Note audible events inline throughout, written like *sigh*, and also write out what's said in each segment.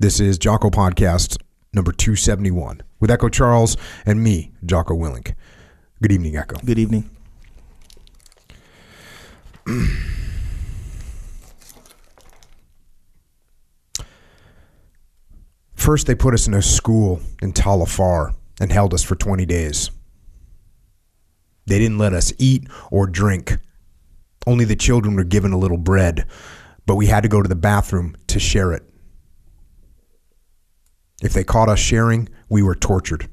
This is Jocko Podcast number 271 with Echo Charles and me, Jocko Willink. Good evening, Echo. Good evening. *clears throat* First, they put us in a school in Talafar and held us for 20 days. They didn't let us eat or drink. Only the children were given a little bread, but we had to go to the bathroom to share it. If they caught us sharing, we were tortured.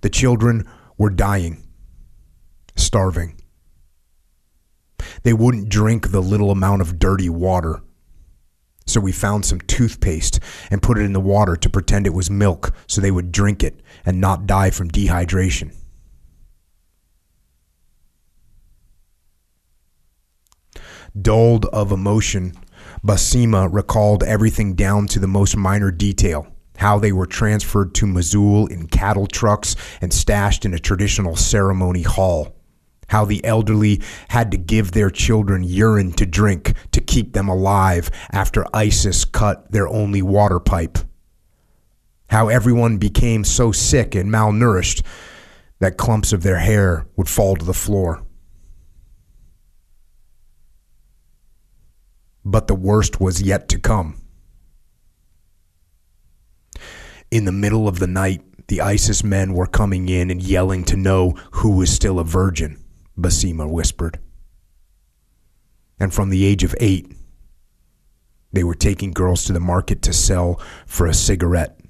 The children were dying, starving. They wouldn't drink the little amount of dirty water. So we found some toothpaste and put it in the water to pretend it was milk so they would drink it and not die from dehydration. Dulled of emotion, Basima recalled everything down to the most minor detail how they were transferred to Mosul in cattle trucks and stashed in a traditional ceremony hall. How the elderly had to give their children urine to drink to keep them alive after ISIS cut their only water pipe. How everyone became so sick and malnourished that clumps of their hair would fall to the floor. But the worst was yet to come. In the middle of the night, the ISIS men were coming in and yelling to know who was still a virgin, Basima whispered. And from the age of eight, they were taking girls to the market to sell for a cigarette.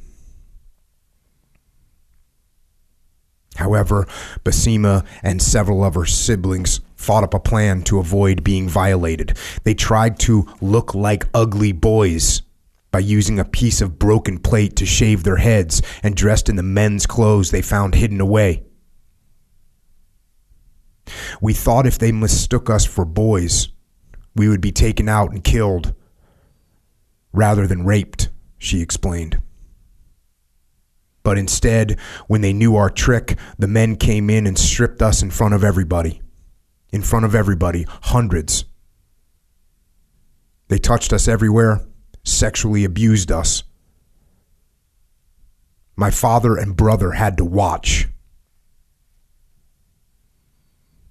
However, Basima and several of her siblings thought up a plan to avoid being violated. They tried to look like ugly boys by using a piece of broken plate to shave their heads and dressed in the men's clothes they found hidden away. We thought if they mistook us for boys, we would be taken out and killed rather than raped, she explained. But instead, when they knew our trick, the men came in and stripped us in front of everybody. In front of everybody, hundreds. They touched us everywhere, sexually abused us. My father and brother had to watch.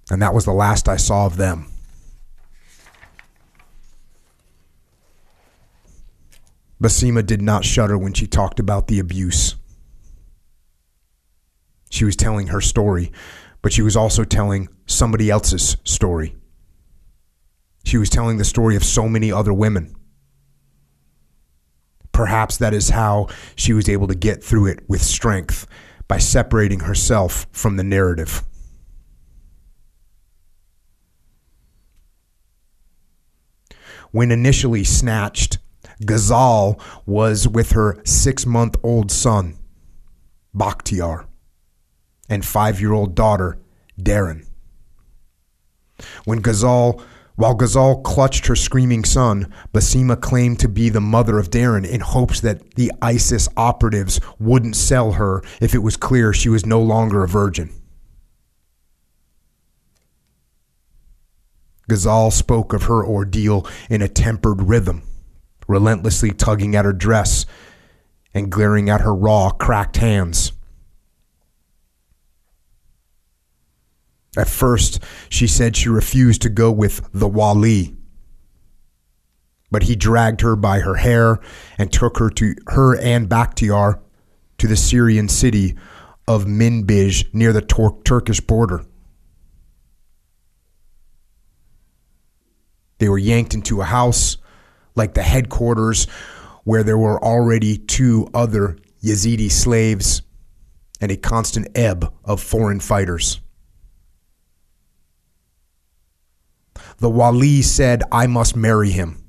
And that was the last I saw of them. Basima did not shudder when she talked about the abuse. She was telling her story, but she was also telling somebody else's story. She was telling the story of so many other women. Perhaps that is how she was able to get through it with strength by separating herself from the narrative. When initially snatched, Ghazal was with her six month old son, Bakhtiar, and five year old daughter, Darren. When Ghazal, while Ghazal clutched her screaming son, Basima claimed to be the mother of Darren in hopes that the ISIS operatives wouldn't sell her if it was clear she was no longer a virgin. Ghazal spoke of her ordeal in a tempered rhythm, relentlessly tugging at her dress and glaring at her raw, cracked hands. At first, she said she refused to go with the Wali. But he dragged her by her hair and took her to her and Bakhtiar to the Syrian city of Manbij near the Tur- Turkish border. They were yanked into a house like the headquarters where there were already two other Yazidi slaves and a constant ebb of foreign fighters. The Wali said I must marry him.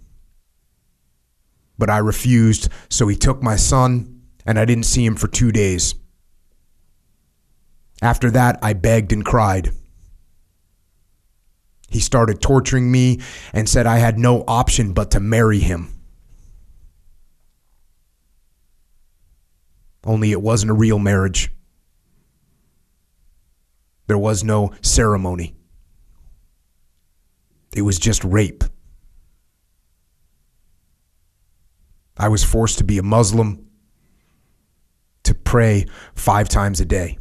But I refused, so he took my son, and I didn't see him for two days. After that, I begged and cried. He started torturing me and said I had no option but to marry him. Only it wasn't a real marriage. There was no ceremony. It was just rape. I was forced to be a Muslim, to pray five times a day.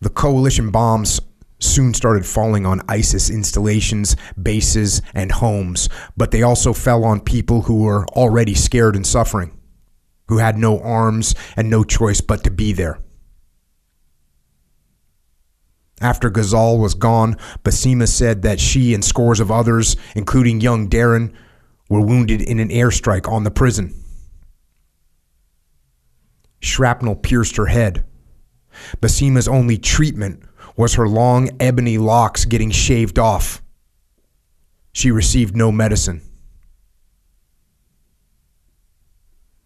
The coalition bombs soon started falling on ISIS installations, bases, and homes, but they also fell on people who were already scared and suffering, who had no arms and no choice but to be there. After Ghazal was gone, Basima said that she and scores of others, including young Darren, were wounded in an airstrike on the prison. Shrapnel pierced her head. Basima's only treatment was her long ebony locks getting shaved off. She received no medicine.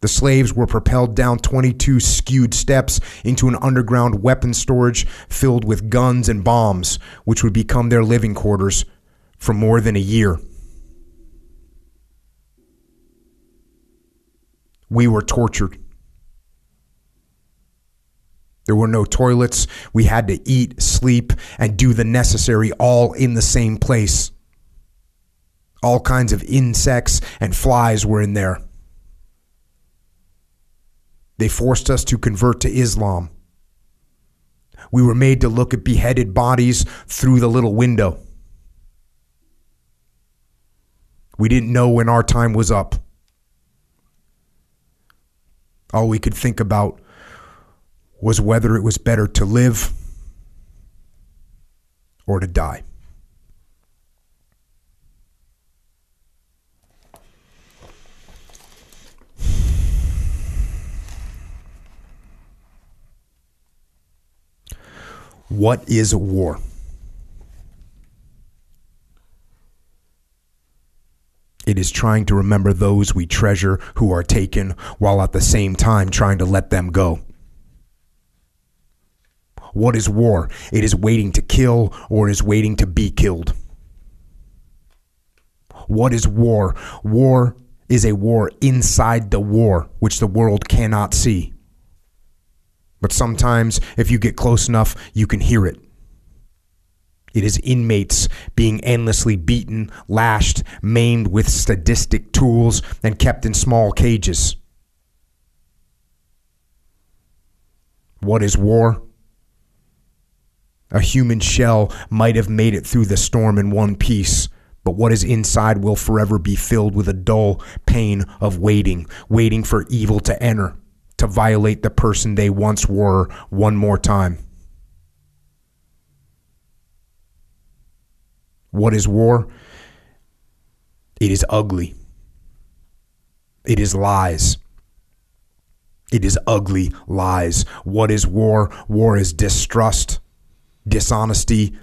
The slaves were propelled down 22 skewed steps into an underground weapon storage filled with guns and bombs, which would become their living quarters for more than a year. We were tortured. There were no toilets. We had to eat, sleep, and do the necessary all in the same place. All kinds of insects and flies were in there. They forced us to convert to Islam. We were made to look at beheaded bodies through the little window. We didn't know when our time was up. All we could think about was whether it was better to live or to die. What is war? It is trying to remember those we treasure who are taken while at the same time trying to let them go. What is war? It is waiting to kill or is waiting to be killed. What is war? War is a war inside the war, which the world cannot see. But sometimes, if you get close enough, you can hear it. It is inmates being endlessly beaten, lashed, maimed with sadistic tools, and kept in small cages. What is war? A human shell might have made it through the storm in one piece, but what is inside will forever be filled with a dull pain of waiting, waiting for evil to enter to violate the person they once were one more time. What is war? It is ugly. It is lies. It is ugly lies. What is war? War is distrust, dishonesty,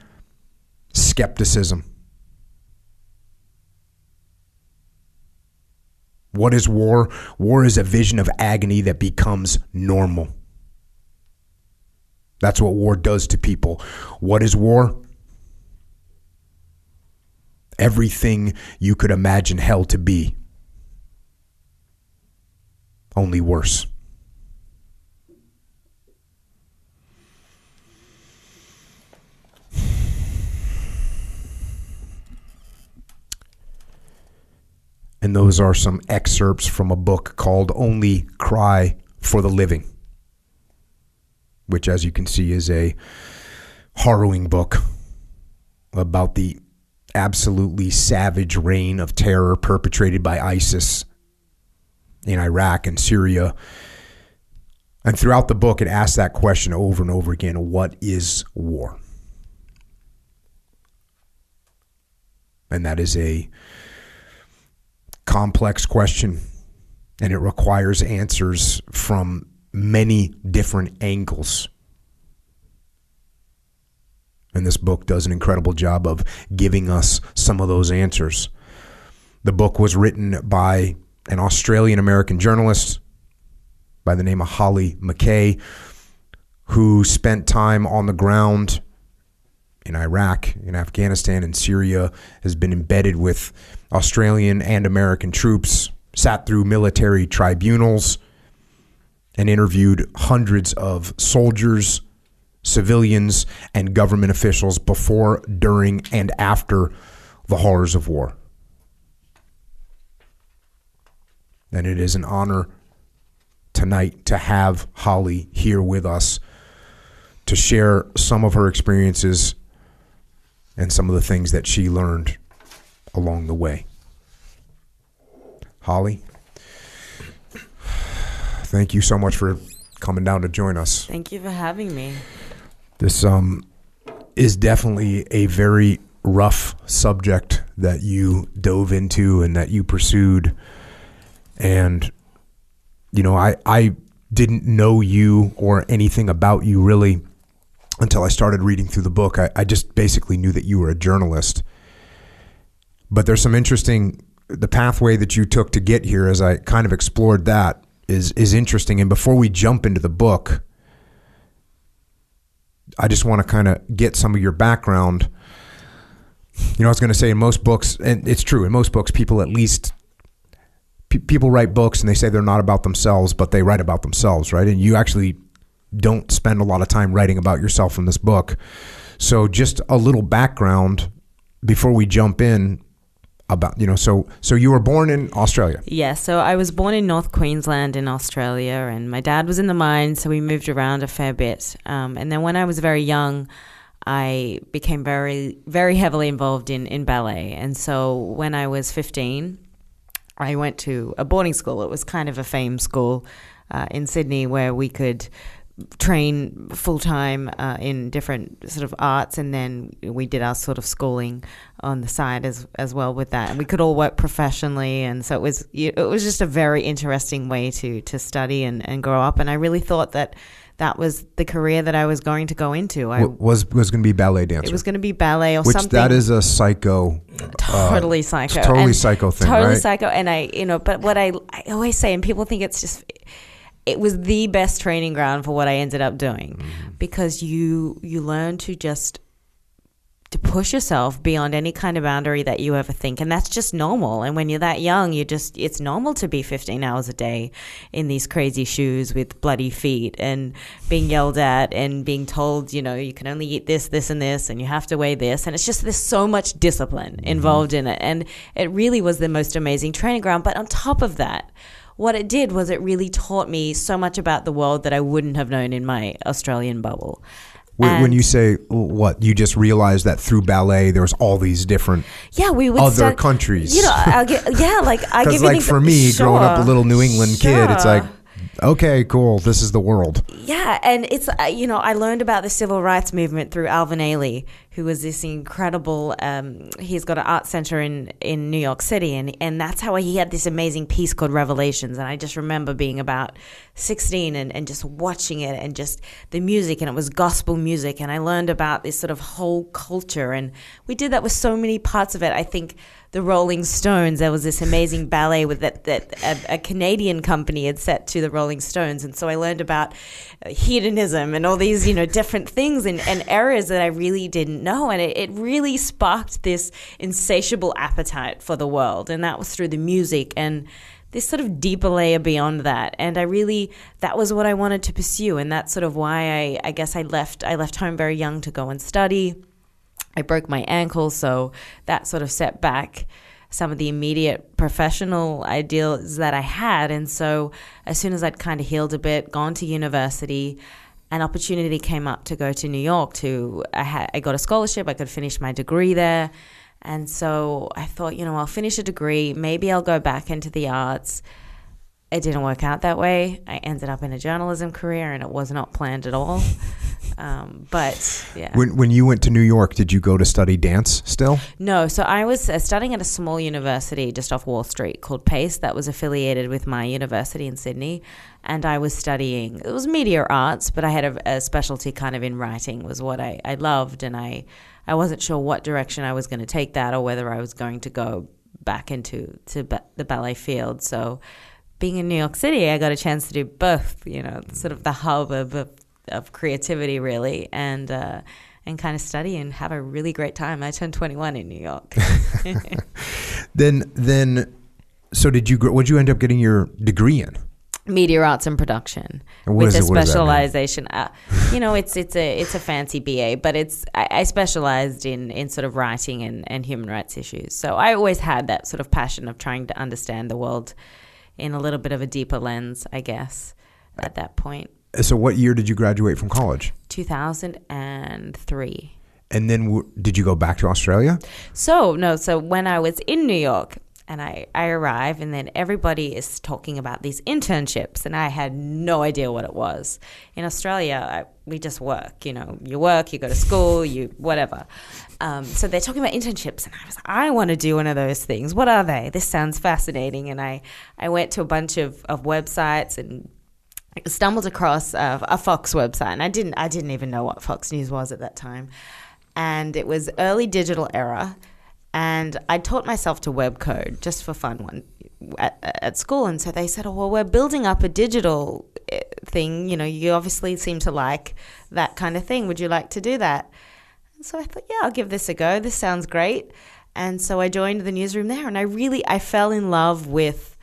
skepticism. What is war? War is a vision of agony that becomes normal. That's what war does to people. What is war? Everything you could imagine hell to be, only worse. And those are some excerpts from a book called Only Cry for the Living, which, as you can see, is a harrowing book about the absolutely savage reign of terror perpetrated by ISIS in Iraq and Syria. And throughout the book, it asks that question over and over again what is war? And that is a complex question and it requires answers from many different angles. And this book does an incredible job of giving us some of those answers. The book was written by an Australian American journalist by the name of Hollie McKay, who spent time on the ground in Iraq, in Afghanistan, and Syria, has been embedded with Australian and American troops, sat through military tribunals, and interviewed hundreds of soldiers, civilians and government officials before, during, and after the horrors of war. And it is an honor tonight to have Hollie here with us to share some of her experiences and some of the things that she learned along the way. Hollie, thank you so much for coming down to join us. Thank you for having me. This um is definitely a very rough subject that you dove into and that you pursued and you know I I didn't know you or anything about you really until I started reading through the book. I, I just basically knew that you were a journalist. But there's some interesting the pathway that you took to get here as I kind of explored that is is interesting. And before we jump into the book, I just want to kind of get some of your background. You know, I was going to say in most books, and it's true, in most books, people at least pe- people write books and they say they're not about themselves, but they write about themselves, right? And you actually don't spend a lot of time writing about yourself in this book. So, just a little background before we jump in about you know so so you were born in Australia. Yeah, so I was born in North Queensland in Australia, and my dad was in the mines, so we moved around a fair bit. Um, and then when I was very young, I became very very heavily involved in in ballet. And so when I was fifteen, I went to a boarding school. It was kind of a fame school uh, in Sydney where we could train full time uh, in different sort of arts, and then we did our sort of schooling on the side as as well with that. And we could all work professionally, and so it was it was just a very interesting way to to study and, and grow up. And I really thought that that was the career that I was going to go into. I was was going to be ballet dancer. It was going to be ballet or which something. that is a psycho, totally uh, psycho, totally and psycho thing, totally right? psycho. And I, you know, but what I I always say, and people think it's just it was the best training ground for what I ended up doing mm-hmm. because you you learn to just to push yourself beyond any kind of boundary that you ever think and that's just normal and when you're that young you just it's normal to be 15 hours a day in these crazy shoes with bloody feet and being yelled at and being told you know you can only eat this this and this and you have to weigh this and it's just there's so much discipline mm-hmm. involved mm-hmm. in it and it really was the most amazing training ground but on top of that what it did was it really taught me so much about the world that I wouldn't have known in my Australian bubble. When, when you say what, you just realized that through ballet there was all these different yeah we would other start, countries. You know, I'll get, yeah, like I *laughs* give like for me, sure, growing up a little New England sure. kid, it's like okay, cool, this is the world. Yeah, and it's uh, you know I learned about the civil rights movement through Alvin Ailey, who was this incredible. Um, he's got an art center in in New York City, and and that's how he had this amazing piece called Revelations. And I just remember being about sixteen and and just watching it, and just the music, and it was gospel music, and I learned about this sort of whole culture, and we did that with so many parts of it. I think the Rolling Stones. There was this amazing ballet with that that a, a, Canadian company had set to the Rolling Stones, and so I learned about uh, hedonism and all these you know different things and, and areas that I really didn't know, and it, it really sparked this insatiable appetite for the world, and that was through the music and this sort of deeper layer beyond that. And i really that was what i wanted to pursue. And that's sort of why i i guess i left i left home very young to go and study. I broke my ankle, so that sort of set back some of the immediate professional ideals that I had. And so, as soon as I'd kind of healed a bit, gone to university, an opportunity came up to go to New York. To I I got a scholarship. I could finish my degree there, and so I thought, you know, I'll finish a degree. Maybe I'll go back into the arts. It didn't work out that way. I ended up in a journalism career, and it was not planned at all. *laughs* Um, but yeah. When when you went to New York, did you go to study dance still? No, so I was uh, studying at a small university just off Wall Street called Pace that was affiliated with my university in Sydney, and I was studying. It was media arts, but I had a, a specialty kind of in writing was what I, I loved, and I I wasn't sure what direction I was going to take that or whether I was going to go back into to ba- the ballet field. So being in New York City, I got a chance to do both. You know, sort of the hub of, of of creativity, really, and uh, and kind of study and have a really great time. I turned 21 in New York. *laughs* then, then, so did you? What did you end up getting your degree in? media arts and production with a it- what does that mean? specialization. Uh, you know, it's it's a it's a fancy BA, but it's I, I specialized in in sort of writing and and human rights issues. So I always had that sort of passion of trying to understand the world in a little bit of a deeper lens, I guess. At that point, So, what year did you graduate from college? two thousand and three. And then, w- did you go back to Australia? So no, so when I was in New York and I, I arrive and then everybody is talking about these internships and I had no idea what it was. In Australia, I, we just work, you know, you work, you go to school, you whatever. Um, so they're talking about internships and I was like, I want to do one of those things. What are they? This sounds fascinating. And I, I went to a bunch of, of websites and stumbled across a, a Fox website, and I didn't I didn't even know what Fox News was at that time, and it was early digital era, and I taught myself to web code just for fun one at, at school, and so they said, "Oh well, we're building up a digital eh, thing. You know, you obviously seem to like that kind of thing. Would you like to do that?" So I thought, yeah, I'll give this a go. This sounds great. And so I joined the newsroom there, and I really I fell in love with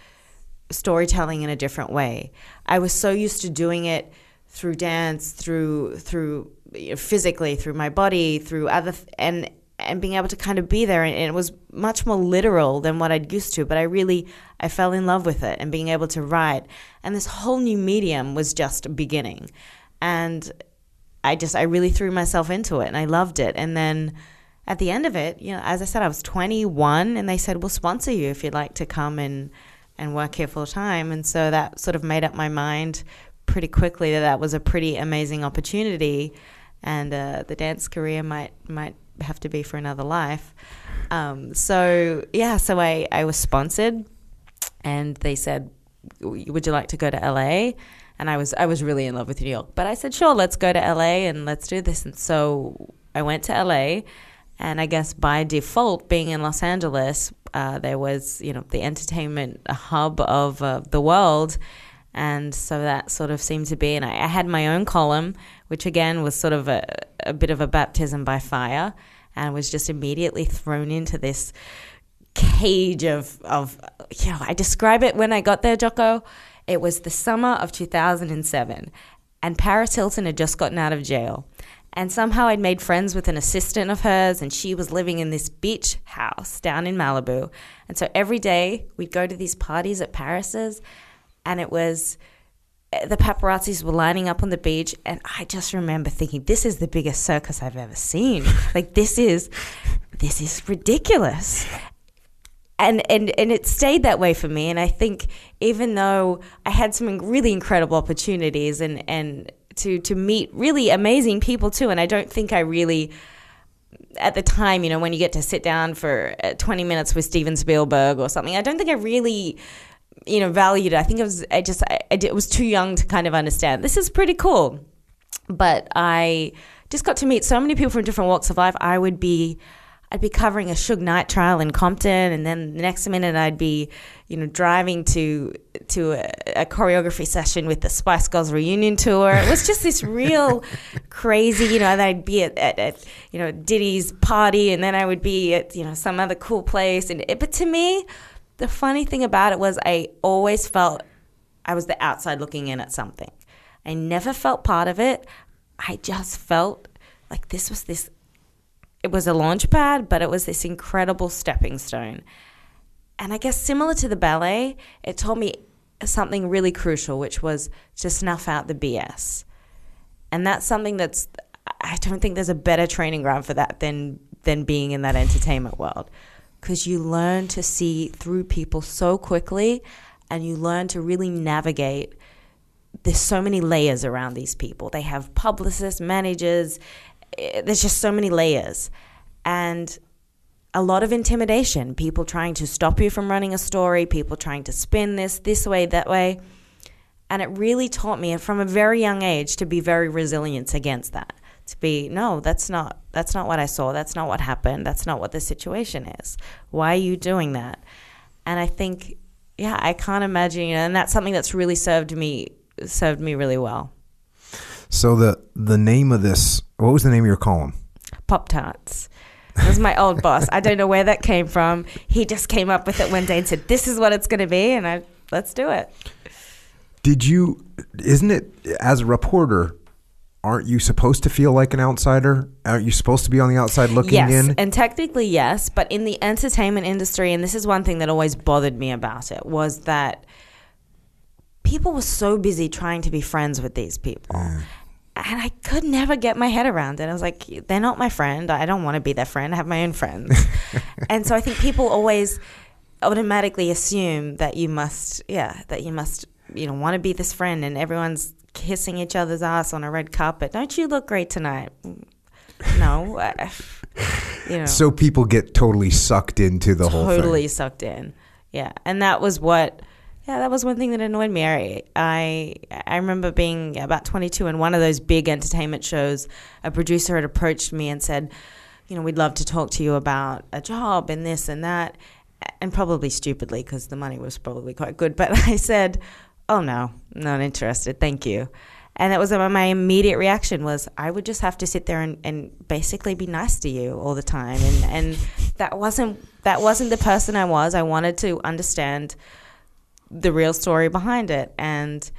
storytelling in a different way. I was so used to doing it through dance, through through you know, physically, through my body, through other th- and and being able to kind of be there and, and it was much more literal than what I'd used to, but I really I fell in love with it and being able to write and this whole new medium was just beginning. And I just I really threw myself into it and I loved it. And then at the end of it, you know, as I said, I was 21 and they said, "We'll sponsor you if you'd like to come and and work here full time." And so that sort of made up my mind pretty quickly that that was a pretty amazing opportunity and uh, the dance career might might have to be for another life. Um, so yeah, so I I was sponsored and they said, "Would you like to go to LA?" And I was I was really in love with New York, but I said, "Sure, let's go to LA and let's do this." And so I went to LA, and I guess by default, being in Los Angeles, uh, there was you know the entertainment hub of uh, the world, and so that sort of seemed to be. And I, I had my own column, which again was sort of a, a bit of a baptism by fire, and was just immediately thrown into this cage of of you know I describe it when I got there Jocko it was the summer of 2007 and Paris Hilton had just gotten out of jail. And somehow I'd made friends with an assistant of hers and she was living in this beach house down in Malibu. And so every day we'd go to these parties at Paris's and it was eh, the paparazzis were lining up on the beach and I just remember thinking this is the biggest circus I've ever seen. Like this is this is ridiculous and and and it stayed that way for me. And i think even though i had some really incredible opportunities and and to to meet really amazing people too and i don't think i really at the time you know when you get to sit down for uh, 20 minutes with steven spielberg or something i don't think i really you know valued it. I think it was i just i, I was too young to kind of understand. This is pretty cool but i just got to meet so many people from different walks of life. I would be I'd be covering a Suge Knight trial in Compton, and then the next minute I'd be, you know, driving to to a, a choreography session with the Spice Girls reunion tour. It was just this real *laughs* crazy, you know. And I'd be at, at, at you know Diddy's party, and then I would be at you know some other cool place. And it, but to me, the funny thing about it was I always felt I was the outside looking in at something. I never felt part of it. I just felt like this was this it was a launch pad, but it was this incredible stepping stone. And I guess similar to the ballet, it taught me something really crucial, which was to snuff out the BS. And that's something that's I don't think there's a better training ground for that than than being in that entertainment world. Because you learn to see through people so quickly and you learn to really navigate there's so many layers around these people. They have publicists, managers, eh, there's just so many layers. And a lot of intimidation, people trying to stop you from running a story, people trying to spin this this way, that way. And it really taught me from a very young age to be very resilient against that. To be, no, that's not that's not what I saw. That's not what happened. That's not what the situation is. Why are you doing that? And I think yeah, I can't imagine, and that's something that's really served me served me really well. So the the name of this, what was the name of your column? Pop Tarts. It was my old boss. I don't know where that came from. He just came up with it one day and said, "This is what it's going to be," and I let's do it. Did you? Isn't it as a reporter? Aren't you supposed to feel like an outsider? Aren't you supposed to be on the outside looking yes, in? and technically yes, but in the entertainment industry, and this is one thing that always bothered me about it was that people were so busy trying to be friends with these people. And I could never get my head around it. I was like, they're not my friend. I don't want to be their friend. I have my own friends. *laughs* and so I think people always automatically assume that you must, yeah, that you must, you know, want to be this friend and everyone's kissing each other's ass on a red carpet. Don't you look great tonight? Mm, no. I- you know so people get totally sucked into the whole totally sucked in. Yeah, and that was what. Yeah, that was one thing that annoyed me. I, I I remember being about 22 and one of those big entertainment shows. A producer had approached me and said, "You know, we'd love to talk to you about a job and this and that," and probably stupidly because the money was probably quite good. But *laughs* I said, "Oh no, not interested. Thank you." And that was my immediate reaction was I would just have to sit there and, and basically be nice to you all the time. And, and that wasn't that wasn't the person I was. I wanted to understand the real story behind it. And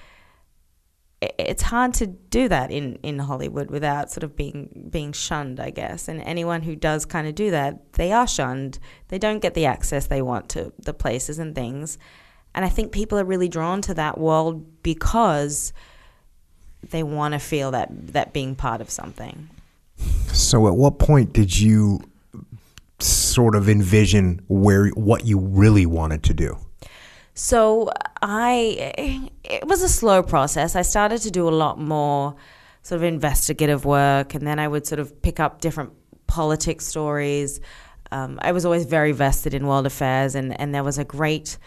it's hard to do that in, in Hollywood without sort of being being shunned, I guess. And anyone who does kind of do that, they are shunned. They don't get the access they want to the places and things. And I think people are really drawn to that world because they want to feel that that being part of something. So, at what point did you sort of envision where what you really wanted to do? So I, it was a slow process. I started to do a lot more sort of investigative work, and then I would sort of pick up different politics stories. Um, I was always very vested in world affairs, and, and there was a great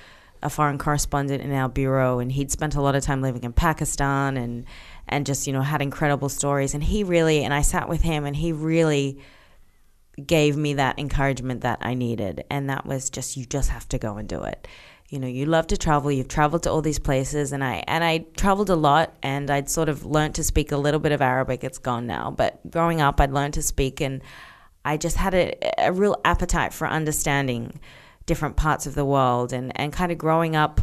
a foreign correspondent in our bureau, and he'd spent a lot of time living in Pakistan, and and just you know had incredible stories. And he really, and I sat with him, and he really gave me that encouragement that I needed. And that was just, you just have to go and do it. You know, you love to travel, you've traveled to all these places and I and I traveled a lot and I'd sort of learned to speak a little bit of Arabic. It's gone now, but growing up I'd learned to speak and I just had a, a real appetite for understanding different parts of the world and, and kind of growing up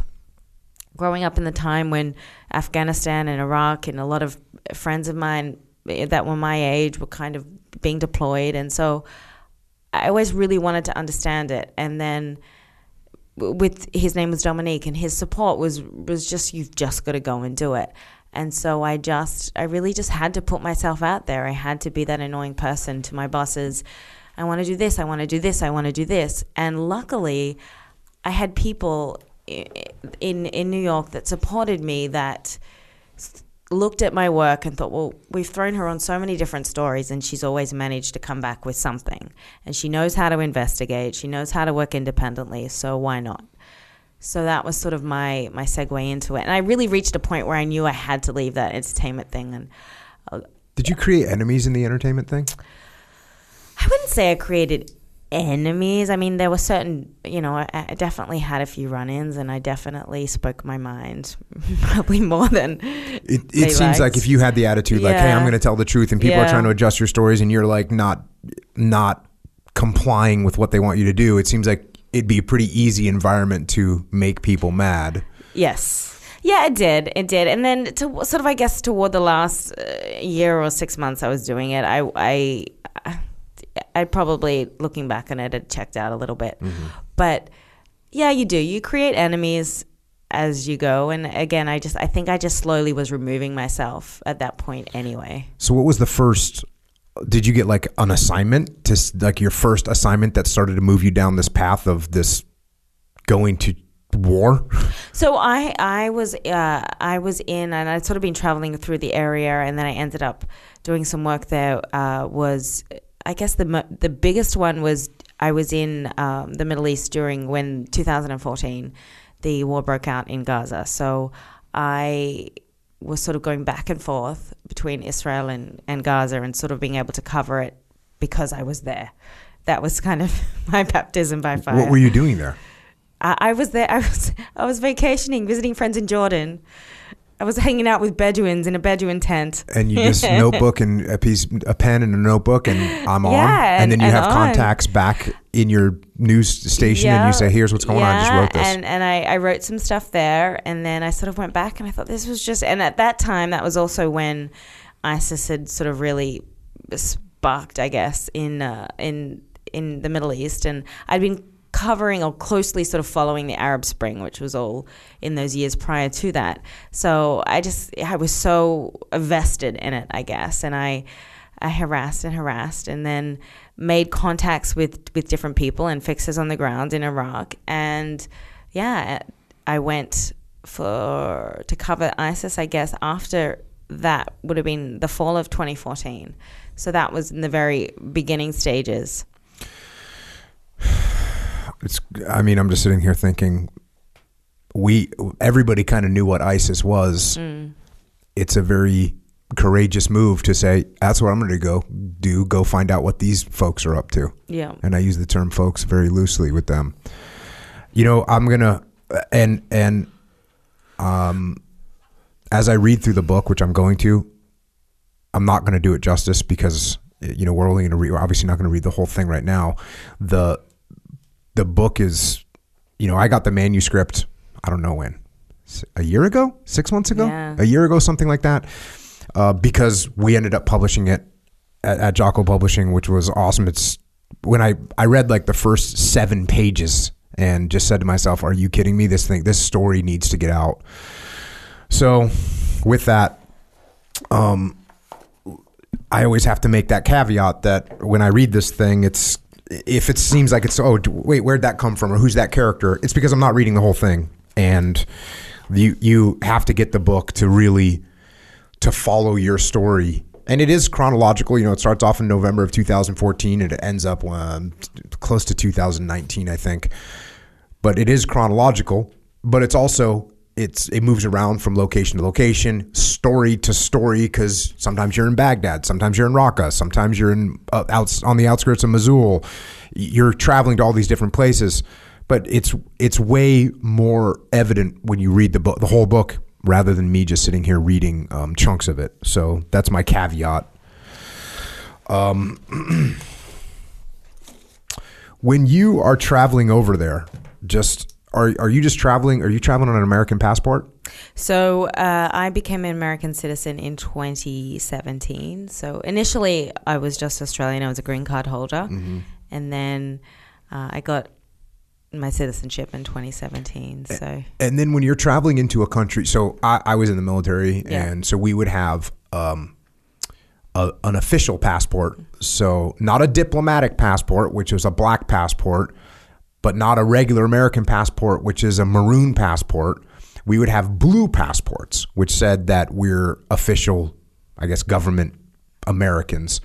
growing up in the time when Afghanistan and Iraq and a lot of friends of mine eh, that were my age were kind of being deployed and so I always really wanted to understand it and then with his name was Dominique and his support was was just you've just got to go and do it. And so I just I really just had to put myself out there. I had to be that annoying person to my bosses. I want to do this I want to do this I want to do this. And luckily I had people in in New York that supported me that looked at my work and thought, well, we've thrown her on so many different stories and she's always managed to come back with something. And she knows how to investigate, she knows how to work independently, so why not? So that was sort of my my segue into it. And I really reached a point where I knew I had to leave that entertainment thing and uh, Did you create enemies in the entertainment thing? I wouldn't say I created enemies. I mean, there were certain, you know, I, I definitely had a few run ins and I definitely spoke my mind, *laughs* probably more than. It, it seems like if you had the attitude, like, "Hey, I'm going to tell the truth," and people are trying to adjust your stories, and you're like not not complying with what they want you to do, it seems like it'd be a pretty easy environment to make people mad. Yes. Yeah, it did. It did. And then to sort of, I guess, toward the last uh, year or six months I was doing it, I, I, I probably, looking back on it, had checked out a little bit. But yeah, you do. You create enemies as you go. And again, I just, I think I just slowly was removing myself at that point anyway. So, what was the first? Did you get like an assignment to like your first assignment that started to move you down this path of this going to war? *laughs* So I I was uh, I was in and I'd sort of been traveling through the area and then I ended up doing some work there. Uh, was I guess the the biggest one was I was in um, the Middle East during when 2014 the war broke out in Gaza. So I was sort of going back and forth between Israel and, and Gaza and sort of being able to cover it because I was there. That was kind of *laughs* my baptism by fire. What were you doing there? I, I was there. I was I was vacationing, visiting friends in Jordan, I was hanging out with Bedouins in a Bedouin tent. and you just *laughs* notebook and a piece, a pen and a notebook, and I'm on. Yeah, And then you and- have on. contacts back in your news station, and you say, "Here's what's going on. I just wrote this." And, and I, I wrote some stuff there, and then I sort of went back and I thought this was just. And at that time, that was also when ISIS had sort of really sparked, I guess, in uh, in in the Middle East, and I'd been covering or closely sort of following the Arab Spring, which was all in those years prior to that. So I just I was so vested in it, I guess, and I. I harassed and harassed, and then made contacts with with different people and fixers on the ground in Iraq. And yeah, I went for to cover ISIS. I guess after that would have been the fall of 2014. So that was in the very beginning stages. It's i mean i'm just sitting here thinking we everybody kind of knew what isis was. Mm. it's a very courageous move to say that's what i'm going to go do. Go find out what these folks are up to. Yeah. and i use the term folks very loosely with them. You know i'm going to and and um as i read through the book which i'm going to i'm not going to do it justice because you know we're only going to read we're obviously not going to read the whole thing right now. The the book is you know i got the manuscript i don't know when. A year ago? Six months ago? Yeah. a year ago something like that. Uh, because we ended up publishing it at, at jocko publishing which was awesome. It's when i i read like the first seven pages and just said to myself are you kidding me? This thing this story needs to get out. So with that um I always have to make that caveat that when I read this thing, it's if it seems like it's oh wait where'd that come from or who's that character? It's because I'm not reading the whole thing, and you you have to get the book to really to follow your story. And it is chronological. You know, it starts off in November of 2014 and it ends up um, close to 2019, I think but it is chronological but it's also it's it moves around from location to location story to story because sometimes you're in baghdad sometimes you're in raqqa sometimes you're in uh, on the outskirts of mosul. You're traveling to all these different places but it's it's way more evident when you read the book the whole book rather than me just sitting here reading um, chunks of it. So that's my caveat. Um, *clears throat* when you are traveling over there, just are are you just traveling? Are you traveling on an American passport? So uh, I became an American citizen in 2017. So initially, I was just Australian. I was a green card holder, and then uh, I got my citizenship in 2017. So And then when you're traveling into a country, so I, I was in the military, Yeah. and so we would have um, a, an official passport. So not a diplomatic passport, which was a black passport, but not a regular American passport, which is a maroon passport. We would have blue passports, which said that we're official, I guess, government Americans.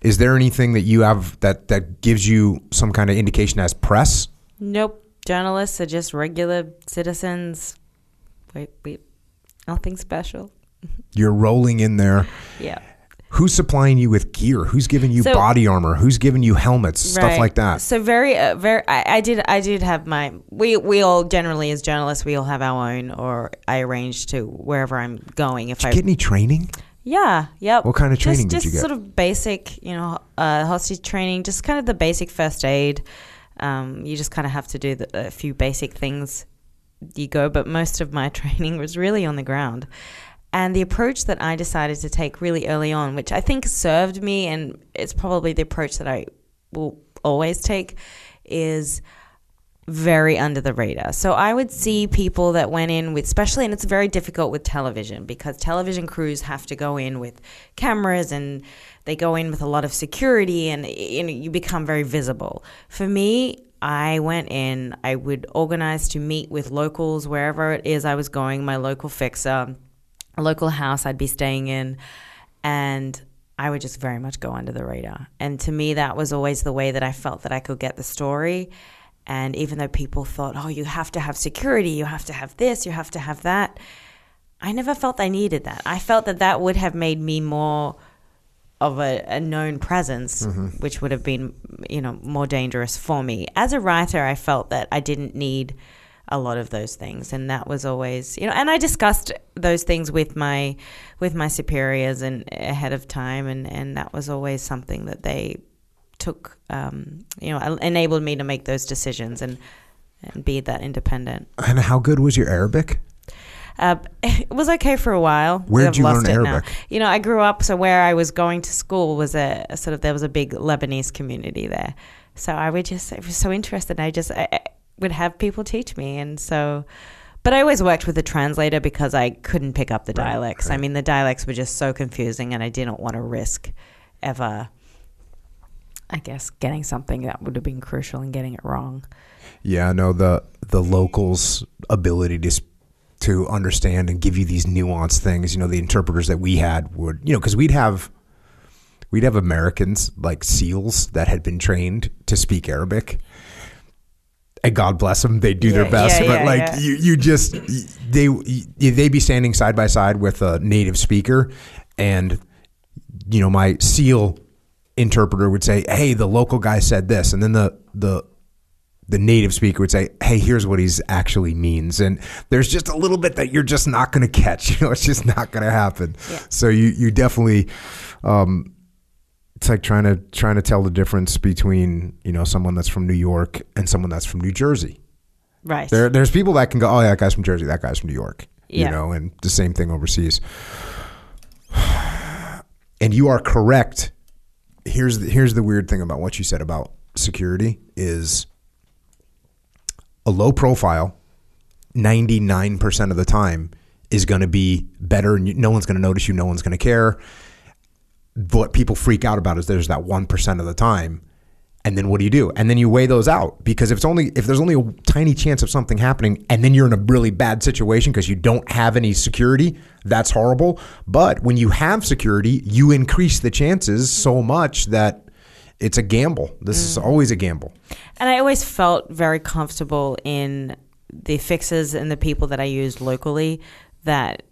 Is there anything that you have that that gives you some kind of indication as press? nope, journalists are just regular citizens. Wait, wait, nothing special. You're rolling in there. Yeah. Who's supplying you with gear? Who's giving you So- body armor? Who's giving you helmets? Stuff like that. So very, uh, very. I, I did. I did have my. We we all generally as journalists we all have our own, or I arrange to wherever I'm going. If I Get any training? Yeah, yep. What kind of training did just, you get? Just sort of basic, you know, uh, hostage training, just kind of the basic first aid. Um, you just kind of have to do the, a few basic things. You go, but most of my *laughs* training was really on the ground. And the approach that I decided to take really early on, which I think served me, and it's probably the approach that I will always take, is very under the radar. So I would see people that went in with, especially, and it's very difficult with television because television crews have to go in with cameras and they go in with a lot of security and you, know, you become very visible. For me, I went in, I would organize to meet with locals wherever it is I was going, my local fixer, a local house I'd be staying in, and I would just very much go under the radar. And to me, that was always the way that I felt that I could get the story. And even though people thought, oh, you have to have security, you have to have this, you have to have that, I never felt I needed that. I felt that that would have made me more of a, a known presence, mm-hmm. which would have been, you know, more dangerous for me. As a writer, I felt that I didn't need a lot of those things, and that was always you know. And I discussed those things with my with my superiors and ahead of time, and and that was always something that they took um, you know enabled me to make those decisions and and be that independent. And how good was your Arabic? Uh, *laughs* it was okay for a while. Where'd you lost learn it now. Arabic? You know, I grew up so where I was going to school was a, a sort of there was a big Lebanese community there. So I would just I was so interested. I just I would have people teach me, and so. But I always worked with a translator because I couldn't pick up the Right, dialects. I mean, the dialects were just so confusing, and I didn't want to risk ever. I guess getting something that would have been crucial and getting it wrong. Yeah, no the the locals' ability to to understand and give you these nuanced things. You know, the interpreters that we had would you know because we'd have we'd have Americans like SEALs that had been trained to speak Arabic. And God bless them, they do Yeah, their best. yeah, but yeah, like you, you just they they be standing side by side with a native speaker, and you know my SEAL interpreter would say, "Hey, the local guy said this," and then the the the native speaker would say, "Hey, here's what he's actually means," and there's just a little bit that you're just not going to catch. *laughs* You know, it's just not going to happen. So you you definitely, um, it's like trying to trying to tell the difference between you know someone that's from New York and someone that's from New Jersey. Right. There there's people that can go, "Oh, yeah, that guy's from Jersey, that guy's from New York." You know, and the same thing overseas. *sighs* And you are correct. Here's the, here's the weird thing about what you said about security is a low profile 99% of the time is going to be better and no one's going to notice you no one's going to care what people freak out about is there's that 1% of the time and then what do you do? And then you weigh those out because if it's only if there's only a tiny chance of something happening and then you're in a really bad situation because you don't have any security that's horrible. But when you have security you increase the chances so much that it's a gamble. This is mm. always a gamble. And I always felt very comfortable in the fixes and the people that I used locally that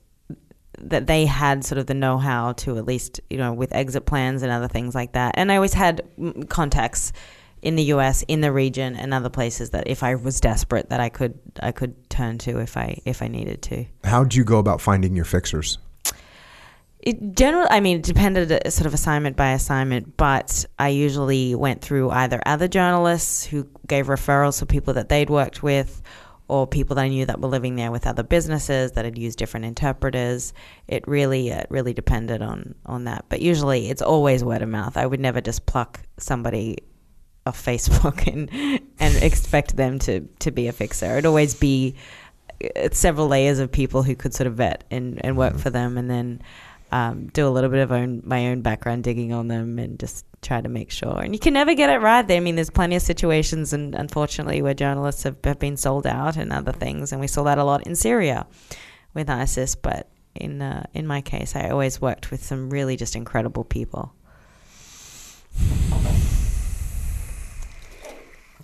that they had sort of the know-how to at least you know with exit plans and other things like that. And I always had mm, contacts in the US in the region and other places that if I was desperate that I could I could turn to if I if I needed to. how'd you go about finding your fixers It generally, I mean, it depended uh, sort of assignment by assignment, but I usually went through either other journalists who gave referrals for people that they'd worked with, or people that I knew that were living there with other businesses that had used different interpreters. It really, it really depended on on that. But usually, it's always word of mouth. I would never just pluck somebody off Facebook *laughs* and and expect them to to be a fixer. It'd always be uh, several layers of people who could sort of vet and, and work for them and then um, do a little bit of own my own background digging on them and just try to make sure. And you can never get it right. I mean, there's plenty of situations, and unfortunately, where journalists have, have been sold out and other things, and we saw that a lot in Syria with ISIS. But in uh, in my case, I always worked with some really just incredible people.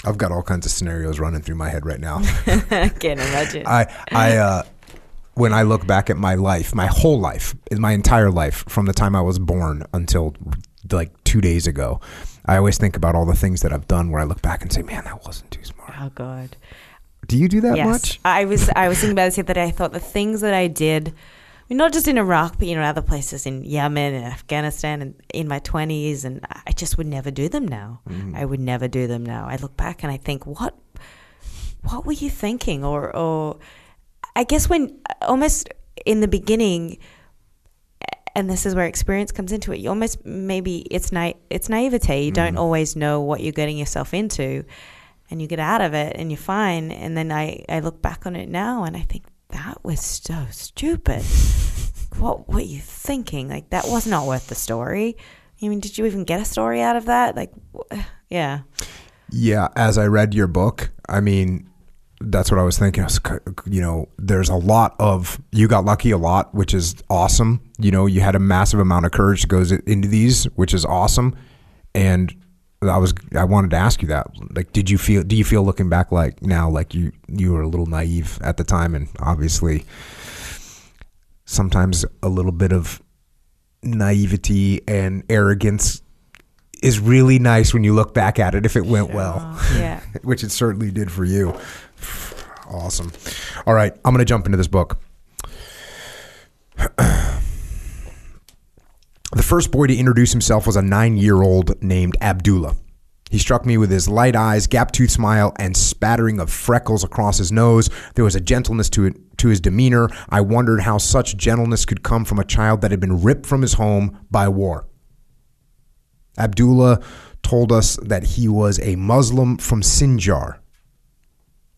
i've got all kinds of scenarios running through my head right now *laughs* I can't imagine. I I uh, when I look back at my life, my whole life, my entire life, from the time I was born until like two days ago, I always think about all the things that I've done where I look back and say, "Man, that wasn't too smart." oh God. Do you do that yes. much? I was I was thinking about this the other day. I thought the things that I did, I mean, not just in Iraq, but you know, other places in Yemen and Afghanistan and in my twenties, and I just would never do them now. Mm-hmm. I would never do them now. I look back and I think, what, what were you thinking? Or, or I guess when almost in the beginning, and this is where experience comes into it. You almost maybe it's na- it's naivete. You don't mm-hmm. always know what you're getting yourself into, and you get out of it and you're fine. And then I I look back on it now and I think that was so stupid. *laughs* what were you thinking? Like that was not worth the story. I mean, did you even get a story out of that? Like, yeah, Yeah, as I read your book, I mean, that's what I was thinking. I was, you know, there's a lot of you got lucky a lot, which is awesome. You know, you had a massive amount of courage that goes into these, which is awesome. And I was I wanted to ask you that. Like, did you feel? Do you feel looking back like now, like you you were a little naive at the time, and obviously sometimes a little bit of naivety and arrogance is really nice when you look back at it if it went well yeah. *laughs* which it certainly did for you. Awesome. All right, I'm going to jump into this book. the first boy to introduce himself was a nine year old named Abdullah. He struck me with his light eyes, gap toothed smile, and spattering of freckles across his nose. There was a gentleness to it, to his demeanor. I wondered how such gentleness could come from a child that had been ripped from his home by war. Abdullah told us that he was a Muslim from Sinjar,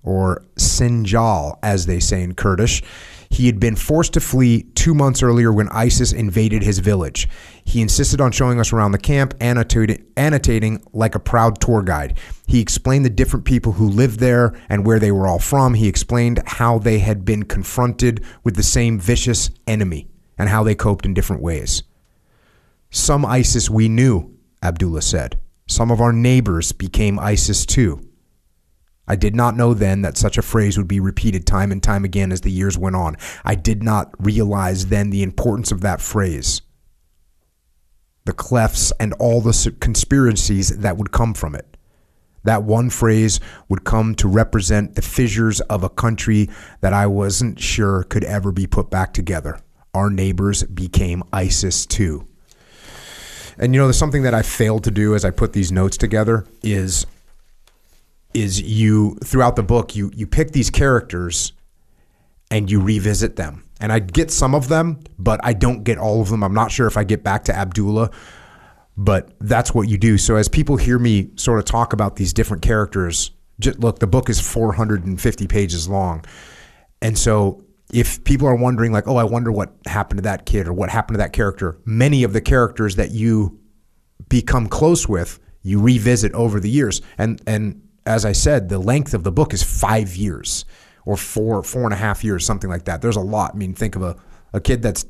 or Shingal, as they say in Kurdish. He had been forced to flee two months earlier when ISIS invaded his village. He insisted on showing us around the camp, annotating, like a proud tour guide. He explained the different people who lived there and where they were all from. He explained how they had been confronted with the same vicious enemy and how they coped in different ways. Some ISIS we knew, Abdullah said. Some of our neighbors became ISIS too. I did not know then that such a phrase would be repeated time and time again as the years went on. I did not realize then the importance of that phrase, the clefts, and all the conspiracies that would come from it. That one phrase would come to represent the fissures of a country that I wasn't sure could ever be put back together. Our neighbors became ISIS too. And you know, there's something that I failed to do as I put these notes together is is you throughout the book you you pick these characters and you revisit them. And I get some of them, but I don't get all of them. I'm not sure if I get back to Abdullah, but that's what you do. So as people hear me sort of talk about these different characters, just, look, the book is 450 pages long. And so if people are wondering like, "Oh, I wonder what happened to that kid or what happened to that character," many of the characters that you become close with, you revisit over the years. And and as I said, the length of the book is five years or four, four and a half years, something like that. There's a lot. I mean, think of a, a kid that's,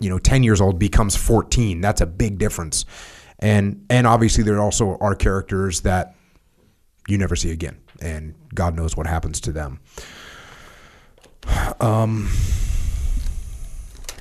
you know, 10 years old becomes 14. That's a big difference. And, and obviously there also are characters that you never see again and God knows what happens to them. Um,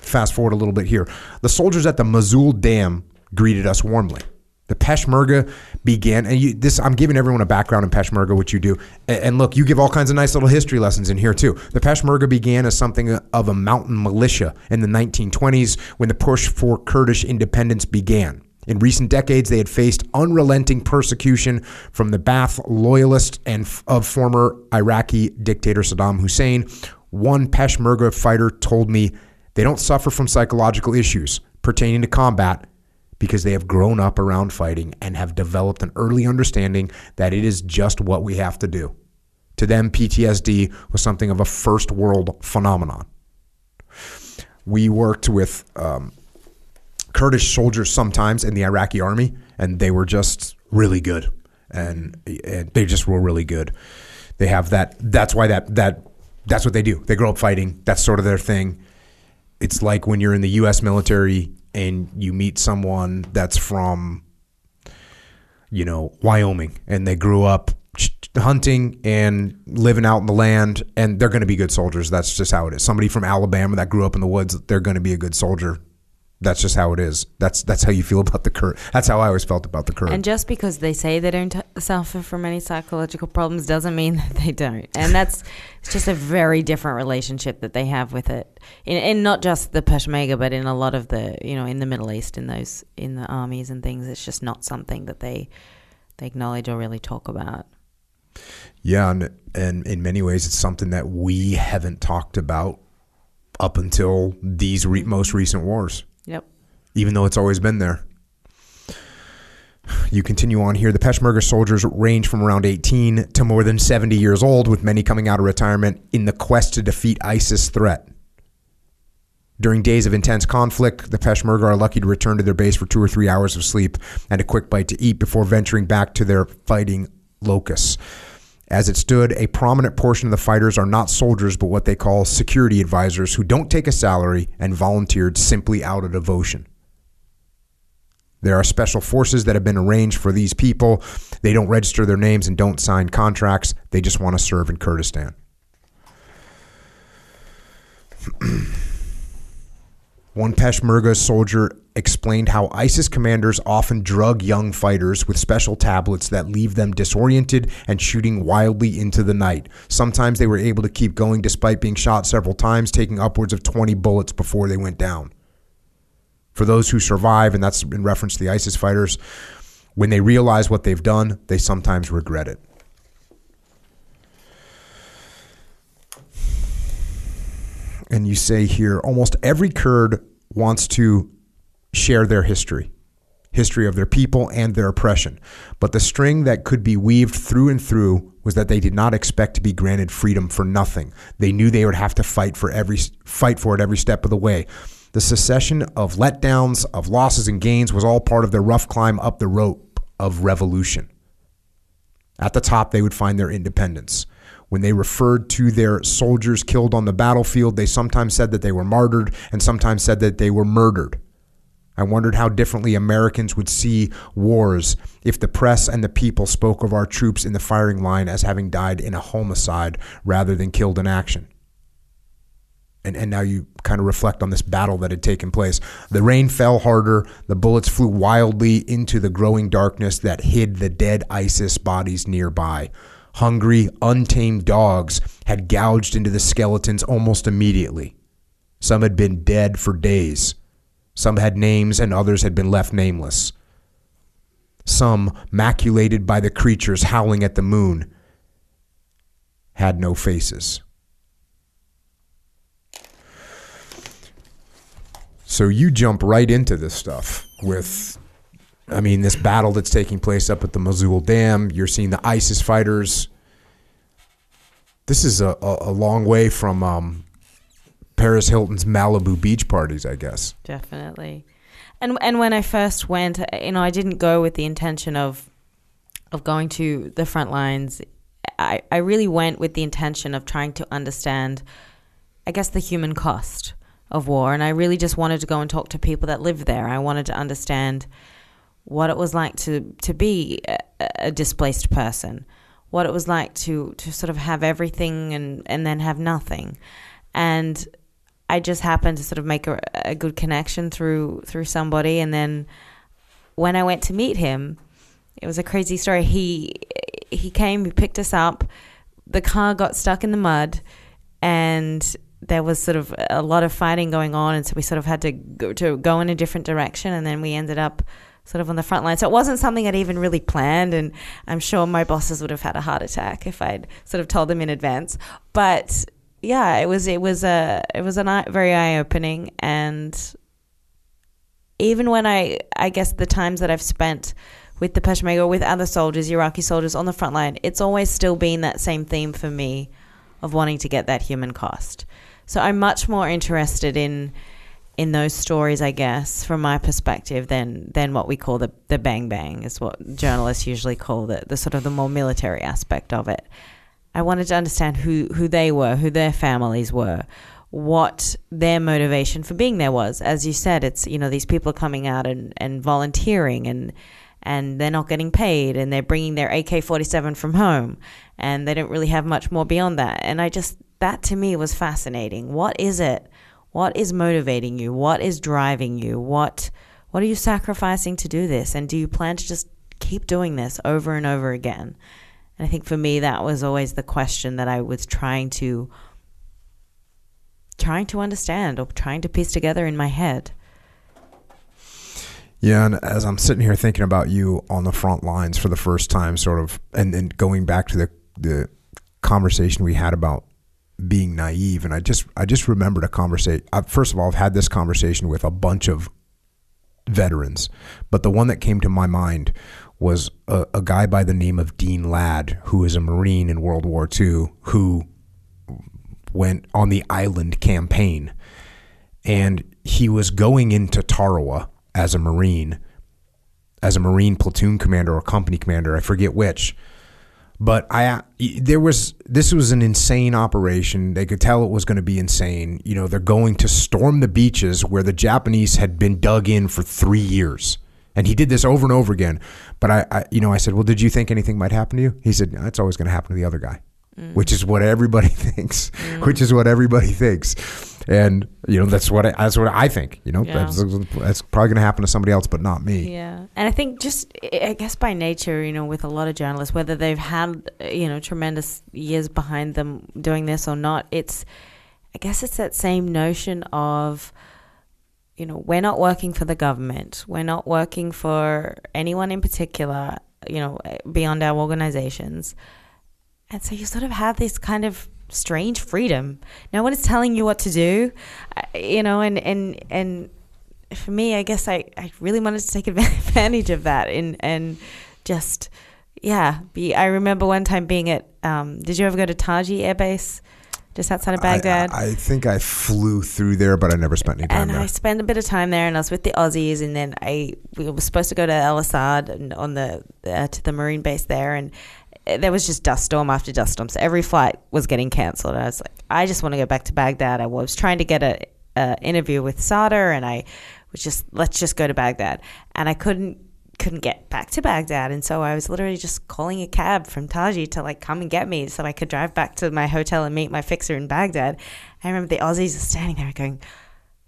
fast forward a little bit here. The soldiers at the Mosul Dam greeted us warmly. The Peshmerga began, and you, this I'm giving everyone a background in Peshmerga, which you do. And, and, look, you give all kinds of nice little history lessons in here too. The Peshmerga began as something of a mountain militia in the 1920s when the push for Kurdish independence began. In recent decades, they had faced unrelenting persecution from the Ba'ath loyalists and f- of former Iraqi dictator Saddam Hussein. One Peshmerga fighter told me they don't suffer from psychological issues pertaining to combat because they have grown up around fighting and have developed an early understanding that it is just what we have to do. To them, PTSD was something of a first world phenomenon. We worked with um, Kurdish soldiers sometimes in the Iraqi army, and they were just really good. And, and they just were really good. They have that. That's why that that that's what they do. They grow up fighting. That's sort of their thing. It's like when you're in the U.S. military and you meet someone that's from you know Wyoming and they grew up hunting and living out in the land and they're going to be good soldiers. That's just how it is. Somebody from Alabama that grew up in the woods they're going to be a good soldier that's just how it is. That's that's how you feel about the Kurd. That's how I always felt about the Kurd. And just because they say they don't suffer from any psychological problems doesn't mean *laughs* that they don't. And that's it's just a very different relationship that they have with it. In, in not just the Peshmerga, but in a lot of the you know in the Middle East, in those in the armies and things, it's just not something that they they acknowledge or really talk about. Yeah, and and in many ways, it's something that we haven't talked about up until these re- most recent wars. Yep. Even though it's always been there. You continue on here. The Peshmerga soldiers range from around 18 to more than 70 years old, with many coming out of retirement in the quest to defeat ISIS threat. During days of intense conflict, the Peshmerga are lucky to return to their base for two or three hours of sleep and a quick bite to eat before venturing back to their fighting locus. As it stood, a prominent portion of the fighters are not soldiers, but what they call security advisors who don't take a salary and volunteered simply out of devotion. There are special forces that have been arranged for these people. They don't register their names and don't sign contracts. They just want to serve in Kurdistan. *clears throat* One Peshmerga soldier explained how ISIS commanders often drug young fighters with special tablets that leave them disoriented and shooting wildly into the night. Sometimes they were able to keep going despite being shot several times, taking upwards of 20 bullets before they went down. For those who survive, and that's in reference to the ISIS fighters, when they realize what they've done, they sometimes regret it. And you say here almost every Kurd wants to share their history, history of their people and their oppression. But the string that could be weaved through and through was that they did not expect to be granted freedom for nothing. They knew they would have to fight for every fight for it every step of the way. The succession of letdowns, of losses and gains was all part of their rough climb up the rope of revolution. At the top, they would find their independence. When they referred to their soldiers killed on the battlefield, they sometimes said that they were martyred and sometimes said that they were murdered. I wondered how differently Americans would see wars if the press and the people spoke of our troops in the firing line as having died in a homicide rather than killed in action. And, and now you kind of reflect on this battle that had taken place. The rain fell harder, the bullets flew wildly into the growing darkness that hid the dead ISIS bodies nearby. Hungry, untamed dogs had gouged into the skeletons almost immediately. Some had been dead for days. Some had names, and others had been left nameless. Some, maculated by the creatures howling at the moon, had no faces. So you jump right into this stuff with I mean, this battle that's taking place up at the Mosul Dam, you're seeing the ISIS fighters. This is a, a, a long way from um, Paris Hilton's Malibu beach parties, I guess. Definitely. And and when I first went, you know, I didn't go with the intention of of going to the front lines. I, I really went with the intention of trying to understand, I guess, the human cost of war. And I really just wanted to go and talk to people that live there. I wanted to understand what it was like to to be a, a, displaced person, what it was like to to sort of have everything and and then have nothing, and I just happened to sort of make a, a good connection through through somebody, and then when I went to meet him, it was a crazy story. He he came, he picked us up. The car got stuck in the mud, and there was sort of a lot of fighting going on, and so we sort of had to go, to go in a different direction, and then we ended up sort of on the front line. So it wasn't something I'd even really planned, and I'm sure my bosses would have had a heart attack if I'd sort of told them in advance. But yeah, it was it was a it was a very eye opening, and even when I I guess the times that I've spent with the Peshmerga, or with other soldiers, Iraqi soldiers on the front line, it's always still been that same theme for me of wanting to get that human cost. So I'm much more interested in in those stories, I guess, from my perspective, than than what we call the the bang bang is what journalists usually call the the sort of the more military aspect of it. I wanted to understand who who they were, who their families were, what their motivation for being there was. As you said, it's you know these people are coming out and and volunteering and and they're not getting paid and they're bringing their AK-47 from home and they don't really have much more beyond that. And I just that to me was fascinating. What is it? What is motivating you? What is driving you? What what are you sacrificing to do this? And do you plan to just keep doing this over and over again? And I think for me that was always the question that I was trying to trying to understand or trying to piece together in my head. Yeah, and as I'm sitting here thinking about you on the front lines for the first time, sort of, and then going back to the the conversation we had about being naive and I just I just remembered a conversation first of all I've had this conversation with a bunch of veterans but the one that came to my mind was a, a guy by the name of Dean Ladd who is a Marine in World War II who went on the island campaign and he was going into Tarawa as a Marine as a Marine platoon commander or company commander I forget which but I there was this was an insane operation. They could tell it was going to be insane. You know, they're going to storm the beaches where the Japanese had been dug in for three years. And he did this over and over again. But I, I you know, I said, "Well, did you think anything might happen to you?" He said, "That's always going to happen to the other guy," mm. which is what everybody *laughs* thinks. Mm. Which is what everybody thinks. And you know that's what I, that's what I think. You know, Yeah. that's, that's probably going to happen to somebody else, but not me. Yeah, and I think just I guess by nature, you know, with a lot of journalists, whether they've had you know tremendous years behind them doing this or not, it's I guess it's that same notion of you know we're not working for the government, we're not working for anyone in particular, you know, eh, beyond our organizations, and so you sort of have this kind of strange freedom. No one is telling you what to do, you know, and and and for me, I guess I, I really wanted to take *laughs* advantage of that and and just yeah. Be I remember one time being at. Um, did you ever go to Taji Air Base, just outside of Baghdad? I, I think I flew through there, but I never spent any time and there. I spent a bit of time there, and I was with the Aussies, and then I we were supposed to go to Al Asad and on the uh, to the marine base there, and uh, there was just dust storm after dust storm, so every flight was getting cancelled. I was like, I just want to go back to Baghdad. I was trying to get a, a interview with Sadr, and I was just let's just go to Baghdad, and I couldn't couldn't get back to Baghdad, and so I was literally just calling a cab from Taji to like come and get me, so I could drive back to my hotel and meet my fixer in Baghdad. I remember the Aussies are standing there going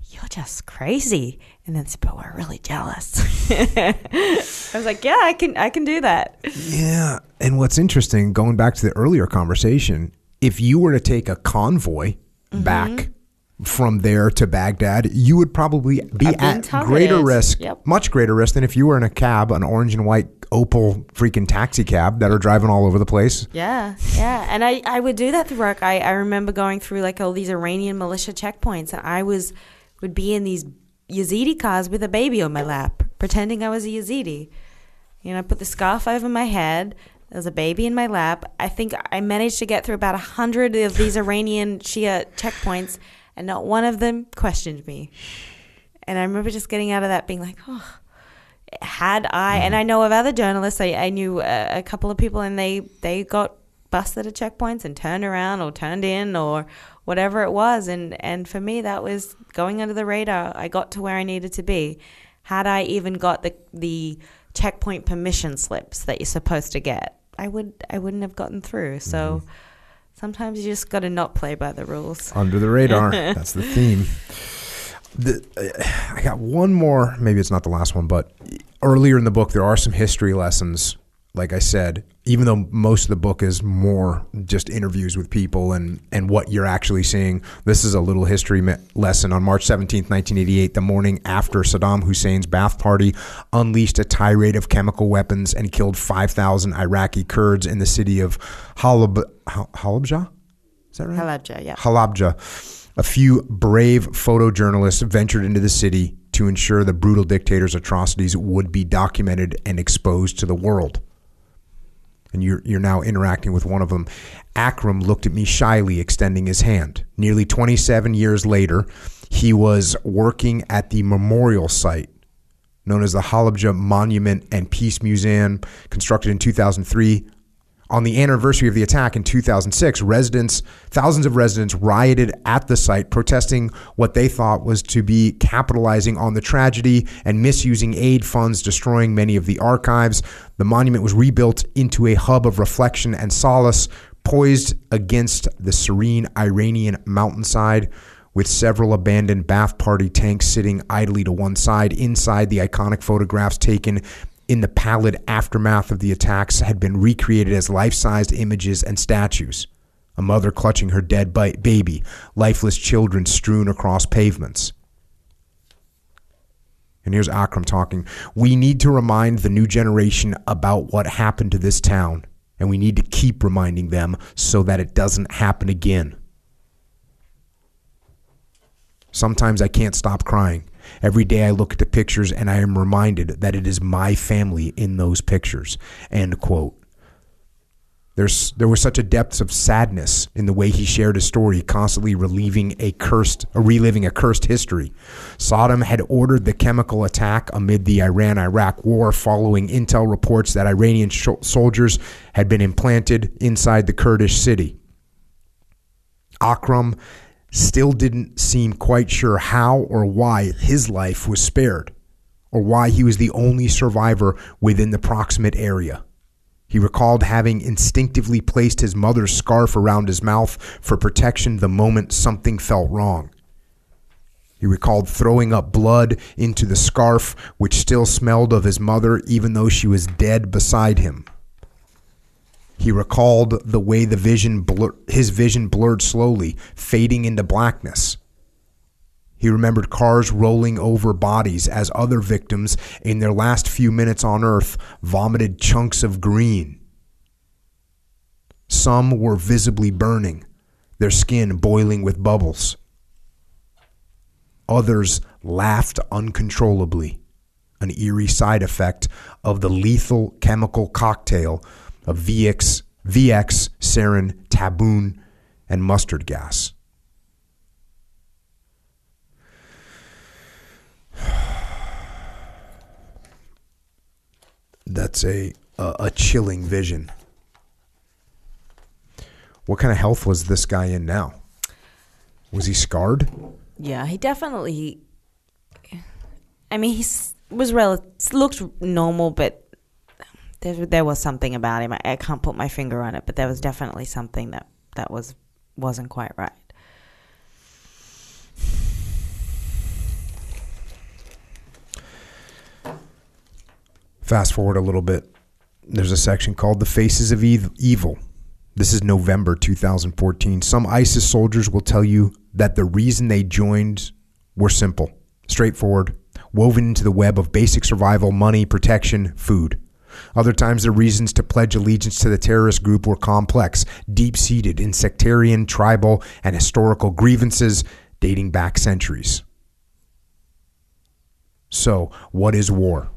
you're just crazy. And then said, but we're really jealous. *laughs* I was like, yeah, I can, I can do that. Yeah. And what's interesting, going back to the earlier conversation, if you were to take a convoy Mm-hmm. back from there to Baghdad, you would probably be at targeted. greater risk, Yep. much greater risk than if you were in a cab, an orange and white Opel freaking taxi cab that are driving all over the place. Yeah, yeah. And I, I would do that through work. I, I remember going through like all these Iranian militia checkpoints, and I was would be in these Yazidi cars with a baby on my lap, pretending I was a Yazidi. You know, I put the scarf over my head. There's a baby in my lap. I think I managed to get through about a hundred of these Iranian Shia checkpoints, and not one of them questioned me. And I remember just getting out of that being like, oh, had I, and mm-hmm. I know of other journalists, I, I knew a, a couple of people, and they they got busted at checkpoints and turned around or turned in or whatever it was, and and for me that was going under the radar. I got to where I needed to be. Had I even got the the checkpoint permission slips that you're supposed to get, I would I wouldn't have gotten through. So sometimes you just got to not play by the rules. Under the radar. *laughs* That's the theme. The, uh, I got one more. Maybe it's not the last one, but earlier in the book, there are some history lessons. Like I said, even though most of the book is more just interviews with people and, and what you're actually seeing, this is a little history me- lesson. On March 17th, 1988, the morning after Saddam Hussein's Ba'ath Party unleashed a tirade of chemical weapons and killed 5,000 Iraqi Kurds in the city of Halab- Hal- Halabja? Is that right? Halabja, yeah. Halabja, a few brave photojournalists ventured into the city to ensure the brutal dictator's atrocities would be documented and exposed to the world. And you're, you're now interacting with one of them. Akram looked at me shyly, extending his hand. Nearly 27 years later, he was working at the memorial site known as the Halabja Monument and Peace Museum, constructed in 2003. On the anniversary of the attack in 2006, residents, thousands of residents rioted at the site protesting what they thought was to be capitalizing on the tragedy and misusing aid funds, destroying many of the archives. The monument was rebuilt into a hub of reflection and solace, poised against the serene Iranian mountainside with several abandoned Ba'ath Party tanks sitting idly to one side. Inside, the iconic photographs taken in the pallid aftermath of the attacks had been recreated as life sized images and statues. A mother clutching her dead baby, lifeless children strewn across pavements. And here's Akram talking. We need to remind the new generation about what happened to this town, and we need to keep reminding them so that it doesn't happen again. Sometimes I can't stop crying. Every day I look at the pictures and I am reminded that it is my family in those pictures. End quote. There's, there was such a depth of sadness in the way he shared his story, constantly relieving a cursed, reliving a cursed history. Saddam had ordered the chemical attack amid the Iran-Iraq war, following intel reports that Iranian sh- soldiers had been implanted inside the Kurdish city. Akram still didn't seem quite sure how or why his life was spared, or why he was the only survivor within the proximate area. He recalled having instinctively placed his mother's scarf around his mouth for protection the moment something felt wrong. He recalled throwing up blood into the scarf, which still smelled of his mother, even though she was dead beside him. He recalled the way the vision blur- his vision blurred slowly, fading into blackness. He remembered cars rolling over bodies as other victims in their last few minutes on earth vomited chunks of green. Some were visibly burning, their skin boiling with bubbles. Others laughed uncontrollably, an eerie side effect of the lethal chemical cocktail of VX, VX, sarin, tabun, and mustard gas. *sighs* That's a, a, a chilling vision. What kind of health was this guy in now? Was he scarred? Yeah, he definitely. I mean, he was rel- looked normal, but there there was something about him. I, I can't put my finger on it, but there was definitely something that that was wasn't quite right. Fast forward a little bit. There's a section called The Faces of Evil. This is November 2014. Some ISIS soldiers will tell you that the reason they joined were simple, straightforward, woven into the web of basic survival, money, protection, food. Other times, the reasons to pledge allegiance to the terrorist group were complex, deep seated in sectarian, tribal, and historical grievances dating back centuries. So, what is war?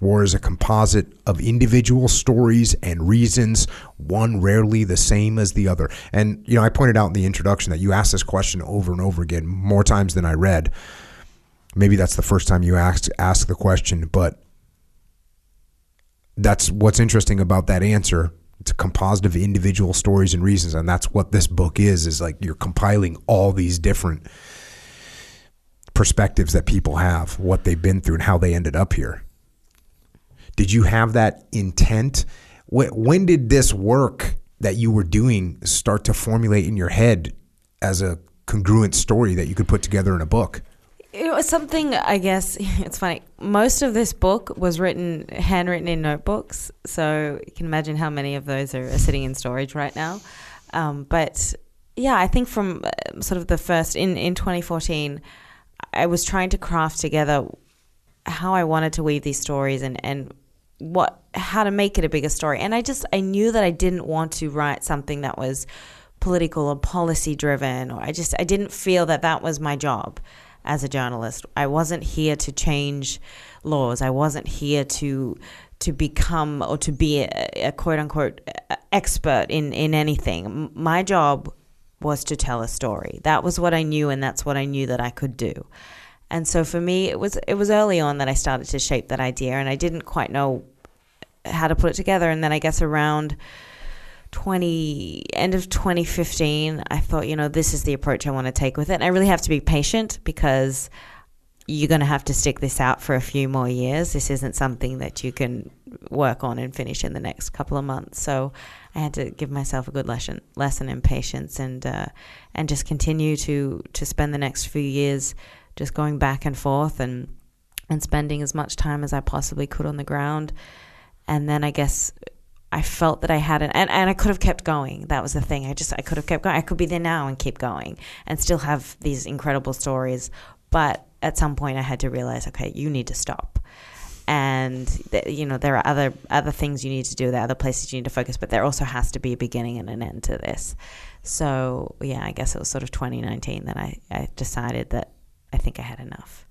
War is a composite of individual stories and reasons, one rarely the same as the other. And, you know, I pointed out in the introduction that you asked this question over and over again, more times than I read. Maybe that's the first time you asked ask the question, but that's what's interesting about that answer. It's a composite of individual stories and reasons, and that's what this book is, is like you're compiling all these different perspectives that people have, what they've been through and how they ended up here. Did you have that intent? When did this work that you were doing start to formulate in your head as a congruent story that you could put together in a book? It was something, I guess, *laughs* it's funny. Most of this book was written, handwritten in notebooks. So you can imagine how many of those are, sitting in storage right now. Um, but yeah, I think from uh, sort of the first, in, in 2014, I was trying to craft together how I wanted to weave these stories and, and what how to make it a bigger story. And I just I knew that I didn't want to write something that was political or policy driven or I just I didn't feel that that was my job as a journalist. I wasn't here to change laws. I wasn't here to to become or to be a, a quote unquote expert in in anything. My job was to tell a story. That was what I knew and that's what I knew that I could do. And so for me, it was it was early on that I started to shape that idea, and I didn't quite know how to put it together. And then I guess around 20 end of 2015 i thought you know this is the approach i want to take with it. And i really have to be patient because you're going to have to stick this out for a few more years. This isn't something that you can work on and finish in the next couple of months. So i had to give myself a good lesson lesson in patience and uh, and just continue to to spend the next few years just going back and forth and and spending as much time as I possibly could on the ground. And then I guess I felt that I had an, and, and I could have kept going. That was the thing. I just, I could have kept going. I could be there now and keep going and still have these incredible stories. But at some point I had to realize, okay, you need to stop. And th- you know there are other other things you need to do. There are other places you need to focus, but there also has to be a beginning and an end to this. So yeah, I guess it was sort of 2019 that I, I decided that I think I had enough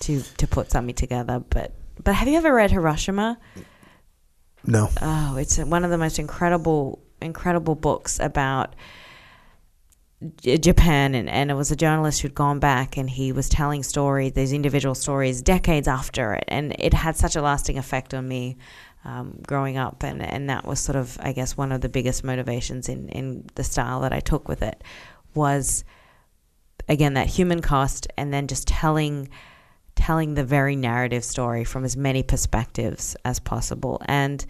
to to put something together. But but have you ever read Hiroshima? No. Oh, it's one of the most incredible incredible books about Japan and, and it was a journalist who'd gone back and he was telling stories, these individual stories decades after it and it had such a lasting effect on me um, growing up and, and that was sort of I guess one of the biggest motivations in, in the style that I took with it was again that human cost and then just telling telling the very narrative story from as many perspectives as possible and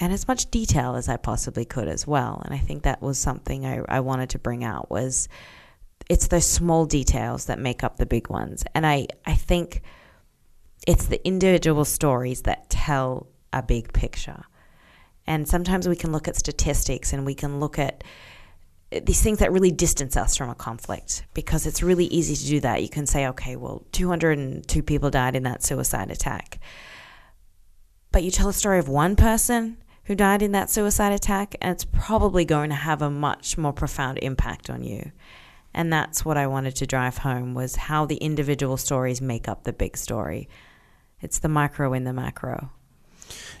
and as much detail as I possibly could as well. And I think that was something I, I wanted to bring out was it's those small details that make up the big ones. And I, I think it's the individual stories that tell a big picture. And sometimes we can look at statistics and we can look at these things that really distance us from a conflict because it's really easy to do that. You can say, okay, well, 202 people died in that suicide attack. But you tell a story of one person who died in that suicide attack, and it's probably going to have a much more profound impact on you. And that's what I wanted to drive home was how the individual stories make up the big story. It's the micro in the macro.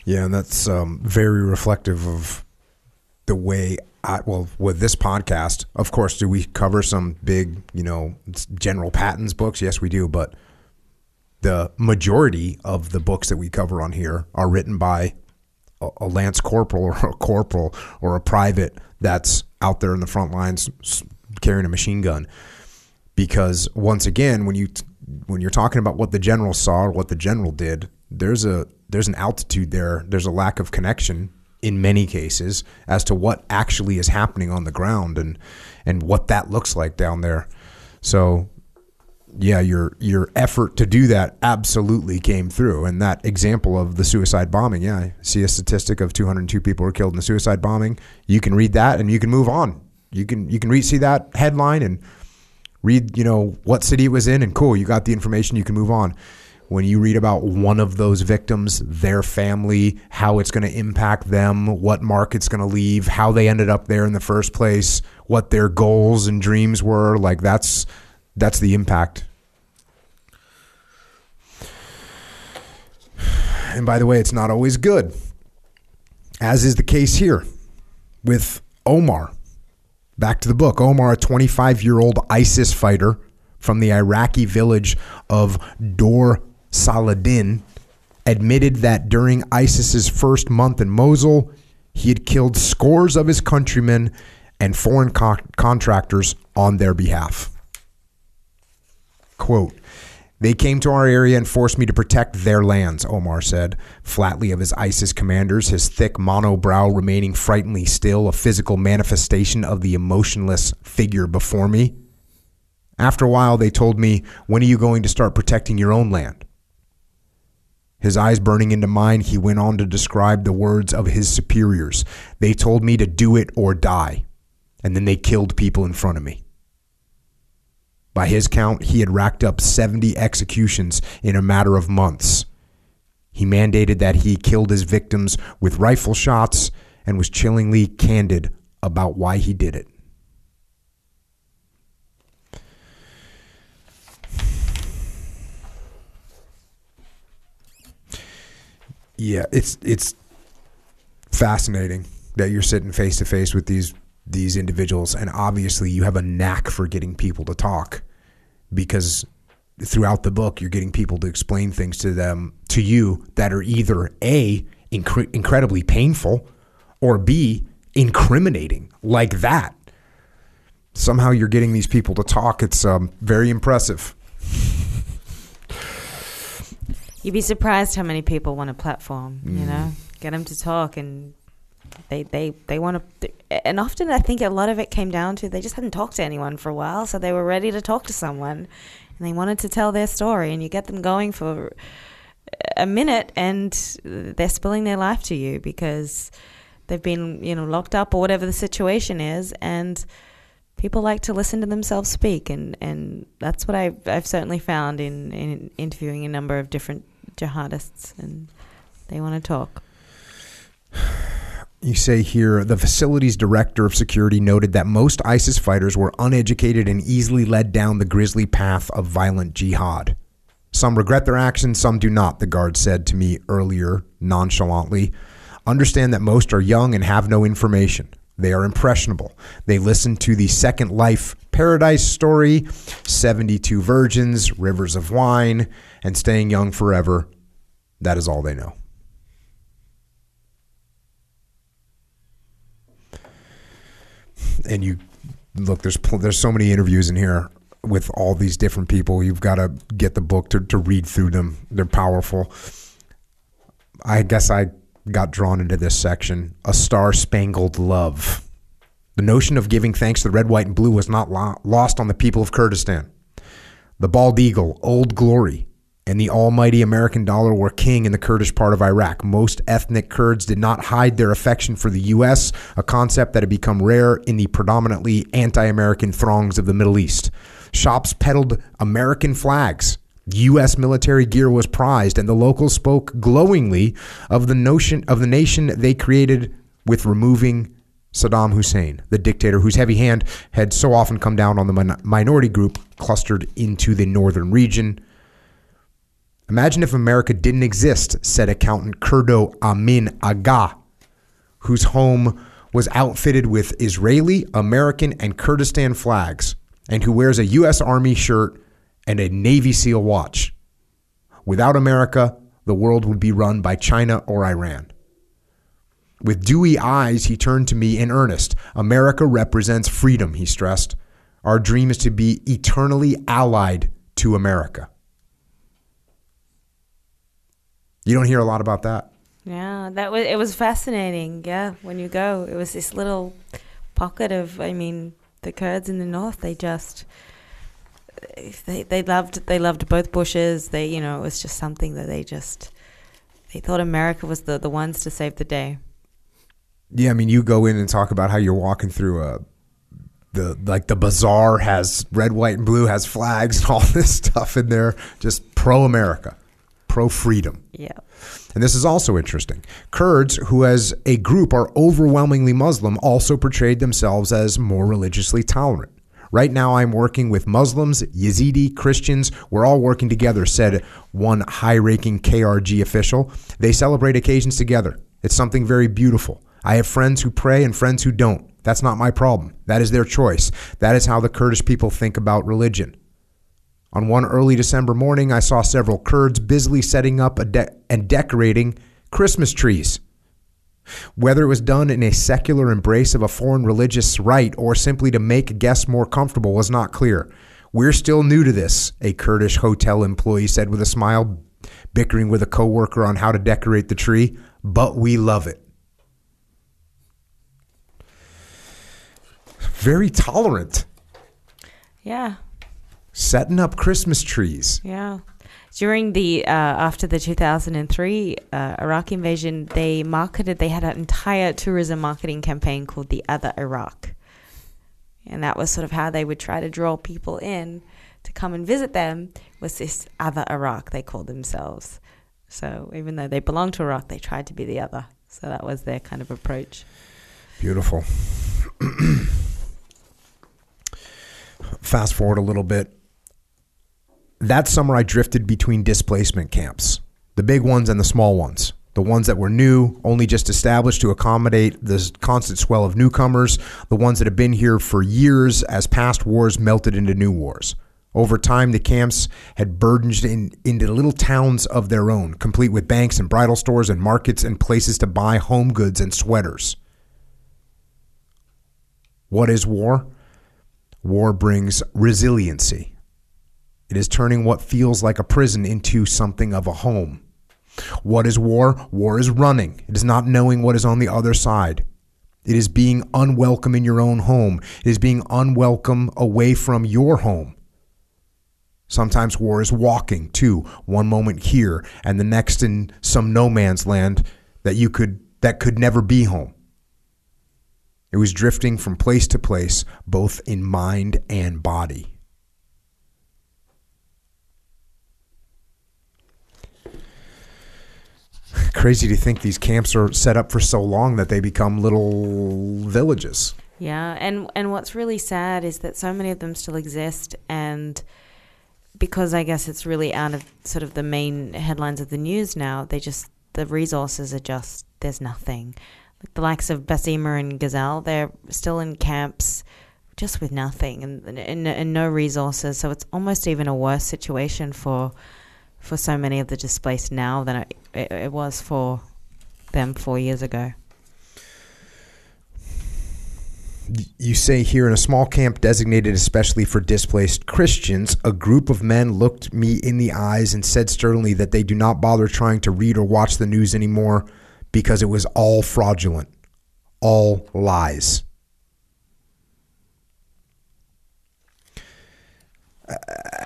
Yeah, and that's um, very reflective of the way I, well, with this podcast, of course, do we cover some big, you know, General Patton's books? Yes, we do. But the majority of the books that we cover on here are written by a, a lance corporal or a corporal or a private that's out there in the front lines carrying a machine gun. Because once again, when you when you're talking about what the general saw or what the general did, there's a there's an altitude there. There's a lack of connection in many cases as to what actually is happening on the ground and and what that looks like down there. So yeah, your your effort to do that absolutely came through. And that example of the suicide bombing, yeah, I see a statistic of 202 people were killed in the suicide bombing. You can read that and you can move on. You can you can read see that headline and read, you know, what city it was in and cool, you got the information, you can move on when you read about one of those victims, their family, how it's going to impact them, what mark it's going to leave, how they ended up there in the first place, what their goals and dreams were, like that's that's the impact. And by the way, it's not always good. As is the case here with Omar. Back to the book. Omar, a 25 year old ISIS fighter from the Iraqi village of Dor Saladin admitted that during ISIS's first month in Mosul, he had killed scores of his countrymen and foreign co- contractors on their behalf. Quote, they came to our area and forced me to protect their lands, Omar said, flatly of his ISIS commanders, his thick monobrow remaining frighteningly still, a physical manifestation of the emotionless figure before me. After a while, they told me, When are you going to start protecting your own land? His eyes burning into mine, he went on to describe the words of his superiors. They told me to do it or die, and then they killed people in front of me. By his count, he had racked up 70 executions in a matter of months. He mandated that he killed his victims with rifle shots and was chillingly candid about why he did it. Yeah, it's it's fascinating that you're sitting face to face with these these individuals, and obviously you have a knack for getting people to talk because throughout the book you're getting people to explain things to them to you that are either a incre- incredibly painful or b incriminating like that. Somehow you're getting these people to talk. It's um, very impressive. You'd be surprised how many people want a platform. Mm. You know, get them to talk, and they they they want to. And often, I think a lot of it came down to they just hadn't talked to anyone for a while, so they were ready to talk to someone, and they wanted to tell their story. And you get them going for a minute, and they're spilling their life to you because they've been you know locked up or whatever the situation is, and people like to listen to themselves speak, and, and that's what I've, I've certainly found in, in interviewing a number of different jihadists, and they want to talk. You say here the facility's director of security noted that most ISIS fighters were uneducated and easily led down the grisly path of violent jihad. Some regret their actions, some do not, the guard said to me earlier nonchalantly. Understand that most are young and have no information. They are impressionable. They listen to the Second Life Paradise story, 72 Virgins, Rivers of Wine, and Staying Young Forever. That is all they know. And you look, there's there's so many interviews in here with all these different people. You've got to get the book to, to read through them. They're powerful. I guess I got drawn into this section. A Star Spangled Love. The notion of giving thanks to the red, white, and blue was not lo- lost on the people of Kurdistan. The bald eagle, Old Glory, and the almighty American dollar were king in the Kurdish part of Iraq. Most ethnic Kurds did not hide their affection for the U.S., a concept that had become rare in the predominantly anti American throngs of the Middle East. Shops peddled American flags. U.S. military gear was prized, and the locals spoke glowingly of the notion of the nation they created with removing Saddam Hussein, the dictator whose heavy hand had so often come down on the min- minority group clustered into the northern region. Imagine if America didn't exist, said accountant Kurdo Amin Aga, whose home was outfitted with Israeli, American, and Kurdistan flags, and who wears a U.S. Army shirt and a Navy SEAL watch. Without America, the world would be run by China or Iran. With dewy eyes, he turned to me in earnest. America represents freedom, he stressed. Our dream is to be eternally allied to America. You don't hear a lot about that. Yeah, that was it was fascinating. Yeah, when you go, it was this little pocket of. I mean, the Kurds in the north. They just they they loved they loved both Bushes. They you know it was just something that they just they thought America was the the ones to save the day. Yeah, I mean, you go in and talk about how you're walking through a the like the bazaar has red, white, and blue has flags and all *laughs* this stuff in there, just pro America, pro freedom. Yeah. And this is also interesting. Kurds, who as a group are overwhelmingly Muslim, also portrayed themselves as more religiously tolerant. Right now, I'm working with Muslims, Yazidi, Christians. We're all working together, said one high ranking KRG official. They celebrate occasions together. It's something very beautiful. I have friends who pray and friends who don't. That's not my problem. That is their choice. That is how the Kurdish people think about religion. On one early December morning, I saw several Kurds busily setting up de- and decorating Christmas trees. Whether it was done in a secular embrace of a foreign religious rite or simply to make guests more comfortable was not clear. We're still new to this, a Kurdish hotel employee said with a smile, bickering with a coworker on how to decorate the tree, but we love it. Very tolerant. Yeah. Setting up Christmas trees. Yeah. During the uh, after the 2003 uh, Iraq invasion, they marketed. They had an entire tourism marketing campaign called the Other Iraq, and that was sort of how they would try to draw people in to come and visit them. Was this Other Iraq? They called themselves. So even though they belonged to Iraq, they tried to be the other. So that was their kind of approach. Beautiful. *clears throat* Fast forward a little bit. That summer, I drifted between displacement camps the big ones and the small ones. The ones that were new, only just established to accommodate the constant swell of newcomers. The ones that have been here for years as past wars melted into new wars. Over time, the camps had burgeoned in, into little towns of their own, complete with banks and bridal stores and markets and places to buy home goods and sweaters. What is war? War brings resiliency. It is turning what feels like a prison into something of a home. What is war? War is running. It is not knowing what is on the other side. It is being unwelcome in your own home. It is being unwelcome away from your home. Sometimes war is walking too, one moment here and the next in some no man's land that you could that could never be home. It was drifting from place to place, both in mind and body. Crazy to think these camps are set up for so long that they become little villages. Yeah, and and what's really sad is that so many of them still exist, and because I guess it's really out of sort of the main headlines of the news now, they just the resources are just there's nothing. Like the likes of Basima and Gazelle, they're still in camps just with nothing and, and, and no resources. So it's almost even a worse situation for for so many of the displaced now than it, it, it was for them four years ago. You say here in a small camp designated especially for displaced Christians, a group of men looked me in the eyes and said sternly that they do not bother trying to read or watch the news anymore because it was all fraudulent, all lies.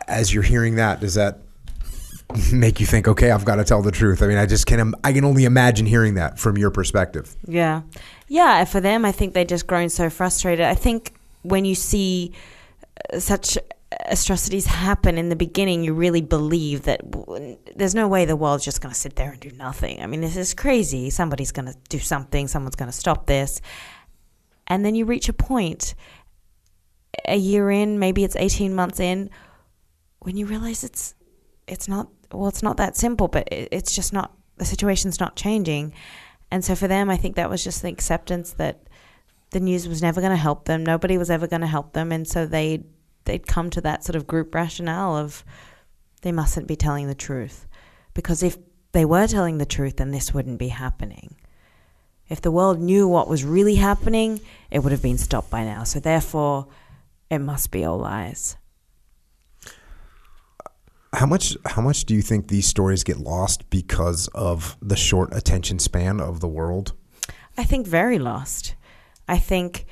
As you're hearing that, does that make you think, okay, I've got to tell the truth? I mean, I just can I can only imagine hearing that from your perspective. Yeah, yeah. For them, I think they just grown so frustrated. I think when you see uh, such atrocities happen in the beginning, you really believe that there's no way the world's just going to sit there and do nothing. I mean, this is crazy. Somebody's going to do something. Someone's going to stop this. And then you reach a point, a year in, maybe it's 18 months in, when you realize it's it's not well, it's not that simple, but it's just not the situation's not changing. And so for them, I think that was just the acceptance that the news was never going to help them. Nobody was ever going to help them, and so they they'd come to that sort of group rationale of they mustn't be telling the truth. Because if they were telling the truth, then this wouldn't be happening. If the world knew what was really happening, it would have been stopped by now. So therefore, it must be all lies. How much how much do you think these stories get lost because of the short attention span of the world? I think very lost. I think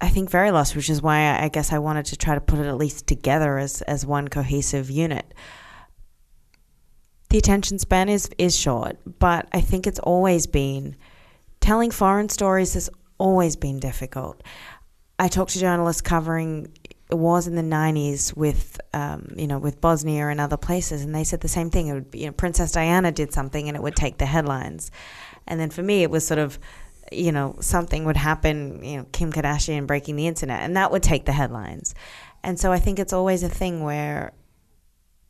I think very lost, which is why I guess I wanted to try to put it at least together as as one cohesive unit. The attention span is is short, but I think it's always been telling foreign stories has always been difficult. I talked to journalists covering wars in the 90s with um, you know with Bosnia and other places and they said the same thing it would be, you know Princess Diana did something and it would take the headlines and then for me it was sort of you know, something would happen, you know, Kim Kardashian breaking the internet, and that would take the headlines. And so I think it's always a thing where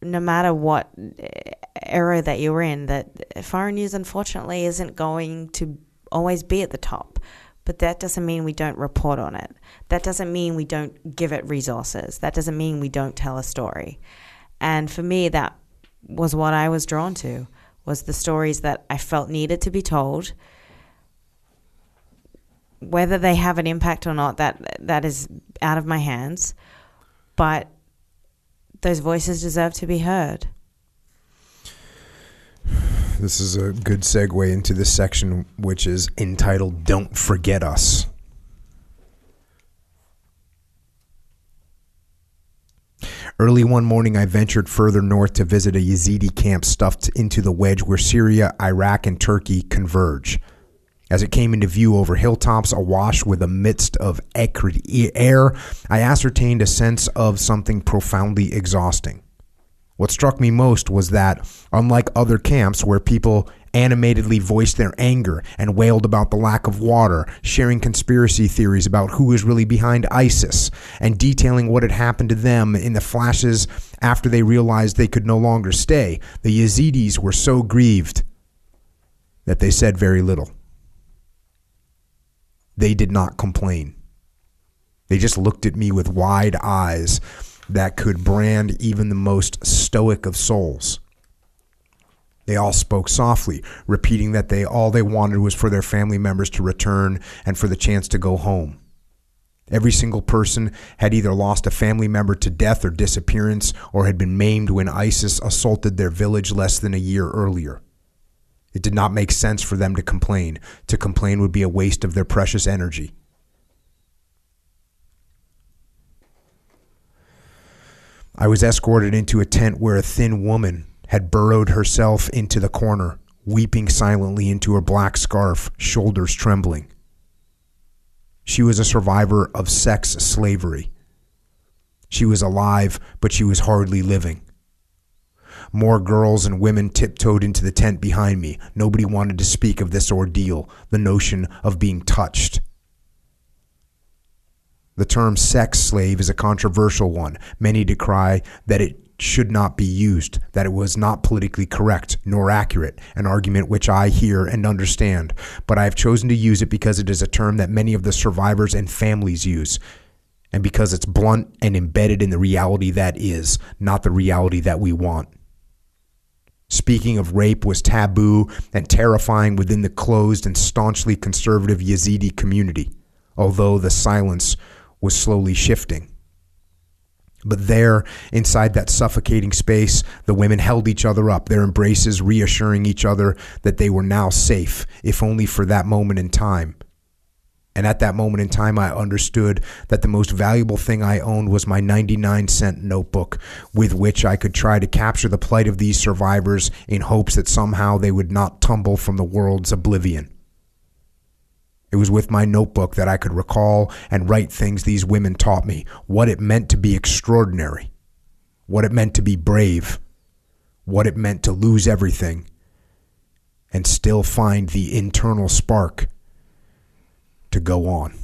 no matter what era that you're in, that foreign news unfortunately isn't going to always be at the top. But that doesn't mean we don't report on it. That doesn't mean we don't give it resources. That doesn't mean we don't tell a story. And for me, that was what I was drawn to was the stories that I felt needed to be told whether they have an impact or not, that that is out of my hands. But those voices deserve to be heard. This is a good segue into this section, which is entitled Don't Forget Us. Early one morning, I ventured further north to visit a Yazidi camp stuffed into the wedge where Syria, Iraq, and Turkey converge. As it came into view over hilltops awash with a mist of acrid air, I ascertained a sense of something profoundly exhausting. What struck me most was that, unlike other camps where people animatedly voiced their anger and wailed about the lack of water, sharing conspiracy theories about who is really behind ISIS, and detailing what had happened to them in the flashes after they realized they could no longer stay, the Yazidis were so grieved that they said very little they did not complain. They just looked at me with wide eyes that could brand even the most stoic of souls. They all spoke softly, repeating that they all they wanted was for their family members to return and for the chance to go home. Every single person had either lost a family member to death or disappearance or had been maimed when ISIS assaulted their village less than a year earlier. It did not make sense for them to complain. To complain would be a waste of their precious energy. I was escorted into a tent where a thin woman had burrowed herself into the corner, weeping silently into her black scarf, shoulders trembling. She was a survivor of sex slavery. She was alive, but she was hardly living. More girls and women tiptoed into the tent behind me. Nobody wanted to speak of this ordeal, the notion of being touched. The term sex slave is a controversial one. Many decry that it should not be used, that it was not politically correct nor accurate, an argument which I hear and understand. But I have chosen to use it because it is a term that many of the survivors and families use, and because it's blunt and embedded in the reality that is, not the reality that we want. Speaking of rape was taboo and terrifying within the closed and staunchly conservative Yazidi community, although the silence was slowly shifting. But there, inside that suffocating space, the women held each other up, their embraces reassuring each other that they were now safe, if only for that moment in time. And at that moment in time, I understood that the most valuable thing I owned was my 99 cent notebook with which I could try to capture the plight of these survivors in hopes that somehow they would not tumble from the world's oblivion. It was with my notebook that I could recall and write things these women taught me, what it meant to be extraordinary, what it meant to be brave, what it meant to lose everything and still find the internal spark to go on.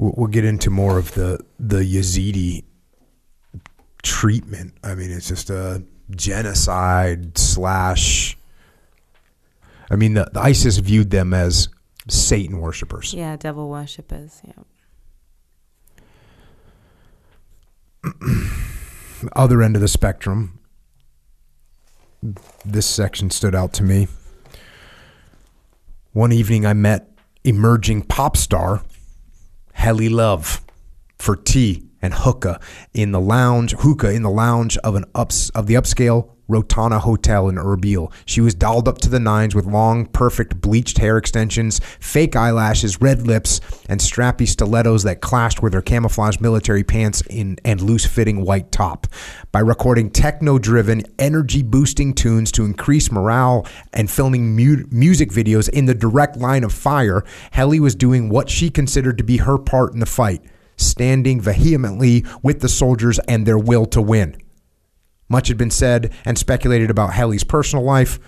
We'll get into more of the the Yazidi treatment. I mean, it's just a genocide slash. I mean, the, the ISIS viewed them as Satan worshippers. Yeah, devil worshippers. Yeah. *clears throat* Other end of the spectrum. This section stood out to me. One evening, I met emerging pop star Helly Luv for tea and hookah in the lounge, hookah in the lounge of an ups of the upscale Rotana Hotel in Erbil. She was dolled up to the nines with long, perfect bleached hair extensions, fake eyelashes, red lips, and strappy stilettos that clashed with her camouflage military pants in, and loose fitting white top. By recording techno driven, energy boosting tunes to increase morale and filming mu- music videos in the direct line of fire, Helly was doing what she considered to be her part in the fight standing vehemently with the soldiers and their will to win. Much had been said and speculated about Helly's personal life,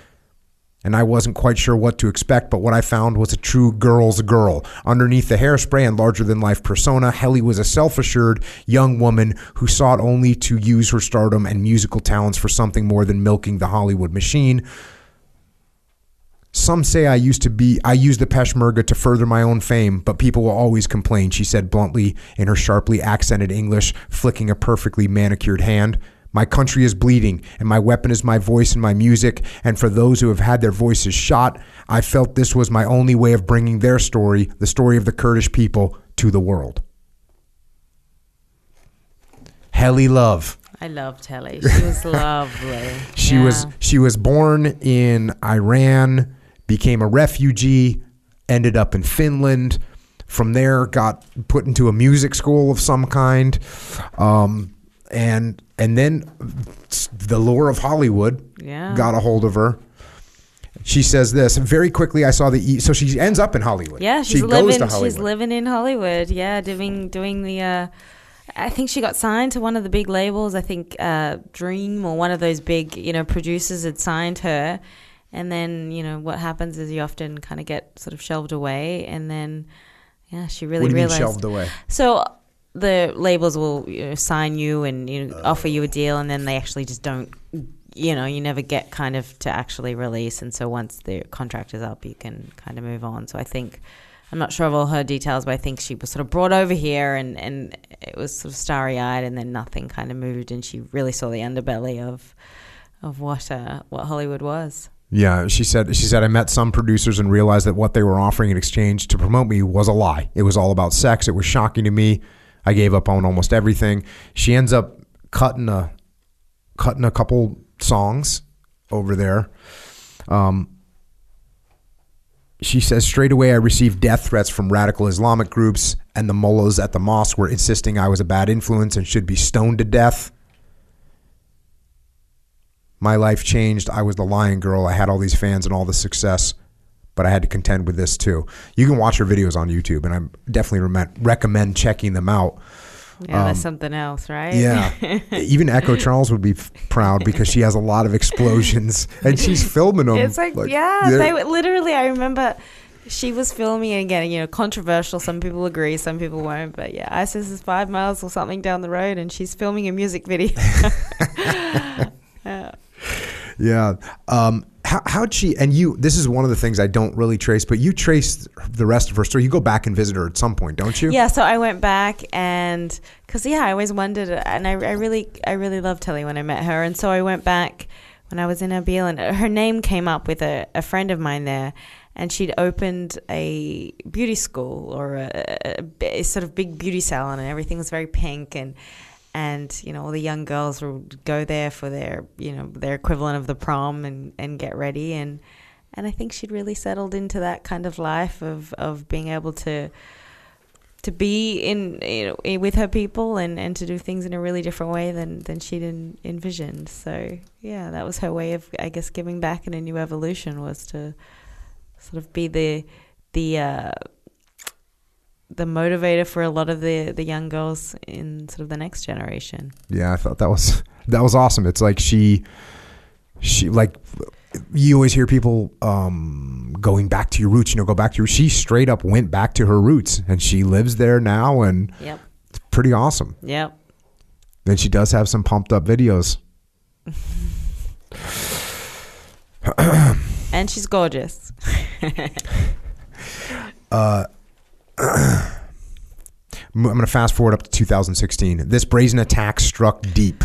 and I wasn't quite sure what to expect, but what I found was a true girl's girl. Underneath the hairspray and larger than life persona, Helly was a self assured young woman who sought only to use her stardom and musical talents for something more than milking the Hollywood machine. Some say I used to be I used the Peshmerga to further my own fame, but people will always complain, she said bluntly in her sharply accented English, flicking a perfectly manicured hand. My country is bleeding, and my weapon is my voice and my music. And for those who have had their voices shot, I felt this was my only way of bringing their story, the story of the Kurdish people, to the world. Helly Luv. I loved Helly. She was *laughs* lovely. She Yeah. was she was born in Iran, became a refugee, ended up in Finland. From there, got put into a music school of some kind, um, and and then the lure of Hollywood Yeah. got a hold of her. She says this very quickly. I saw the e- so she ends up in Hollywood. Yeah, she's she living. goes to She's living in Hollywood. Yeah, doing doing the. Uh, I think she got signed to one of the big labels. I think uh, Dream or one of those big you know producers had signed her, and then you know what happens is you often kind of get sort of shelved away, and then yeah, she really what do you mean realized. shelved away? So the labels will you know, sign you and you know, offer you a deal, and then they actually just don't. You know, you never get kind of to actually release, and so once the contract is up, you can kind of move on. So I think I'm not sure of all her details, but I think she was sort of brought over here, and and it was sort of starry eyed, and then nothing kind of moved, and she really saw the underbelly of of what uh, what Hollywood was. Yeah, she said she said I met some producers and realized that what they were offering in exchange to promote me was a lie. It was all about sex. It was shocking to me. I gave up on almost everything. She ends up cutting a cutting a couple songs over there. Um, she says straight away I received death threats from radical Islamic groups and the mullahs at the mosque were insisting I was a bad influence and should be stoned to death. My life changed. I was the lion girl. I had all these fans and all the success, but I had to contend with this too. You can watch her videos on YouTube, and I definitely rem- recommend checking them out. Yeah, that's something else, right? Um, Yeah, *laughs* even Echo Charles would be f- proud because she has a lot of explosions and she's *laughs* filming them. It's like, yeah, they're- they literally. I remember she was filming and again, you know, controversial. Some people agree, some people won't. But yeah, ISIS is five miles or something down the road, and she's filming a music video. yeah. *laughs* Yeah. Um, how, how'd she, and you, this is one of the things I don't really trace, but you trace the rest of her story. You go back and visit her at some point, don't you? Yeah, so I went back and because yeah, I always wondered, and I, I really, I really loved Helly when I met her, and so I went back when I was in Erbil, and her name came up with a, a friend of mine there, and she'd opened a beauty school or a, a, a sort of big beauty salon, and everything was very pink and and you know all the young girls would go there for their you know their equivalent of the prom and, and get ready and and I think she'd really settled into that kind of life of, of being able to to be in you know with her people and, and to do things in a really different way than, than she'd in, envisioned. So yeah, that was her way of I guess giving back in a new evolution was to sort of be the the uh, the motivator for a lot of the the young girls in sort of the next generation. Yeah, I thought that was *laughs* that was awesome. It's like she she like you always hear people um, going back to your roots. You know, go back to your. She straight up went back to her roots, and she lives there now, and Yep. it's pretty awesome. Yep. Then she does have some pumped up videos. *laughs* And she's gorgeous. *laughs* *clears throat* I'm going to fast forward up to 2016. This brazen attack struck deep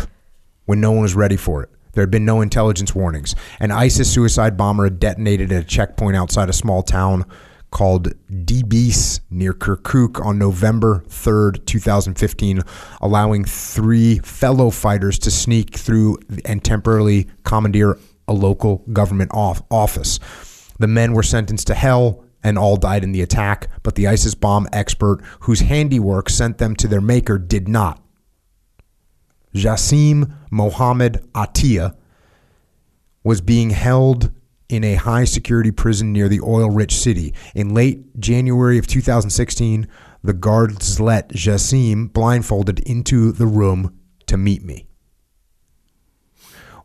when no one was ready for it. There had been no intelligence warnings. An ISIS suicide bomber had detonated at a checkpoint outside a small town called Dibis near Kirkuk on November 3rd, 2015, allowing three fellow fighters to sneak through and temporarily commandeer a local government off- office. The men were sentenced to hell and all died in the attack, but the ISIS bomb expert whose handiwork sent them to their maker did not. Jassim Mohammed Atiyah was being held in a high security prison near the oil rich city. In late January of 2016, the guards let Jassim blindfolded into the room to meet me.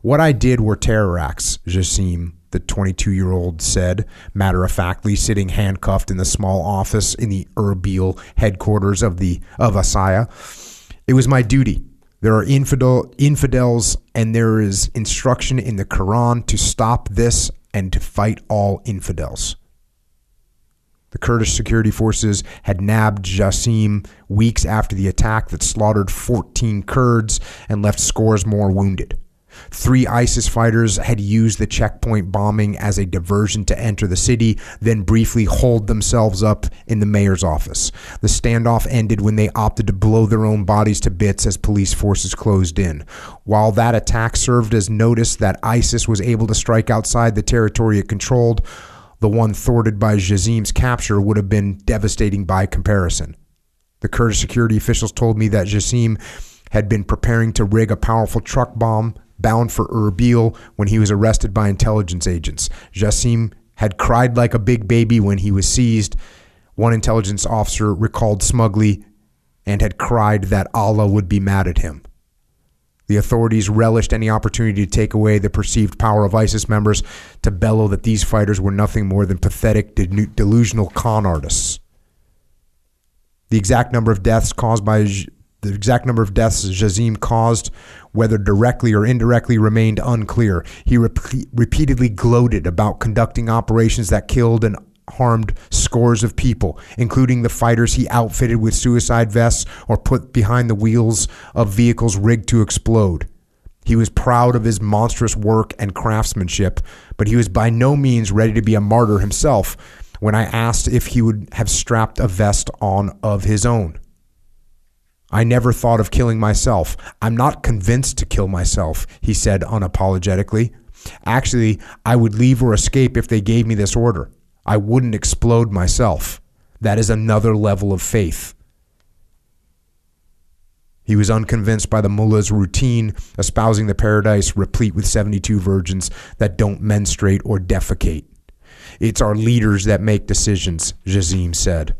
What I did were terror acts, Jassim, the 22 year old said, matter of factly sitting handcuffed in the small office in the Erbil headquarters of the of Asaya. It was my duty. There are infidel infidels and there is instruction in the Quran to stop this and to fight all infidels. The Kurdish security forces had nabbed Jassim weeks after the attack that slaughtered 14 Kurds and left scores more wounded. Three ISIS fighters had used the checkpoint bombing as a diversion to enter the city, then briefly holed themselves up in the mayor's office. The standoff ended when they opted to blow their own bodies to bits as police forces closed in. While that attack served as notice that ISIS was able to strike outside the territory it controlled, the one thwarted by Jassim's capture would have been devastating by comparison. The Kurdish security officials told me that Jassim had been preparing to rig a powerful truck bomb bound for Erbil when he was arrested by intelligence agents. Jassim had cried like a big baby when he was seized. One intelligence officer recalled smugly and had cried that Allah would be mad at him. The authorities relished any opportunity to take away the perceived power of ISIS members to bellow that these fighters were nothing more than pathetic, delusional con artists. The exact number of deaths caused by the exact number of deaths Jassim caused, whether directly or indirectly, remained unclear. He repe- repeatedly gloated about conducting operations that killed and harmed scores of people, including the fighters he outfitted with suicide vests or put behind the wheels of vehicles rigged to explode. He was proud of his monstrous work and craftsmanship, but he was by no means ready to be a martyr himself when I asked if he would have strapped a vest on of his own. I never thought of killing myself. I'm not convinced to kill myself, he said unapologetically. Actually, I would leave or escape if they gave me this order. I wouldn't explode myself. That is another level of faith. He was unconvinced by the mullah's routine, espousing the paradise replete with 72 virgins that don't menstruate or defecate. It's our leaders that make decisions, Jassim said.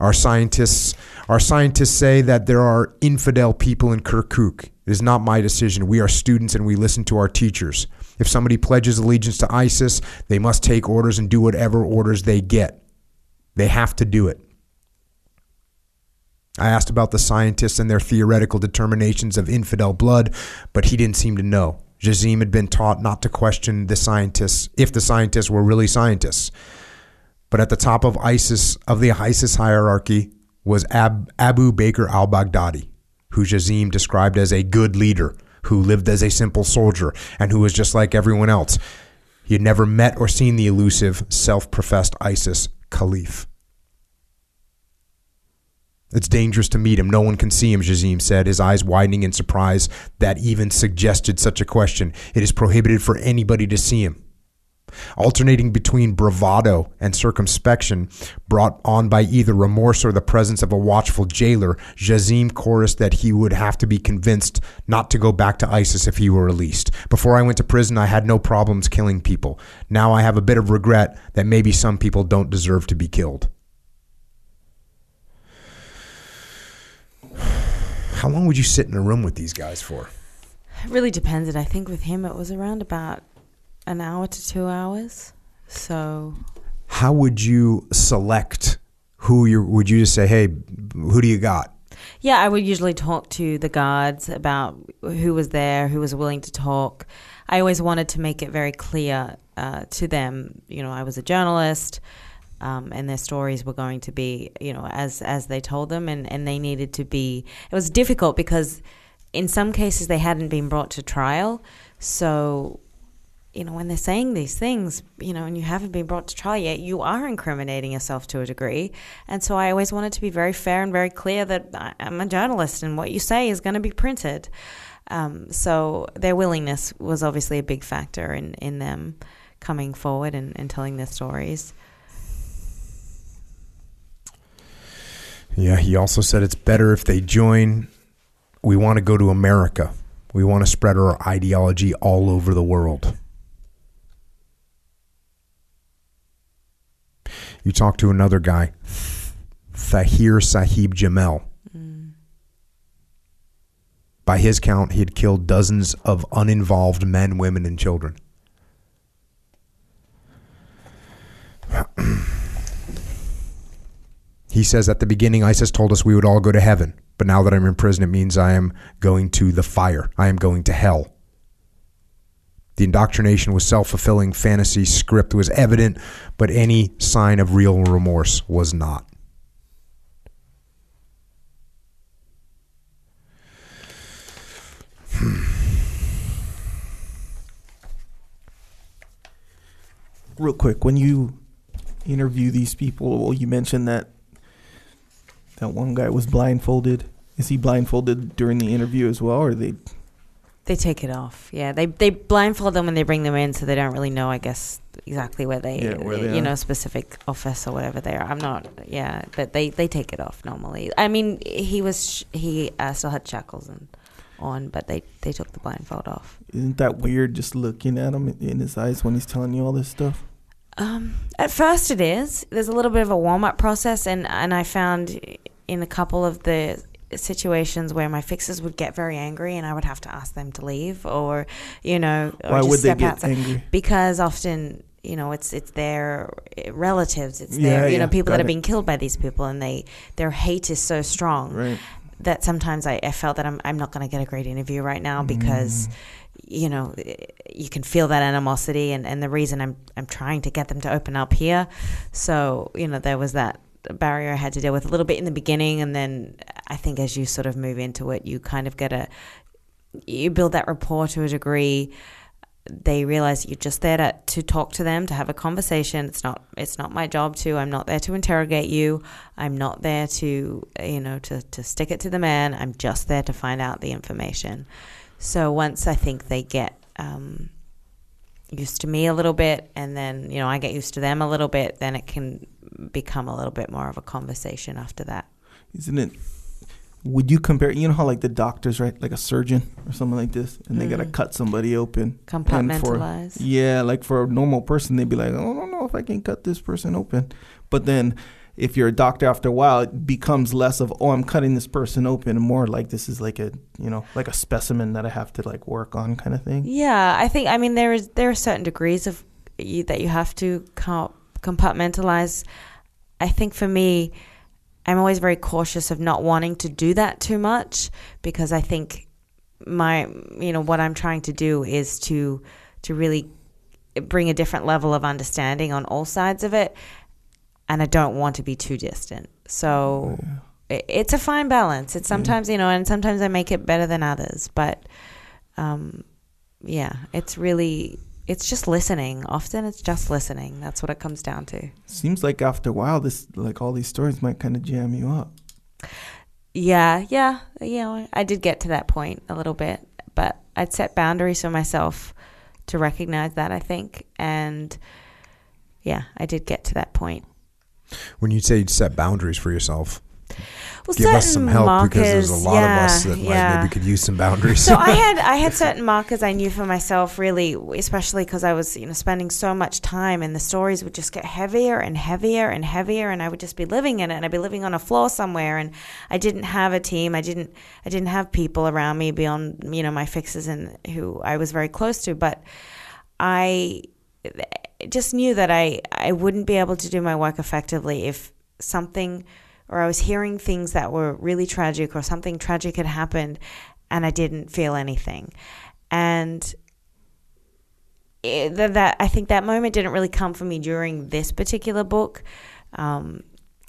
Our scientists, our scientists say that there are infidel people in Kirkuk. It is not my decision. We are students and we listen to our teachers. If somebody pledges allegiance to ISIS, they must take orders and do whatever orders they get. They have to do it. I asked about the scientists and their theoretical determinations of infidel blood, but he didn't seem to know. Jassim had been taught not to question the scientists if the scientists were really scientists. But at the top of ISIS of the ISIS hierarchy was Ab, Abu Bakr al-Baghdadi, who Jassim described as a good leader who lived as a simple soldier and who was just like everyone else. He had never met or seen the elusive, self professed ISIS caliph. It's dangerous to meet him. No one can see him, Jassim said, his eyes widening in surprise that even suggested such a question. It is prohibited for anybody to see him. Alternating between bravado and circumspection, brought on by either remorse or the presence of a watchful jailer, Jassim chorused that he would have to be convinced not to go back to ISIS if he were released. Before I went to prison, I had no problems killing people. Now I have a bit of regret that maybe some people don't deserve to be killed. *sighs* How long would you sit in a room with these guys for? It really depended. I think with him it was around about an hour to two hours. So How would you select who you would you just say, "Hey, who do you got?" Yeah, I would usually talk to the guards about who was there, who was willing to talk. I always wanted to make it very clear uh, to them, you know, I was a journalist, um, and their stories were going to be, you know, as as they told them, and and they needed to be. It was difficult because in some cases they hadn't been brought to trial, so you know, when they're saying these things, you know, and you haven't been brought to trial yet, you are incriminating yourself to a degree. And so I always wanted to be very fair and very clear that I'm a journalist and what you say is going to be printed. Um, so their willingness was obviously a big factor in, in them coming forward and, and telling their stories. Yeah, he also said it's better if they join. We want to go to America. We want to spread our ideology all over the world. You talk to another guy, Thahir Sahib Jamel. By his count, he had killed dozens of uninvolved men, women, and children. *clears throat* He says at the beginning, ISIS told us we would all go to heaven, but now that I'm in prison, it means I am going to the fire. I am going to hell. The indoctrination was self fulfilling fantasy script was evident, but any sign of real remorse was not. Hmm. real quick, when you interview these people, well, you mentioned that that one guy was blindfolded. Is he blindfolded during the interview as well, or they? They take it off. Yeah, they they blindfold them when they bring them in, so they don't really know. I guess exactly where they, Yeah, where they you are. know, specific office or whatever they are. I'm not. Yeah, but they they take it off normally. I mean, he was sh- he uh, still had shackles and on, but they they took the blindfold off. Isn't that weird? Just looking at him in his eyes when he's telling you all this stuff. Um, at first, it is. There's a little bit of a warm up process, and and I found in a couple of the situations where my fixers would get very angry, and I would have to ask them to leave, or you know, or Why would they get outside. angry? because often you know it's it's their relatives it's Yeah, their you yeah, know people that are it. being killed by these people and they their hate is so strong Right. that sometimes I, I felt that I'm, I'm not going to get a great interview right now Mm. because you know you can feel that animosity and, and the reason I'm I'm trying to get them to open up here so you know there was that barrier I had to deal with a little bit in the beginning and then I think as you sort of move into it you kind of get a you build that rapport to a degree. They realize you're just there to, to talk to them to have a conversation. It's not it's not my job to i'm not there to interrogate you. I'm not there to you know to, to stick it to the man. I'm just there to find out the information. So once i think they get um, used to me a little bit and then you know i get used to them a little bit then it can become a little bit more of a conversation after that Isn't it? Would you compare? You know how like the doctors, right? Like a surgeon or something like this, and they gotta Mm. cut somebody open. And for- compartmentalize Yeah, like for a normal person, they'd be like, "Oh, I don't know if I can cut this person open. But then, if you're a doctor, after a while, it becomes less of, "Oh, I'm cutting this person open," and more like this is like a, you know, like a specimen that I have to like work on, kind of thing. Yeah, I think I mean there is there are certain degrees of you, that you have to compartmentalize. I think for me, I'm always very cautious of not wanting to do that too much because I think my you know what I'm trying to do is to to really bring a different level of understanding on all sides of it, and I don't want to be too distant. So it- it's a fine balance. It's sometimes you know, and sometimes I make it better than others, but um, yeah, it's really it's just listening. Often it's just listening. That's what it comes down to. Seems like after a while, this like all these stories might kind of jam you up. Yeah, yeah, you know, I did get to that point a little bit, but I'd set boundaries for myself to recognize that, I think. And yeah, I did get to that point. When you say you set boundaries for yourself, Well, give us some certain help because there's a markers, lot of us yeah, that yeah. maybe could use some boundaries. so I had I had *laughs* certain markers I knew for myself really, especially because I was you know spending so much time, and the stories would just get heavier and heavier and heavier, and I would just be living in it, and I'd be living on a floor somewhere, and I didn't have a team, I didn't I didn't have people around me beyond you know my fixes and who I was very close to, but I just knew that I I wouldn't be able to do my work effectively if something or I was hearing things that were really tragic or something tragic had happened and I didn't feel anything. And it, that, I think that moment didn't really come for me during this particular book. Um,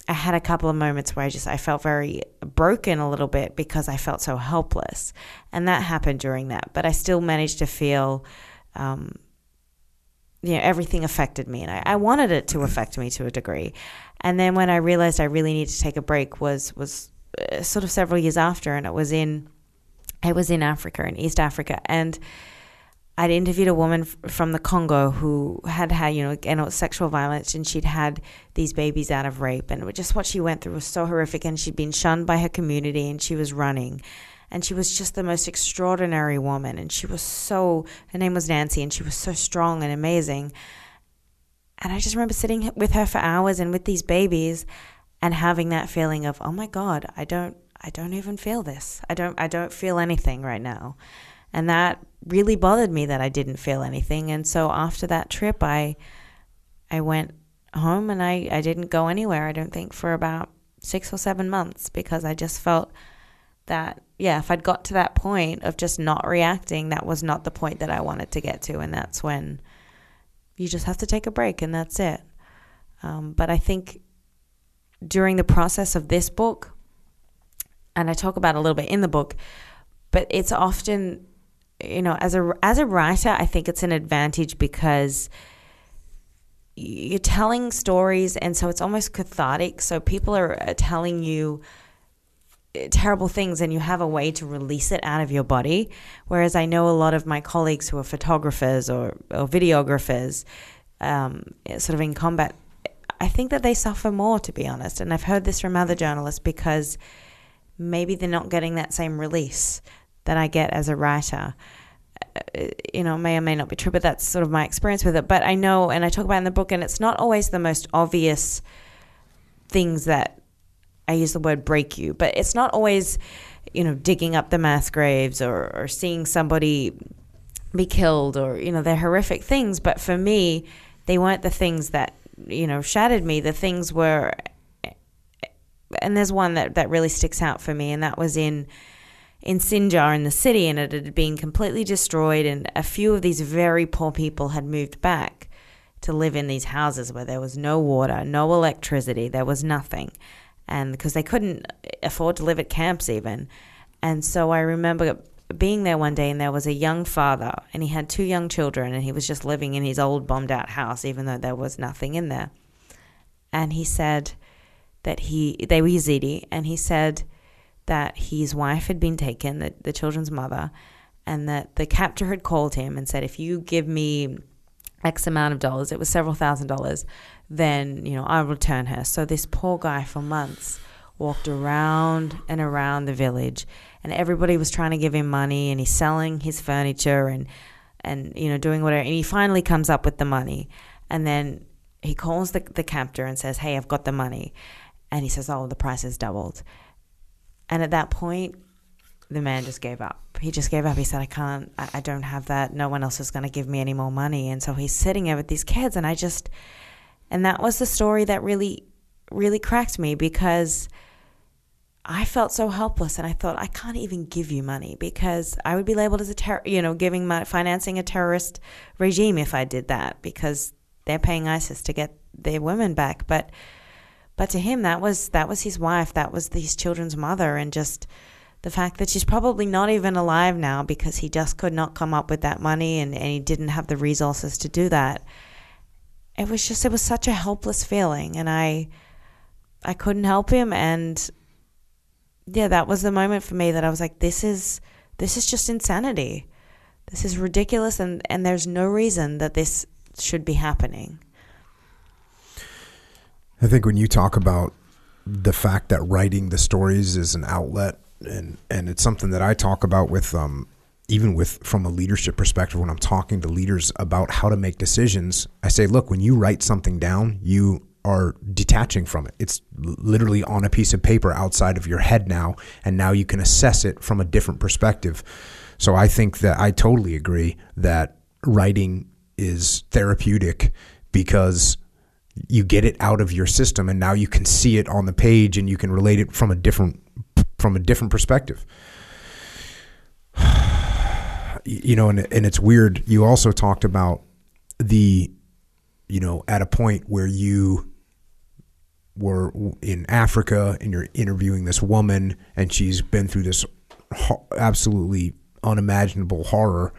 I had a couple of moments where I just I felt very broken a little bit because I felt so helpless, and that happened during that. But I still managed to feel, um, you know, everything affected me, and I, I wanted it to affect me to a degree. And then when I realized I really needed to take a break was was uh, sort of several years after, and it was in I was in Africa, in East Africa, and I'd interviewed a woman f- from the Congo who had had, you know, it sexual violence, and she'd had these babies out of rape, and just what she went through was so horrific, and she'd been shunned by her community, and she was running, and she was just the most extraordinary woman, and she was so, her name was Nancy, and she was so strong and amazing, and I just remember sitting with her for hours and with these babies, and having that feeling of, oh my God, I don't, I don't even feel this, I don't, I don't feel anything right now and that really bothered me that I didn't feel anything. And so after that trip, I I went home and I, I didn't go anywhere. I don't think for about six or seven months because I just felt that yeah, if I'd got to that point of just not reacting, that was not the point that I wanted to get to, and that's when you just have to take a break, and that's it. Um, but I think during the process of this book, and I talk about a little bit in the book, but it's often you know as a as a writer i think it's an advantage because you're telling stories and so it's almost cathartic so people are telling you terrible things and you have a way to release it out of your body whereas i know a lot of my colleagues who are photographers or, or videographers um, sort of in combat i think that they suffer more to be honest and i've heard this from other journalists because maybe they're not getting that same release that I get as a writer. Uh, You know, may or may not be true, but that's sort of my experience with it. But I know, and I talk about in the book, and it's not always the most obvious things that I use the word break you, but it's not always, you know, digging up the mass graves or, or seeing somebody be killed or, you know, they're horrific things. But for me, they weren't the things that, you know, shattered me. The things were, and there's one that, that really sticks out for me, and that was in in Sinjar in the city, and it had been completely destroyed, and a few of these very poor people had moved back to live in these houses where there was no water, no electricity, there was nothing, and because they couldn't afford to live at camps even, and so I remember being there one day, and there was a young father, and he had two young children, and he was just living in his old bombed out house, even though there was nothing in there, and he said that he they were Yazidi, and he said that his wife had been taken, the, the children's mother, and that the captor had called him and said, if you give me X amount of dollars, it was several thousand dollars, then, you know, I'll return her. So this poor guy for months walked around and around the village and everybody was trying to give him money and he's selling his furniture and, and you know, doing whatever. And he finally comes up with the money. And then he calls the, the captor and says, hey, I've got the money. And he says, oh, the price has doubled. And at that point, the man just gave up. He just gave up. He said, I can't, I, I don't have that. No one else is going to give me any more money. And so he's sitting there with these kids. And I just, and that was the story that really, really cracked me because I felt so helpless. And I thought, I can't even give you money because I would be labeled as a terror, you know, giving my, financing a terrorist regime if I did that because they're paying ISIS to get their women back. But, but to him, that was that was his wife, that was his children's mother, and just the fact that she's probably not even alive now because he just could not come up with that money and, and he didn't have the resources to do that. It was just it was such a helpless feeling and I I couldn't help him and yeah, that was the moment for me that I was like, this is this is just insanity. This is ridiculous and, and there's no reason that this should be happening. I think when you talk about the fact that writing the stories is an outlet and and it's something that I talk about with um even with from a leadership perspective when I'm talking to leaders about how to make decisions I say look when you write something down you are detaching from it. It's literally on a piece of paper outside of your head now and now you can assess it from a different perspective. So I think that I totally agree that writing is therapeutic because you get it out of your system and now you can see it on the page and you can relate it from a different from a different perspective you know and, and it's weird you also talked about the you know at a point where you were in Africa and you're interviewing this woman and she's been through this absolutely unimaginable horror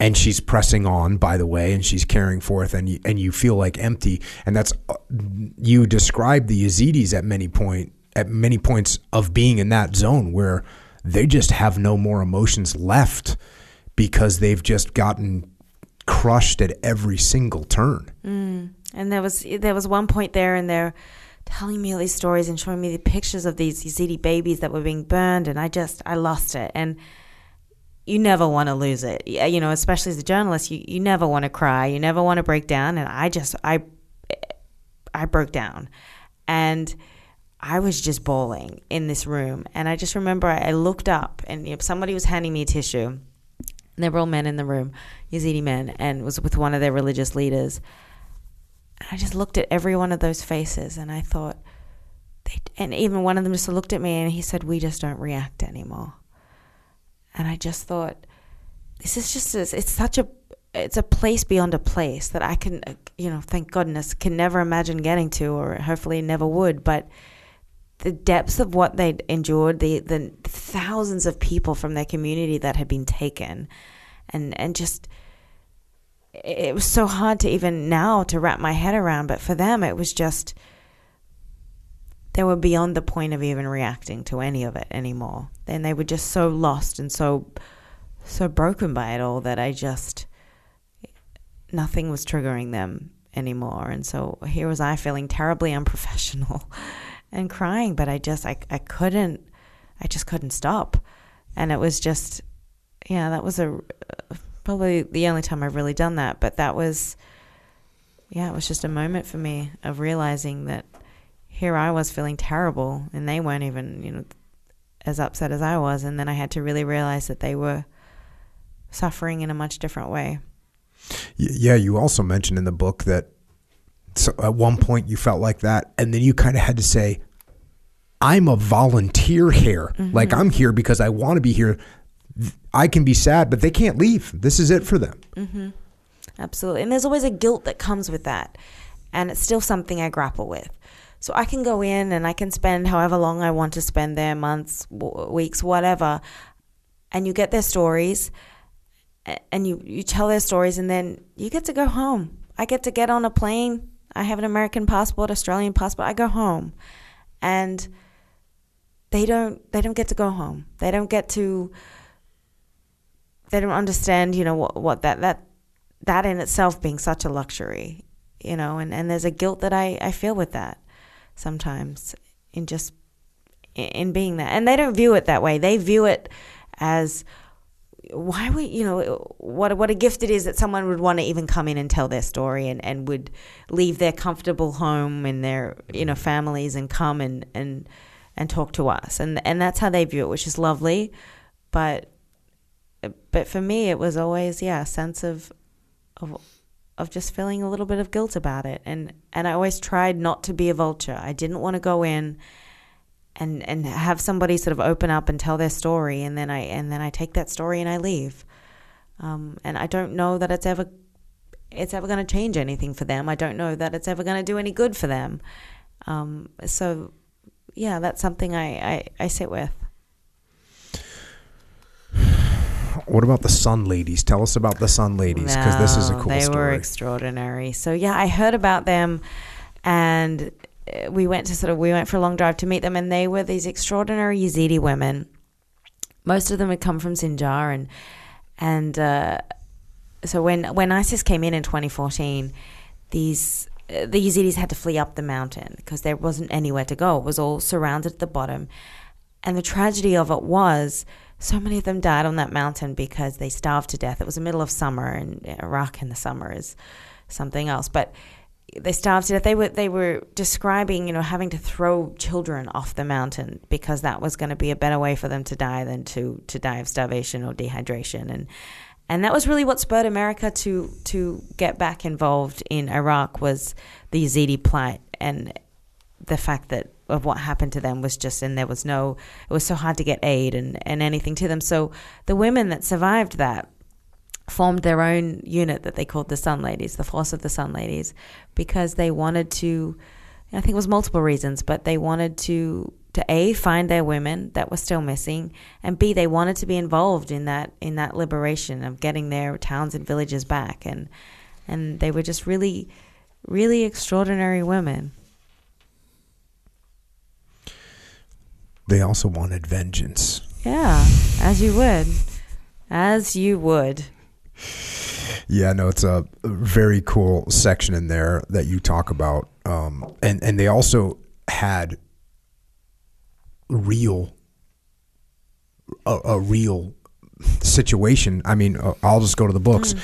and she's pressing on by the way and she's carrying forth and you, and you feel like empty. And that's uh, you describe the Yazidis at many point at many points of being in that zone where they just have no more emotions left because they've just gotten crushed at every single turn. Mm. And there was there was one point there and they're telling me all these stories and showing me the pictures of these Yazidi babies that were being burned and I just I lost it and you never want to lose it. You know, especially as a journalist, you, you never want to cry. You never want to break down. And I just, I, I broke down. And I was just bawling in this room. And I just remember I, looked up and you know, somebody was handing me a tissue. And there were all men in the room, Yazidi men, and was with one of their religious leaders. And I just looked at every one of those faces and I thought, they, and even one of them just looked at me and he said, We just don't react anymore. And I just thought, this is just it's such a it's a place beyond a place that I can you know thank goodness can never imagine getting to or hopefully never would but the depths of what they'd endured the the thousands of people from their community that had been taken and and just it was so hard to even now to wrap my head around but for them it was just they were beyond the point of even reacting to any of it anymore. And they were just so lost and so so broken by it all that I just nothing was triggering them anymore. And so here was I feeling terribly unprofessional *laughs* and crying, but I just I I couldn't I just couldn't stop. And it was just yeah, that was a probably the only time I've really done that, but that was yeah, it was just a moment for me of realizing that here I was feeling terrible, and they weren't even, you know, as upset as I was. And then I had to really realize that they were suffering in a much different way. Yeah, you also mentioned in the book that so at one point you felt like that, and then you kind of had to say, I'm a volunteer here. Mm-hmm. Like I'm here because I want to be here. I can be sad, but they can't leave. This is it for them. Mm-hmm. Absolutely. And there's always a guilt that comes with that. And it's still something I grapple with. So I can go in and I can spend however long I want to spend there months, w- weeks, whatever. And you get their stories and you, you tell their stories and then you get to go home. I get to get on a plane. I have an American passport, Australian passport. I go home. And they don't they don't get to go home. They don't get to they don't understand, you know, what, what that that that in itself being such a luxury, you know, and, and there's a guilt that I, I feel with that sometimes in just in being that. And they don't view it that way. They view it as why would you know what what a gift it is that someone would want to even come in and tell their story and, and would leave their comfortable home and their you know families and come and and and talk to us and and that's how they view it which is lovely but but for me it was always yeah a sense of of of just feeling a little bit of guilt about it. And and I always tried not to be a vulture. I didn't want to go in and and have somebody sort of open up and tell their story, and then I and then I take that story and I leave. Um, and I don't know that it's ever it's ever going to change anything for them. I don't know that it's ever going to do any good for them. Um, so yeah, that's something I, I, I sit with. What about the Sun Ladies? Tell us about the Sun Ladies because this is a cool they were story. extraordinary. So yeah, I heard about them, and we went to sort of we went for a long drive to meet them, and they were these extraordinary Yazidi women. Most of them had come from Sinjar, and and uh, so when when ISIS came in in 2014, these uh, the Yazidis had to flee up the mountain because there wasn't anywhere to go. It was all surrounded at the bottom, and the tragedy of it was so many of them died on that mountain because they starved to death. It was the middle of summer, and Iraq in the summer is something else. But they starved to death. They were they were describing, you know, having to throw children off the mountain because that was going to be a better way for them to die than to to die of starvation or dehydration. And and that was really what spurred America to to get back involved in Iraq was the Yazidi plight and the fact that of what happened to them was just and there was no it was so hard to get aid and, and anything to them. So the women that survived that formed their own unit that they called the Sun Ladies, the Force of the Sun Ladies, because they wanted to I think it was multiple reasons, but they wanted to to A find their women that were still missing and B they wanted to be involved in that in that liberation of getting their towns and villages back and and they were just really really extraordinary women. They also wanted vengeance. Yeah, as you would. As you would. Yeah, no, it's a very cool section in there that you talk about, um, and and they also had real a, a real situation. I mean, uh, I'll just go to the books.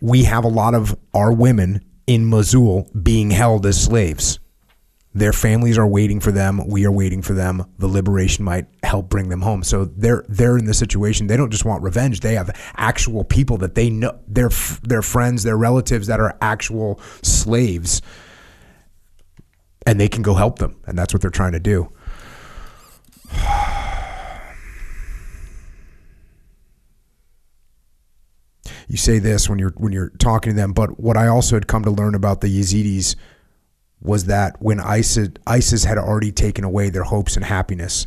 We have a lot of our women in Mosul being held as slaves. Their families are waiting for them. We are waiting for them. The liberation might help bring them home. So they're they're in this situation. They don't just want revenge. They have actual people that they know, their their friends, their relatives that are actual slaves, and they can go help them. And that's what they're trying to do. *sighs* You say this when you're when you're talking to them, but what I also had come to learn about the Yazidis was that when ISIS, ISIS had already taken away their hopes and happiness,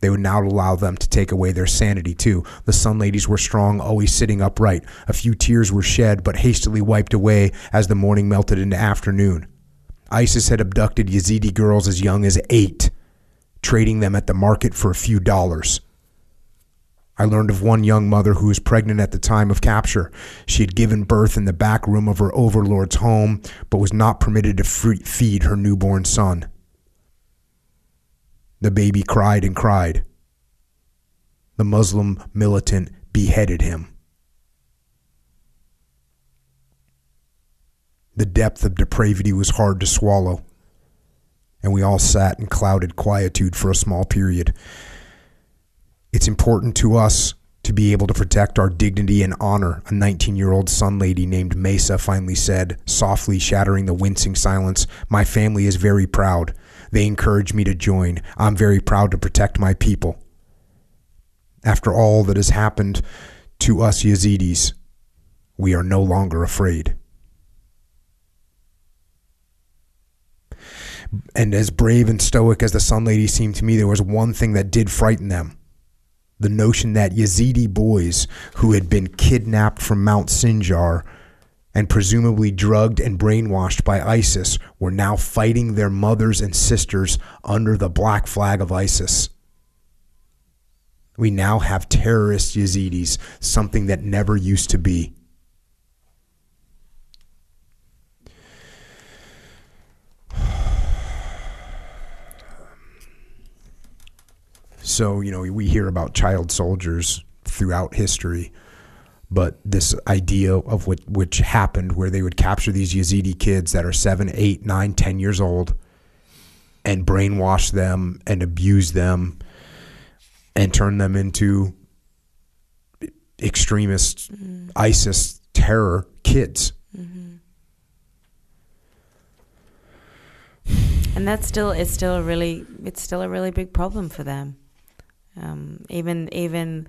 they would now allow them to take away their sanity too. The Sun Ladies were strong, always sitting upright. A few tears were shed, but hastily wiped away as the morning melted into afternoon. ISIS had abducted Yazidi girls as young as eight, trading them at the market for a few dollars. I learned of one young mother who was pregnant at the time of capture. She had given birth in the back room of her overlord's home, but was not permitted to feed her newborn son. The baby cried and cried. The Muslim militant beheaded him. The depth of depravity was hard to swallow, and we all sat in clouded quietude for a small period. It's important to us to be able to protect our dignity and honor, a 19 year old Sun lady named Mesa finally said, softly shattering the wincing silence. My family is very proud. They encourage me to join. I'm very proud to protect my people. After all that has happened to us Yazidis, we are no longer afraid. And as brave and stoic as the Sun Lady seemed to me, there was one thing that did frighten them the notion that Yazidi boys who had been kidnapped from Mount Sinjar and presumably drugged and brainwashed by ISIS were now fighting their mothers and sisters under the black flag of ISIS. We now have terrorist Yazidis, something that never used to be. So, you know, we hear about child soldiers throughout history, but this idea of what which happened where they would capture these Yazidi kids that are seven, eight, nine, ten years old and brainwash them and abuse them and turn them into extremist mm-hmm. ISIS terror kids. Mm-hmm. and that's still it's still a really it's still a really big problem for them. Um, even even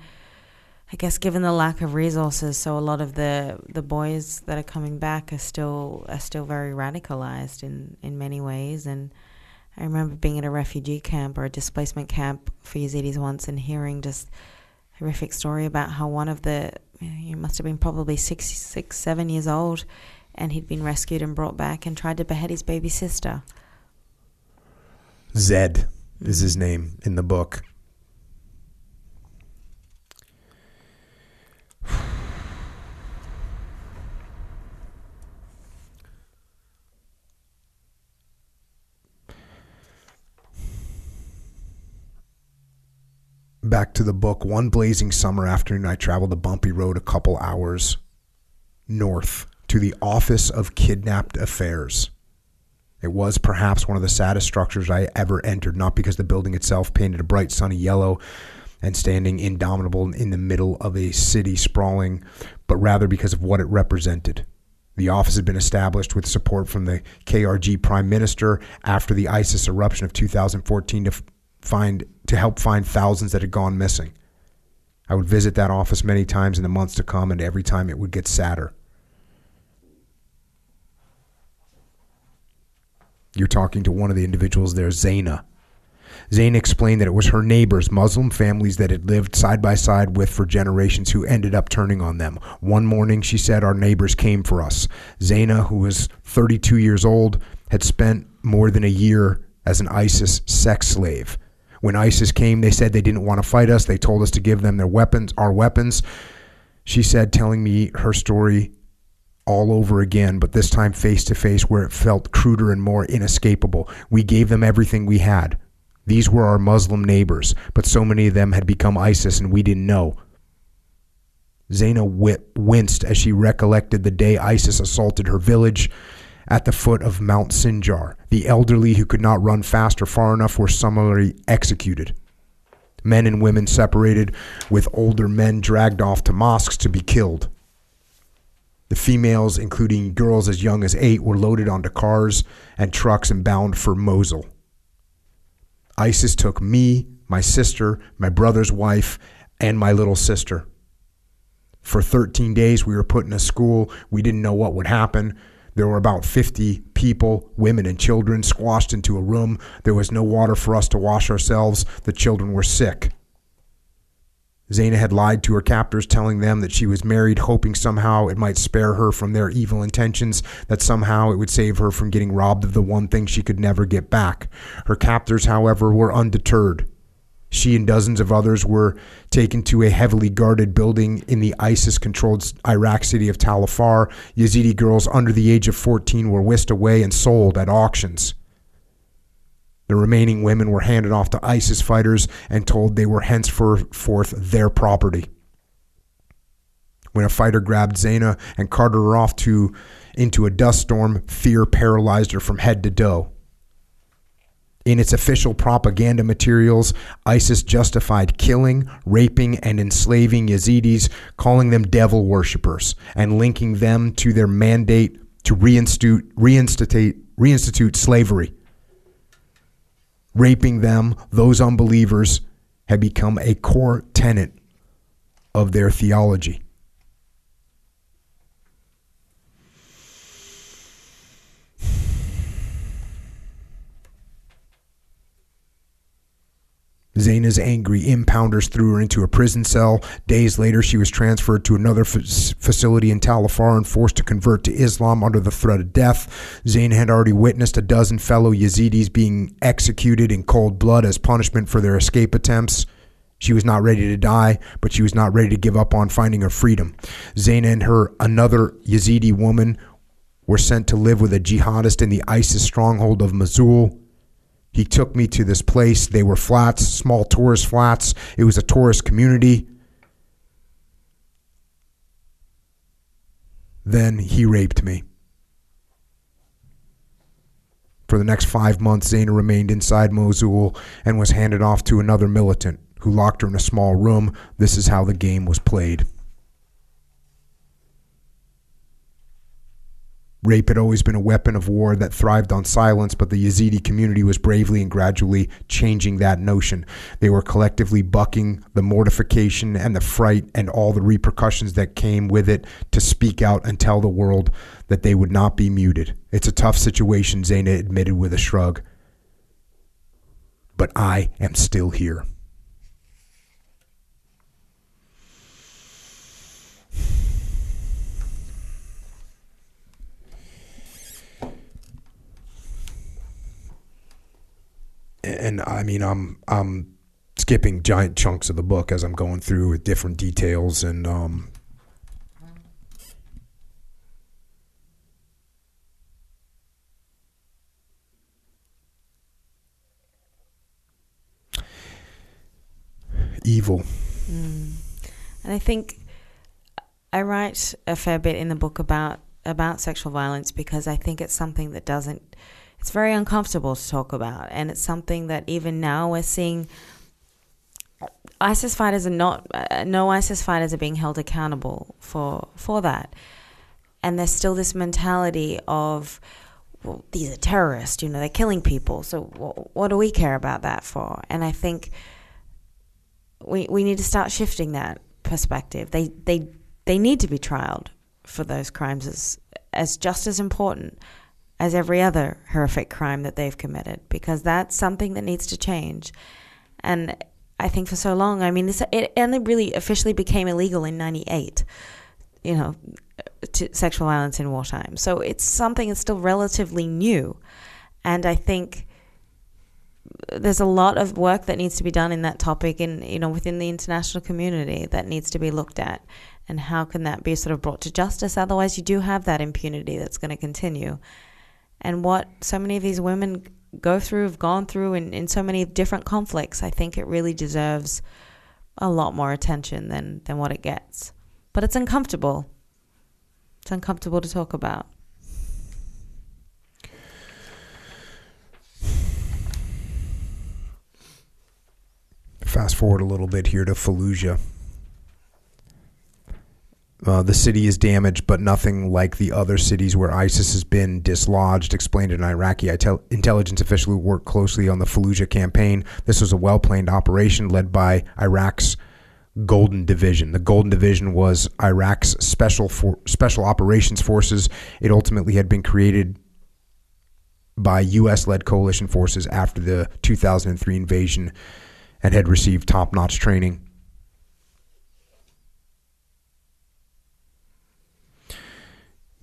I guess given the lack of resources, so a lot of the the boys that are coming back are still are still very radicalized in in many ways. And I remember being at a refugee camp or a displacement camp for Yazidis once and hearing just horrific story about how one of the he must have been probably six, six, seven years old, and he'd been rescued and brought back and tried to behead his baby sister. Zed is his name in the book. Back to the book. One blazing summer afternoon, I traveled the bumpy road a couple hours north to the Office of Kidnapped Affairs. It was perhaps one of the saddest structures I ever entered, not because the building itself painted a bright sunny yellow and standing indomitable in the middle of a city sprawling, but rather because of what it represented. The office had been established with support from the KRG Prime Minister after the ISIS eruption of 2014 to find to help find thousands that had gone missing. I would visit that office many times in the months to come, and every time it would get sadder. You're talking to one of the individuals there, Zaina. Zaina explained that it was her neighbors, Muslim families that had lived side by side with for generations, who ended up turning on them. One morning, she said, Our neighbors came for us. Zaina, who was 32 years old, had spent more than a year as an ISIS sex slave. When ISIS came, they said they didn't want to fight us. They told us to give them their weapons, our weapons. She said, telling me her story all over again, but this time face to face where it felt cruder and more inescapable. We gave them everything we had. These were our Muslim neighbors, but so many of them had become ISIS and we didn't know. Zaina winced as she recollected the day ISIS assaulted her village at the foot of Mount Sinjar. The elderly who could not run fast or far enough were summarily executed. Men and women separated, with older men dragged off to mosques to be killed. The females, including girls as young as eight, were loaded onto cars and trucks and bound for Mosul. ISIS took me, my sister, my brother's wife, and my little sister. For 13 days, we were put in a school. We didn't know what would happen. There were about 50 people, women and children, squashed into a room. There was no water for us to wash ourselves. The children were sick. Zaina had lied to her captors, telling them that she was married, hoping somehow it might spare her from their evil intentions, that somehow it would save her from getting robbed of the one thing she could never get back. Her captors, however, were undeterred. She and dozens of others were taken to a heavily guarded building in the ISIS controlled Iraq city of Tal Afar. Yazidi girls under the age of 14 were whisked away and sold at auctions. The remaining women were handed off to ISIS fighters and told they were henceforth their property. When a fighter grabbed Zaina and carted her off to into a dust storm, fear paralyzed her from head to toe. In its official propaganda materials, ISIS justified killing, raping, and enslaving Yazidis, calling them devil worshippers, and linking them to their mandate to reinstitute, reinstitute, reinstitute slavery. Raping them, those unbelievers, had become a core tenet of their theology. Zaina's angry impounders threw her into a prison cell. Days later, she was transferred to another f- facility in Tal Afar and forced to convert to Islam under the threat of death. Zaina had already witnessed a dozen fellow Yazidis being executed in cold blood as punishment for their escape attempts. She was not ready to die, but she was not ready to give up on finding her freedom. Zaina and her another Yazidi woman were sent to live with a jihadist in the ISIS stronghold of Mosul. He took me to this place. They were flats, small tourist flats. It was a tourist community. Then he raped me. For the next five months, Zaina remained inside Mosul and was handed off to another militant who locked her in a small room. This is how the game was played. Rape had always been a weapon of war that thrived on silence, but the Yazidi community was bravely and gradually changing that notion. They were collectively bucking the mortification and the fright and all the repercussions that came with it to speak out and tell the world that they would not be muted. It's a tough situation, Zaina admitted with a shrug. But I am still here. And I mean, I'm I'm skipping giant chunks of the book as I'm going through with different details and um, evil. And I think I write a fair bit in the book about about sexual violence because I think it's something that doesn't it's very uncomfortable to talk about and it's something that even now we're seeing ISIS fighters are not uh, no ISIS fighters are being held accountable for for that. And there's still this mentality of well, these are terrorists, you know, they're killing people. So wh- what do we care about that for? And I think we we need to start shifting that perspective. They they they need to be trialed for those crimes as as just as important as every other horrific crime that they've committed because that's something that needs to change. And I think for so long, I mean, this it only really officially became illegal in '98. You know, sexual violence in wartime. So it's something that's still relatively new, and I think there's a lot of work that needs to be done in that topic and you know within the international community that needs to be looked at and how can that be sort of brought to justice otherwise you do have that impunity that's going to continue and what so many of these women go through have gone through in, in so many different conflicts i think it really deserves a lot more attention than than what it gets. But it's uncomfortable. It's uncomfortable to talk about. Fast forward a little bit here to Fallujah. Uh, the city is damaged, but nothing like the other cities where ISIS has been dislodged, explained an Iraqi itel- intelligence official who worked closely on the Fallujah campaign. This was a well planned operation led by Iraq's Golden Division. The Golden Division was Iraq's special for- special operations forces. It ultimately had been created by U.S. led coalition forces after the 2003 invasion and had received top notch training.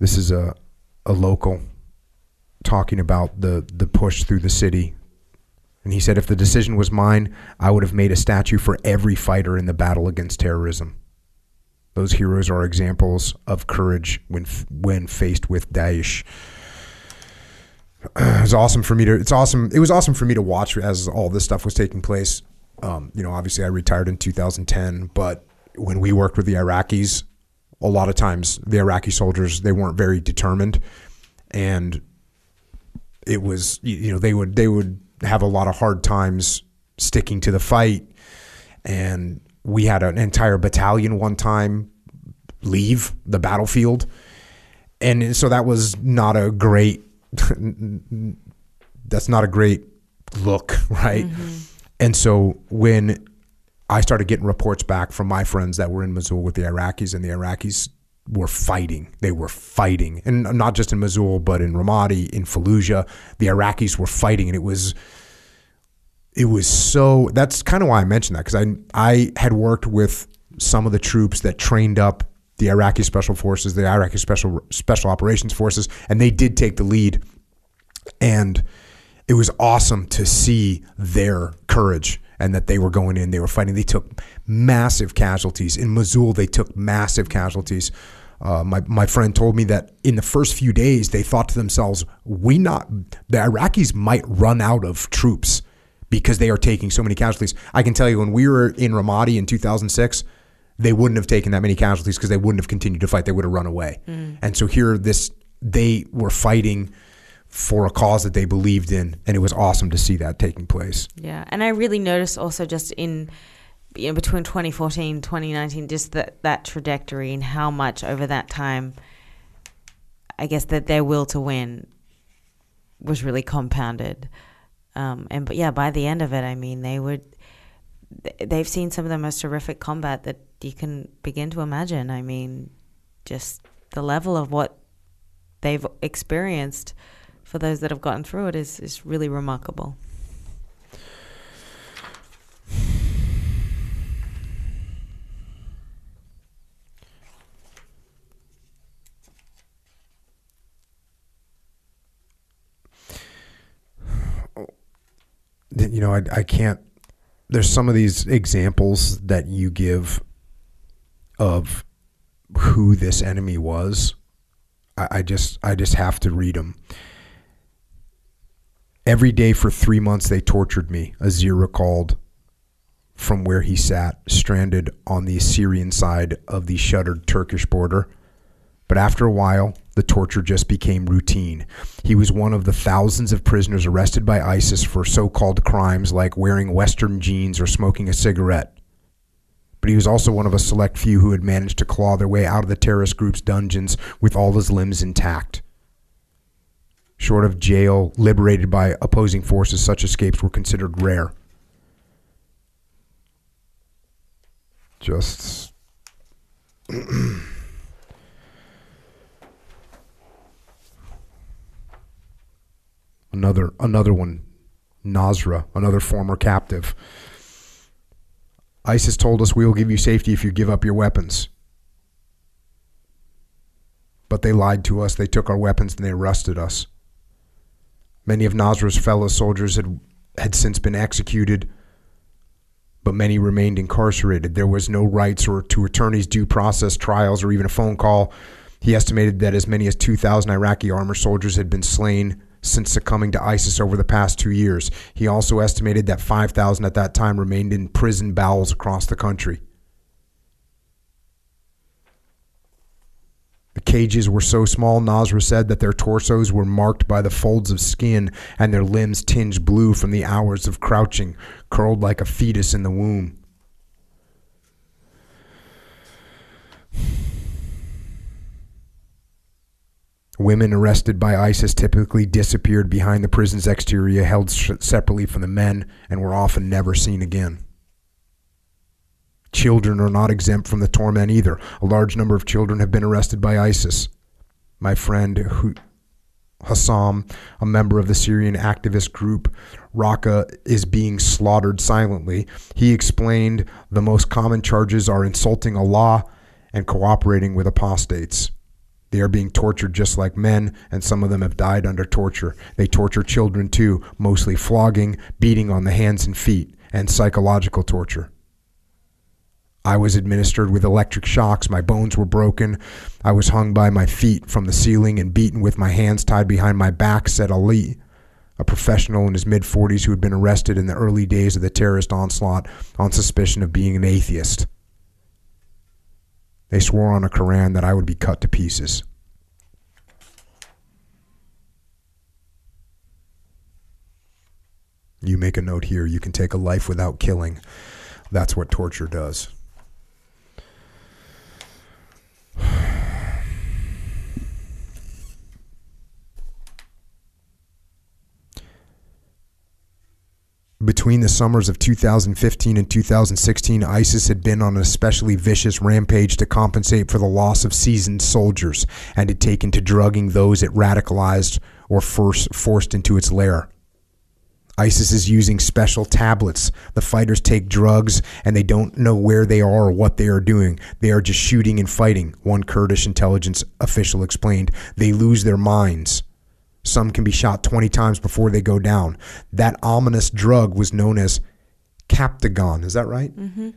This is a, a local talking about the, the push through the city. And he said, if the decision was mine, I would have made a statue for every fighter in the battle against terrorism. Those heroes are examples of courage when when faced with Daesh. It was awesome for me to. It's awesome. It was awesome for me to watch as all this stuff was taking place. Um, you know, obviously, I retired in 2010, but when we worked with the Iraqis, a lot of times the Iraqi soldiers they weren't very determined, and it was you know they would they would have a lot of hard times sticking to the fight, and we had an entire battalion one time leave the battlefield, and so that was not a great *laughs* that's not a great look, *laughs* right? Mm-hmm. And so when I started getting reports back from my friends that were in Mosul with the Iraqis, and the Iraqis were fighting. They were fighting, and not just in Mosul, but in Ramadi, in Fallujah. The Iraqis were fighting, and it was it was so. That's kind of why I mentioned that because I I had worked with some of the troops that trained up the Iraqi special forces, the Iraqi special special operations forces, and they did take the lead, and it was awesome to see their courage and that they were going in, they were fighting. They took massive casualties in Mosul. They took massive casualties. Uh, my my friend told me that in the first few days they thought to themselves, "We not the Iraqis might run out of troops because they are taking so many casualties." I can tell you when we were in Ramadi in 2006, they wouldn't have taken that many casualties because they wouldn't have continued to fight. They would have run away. And so here, this they were fighting for a cause that they believed in, and it was awesome to see that taking place. Yeah, and I really noticed also just in you know between 2014 2019 just that that trajectory and how much over that time I guess that their will to win was really compounded. Um, and but yeah, by the end of it, I mean they would they've seen some of the most horrific combat that you can begin to imagine. I mean, just the level of what they've experienced for those that have gotten through it is is really remarkable. you know, I, I can't. There's some of these examples that you give of who this enemy was. I, I just, I just have to read them. Every day for three months, they tortured me. Azir recalled from where he sat, stranded on the Assyrian side of the shuttered Turkish border. But after a while, the torture just became routine. He was one of the thousands of prisoners arrested by ISIS for so called crimes like wearing Western jeans or smoking a cigarette. But he was also one of a select few who had managed to claw their way out of the terrorist group's dungeons with all his limbs intact. Short of jail, liberated by opposing forces, such escapes were considered rare. Just. *clears throat* another another one Nasra, another former captive. ISIS told us we will give you safety if you give up your weapons. But they lied to us. They took our weapons and they arrested us. Many of Nasra's fellow soldiers had, had since been executed, but many remained incarcerated. There was no rights or to attorneys' due process trials or even a phone call. He estimated that as many as 2,000 Iraqi armor soldiers had been slain since succumbing to ISIS over the past two years. He also estimated that 5,000 at that time remained in prison bowels across the country. The cages were so small, Nasra said, that their torsos were marked by the folds of skin and their limbs tinged blue from the hours of crouching, curled like a fetus in the womb. Women arrested by ISIS typically disappeared behind the prison's exterior, held separately from the men, and were often never seen again. Children are not exempt from the torment either. A large number of children have been arrested by ISIS. My friend Hassam, a member of the Syrian activist group Raqqa, is being slaughtered silently. He explained the most common charges are insulting Allah and cooperating with apostates. They are being tortured just like men, and some of them have died under torture. They torture children too, mostly flogging, beating on the hands and feet, and psychological torture. I was administered with electric shocks. My bones were broken. I was hung by my feet from the ceiling and beaten with my hands tied behind my back, said Ali, a professional in his mid 40s who had been arrested in the early days of the terrorist onslaught on suspicion of being an atheist. They swore on a Koran that I would be cut to pieces. You make a note here. You can take a life without killing. That's what torture does. Between the summers of 2015 and 2016, ISIS had been on an especially vicious rampage to compensate for the loss of seasoned soldiers and had taken to drugging those it radicalized or first forced into its lair. ISIS is using special tablets. The fighters take drugs and they don't know where they are or what they are doing. They are just shooting and fighting, one Kurdish intelligence official explained. They lose their minds. Some can be shot 20 times before they go down. That ominous drug was known as Captagon. Is that right? Mm-hmm.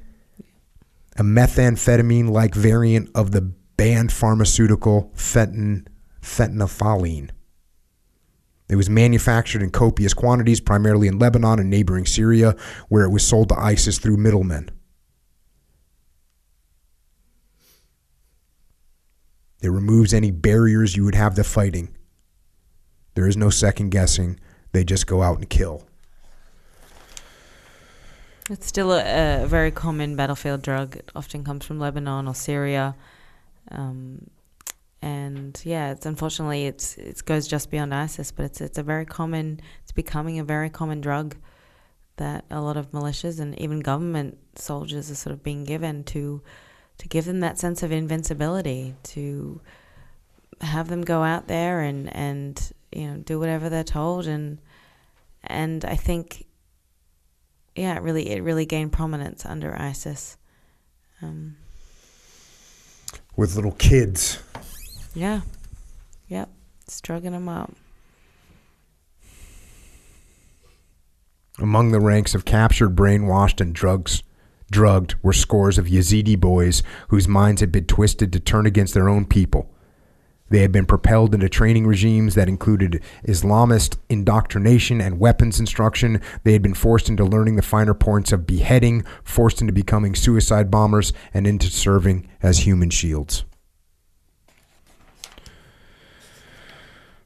A methamphetamine like variant of the banned pharmaceutical fentan, fentanyl. It was manufactured in copious quantities, primarily in Lebanon and neighboring Syria, where it was sold to ISIS through middlemen. It removes any barriers you would have to fighting. There is no second guessing. They just go out and kill. It's still a, a very common battlefield drug. It often comes from Lebanon or Syria. Um, and yeah, it's unfortunately it's it goes just beyond ISIS, but it's it's a very common. It's becoming a very common drug that a lot of militias and even government soldiers are sort of being given to to give them that sense of invincibility, to have them go out there and and you know do whatever they're told, and and I think yeah, it really it really gained prominence under ISIS. Um, With little kids. Yeah. Yep. It's drugging them up. Among the ranks of captured, brainwashed, and drugs drugged were scores of Yazidi boys whose minds had been twisted to turn against their own people. They had been propelled into training regimes that included Islamist indoctrination and weapons instruction. They had been forced into learning the finer points of beheading, forced into becoming suicide bombers, and into serving as human shields.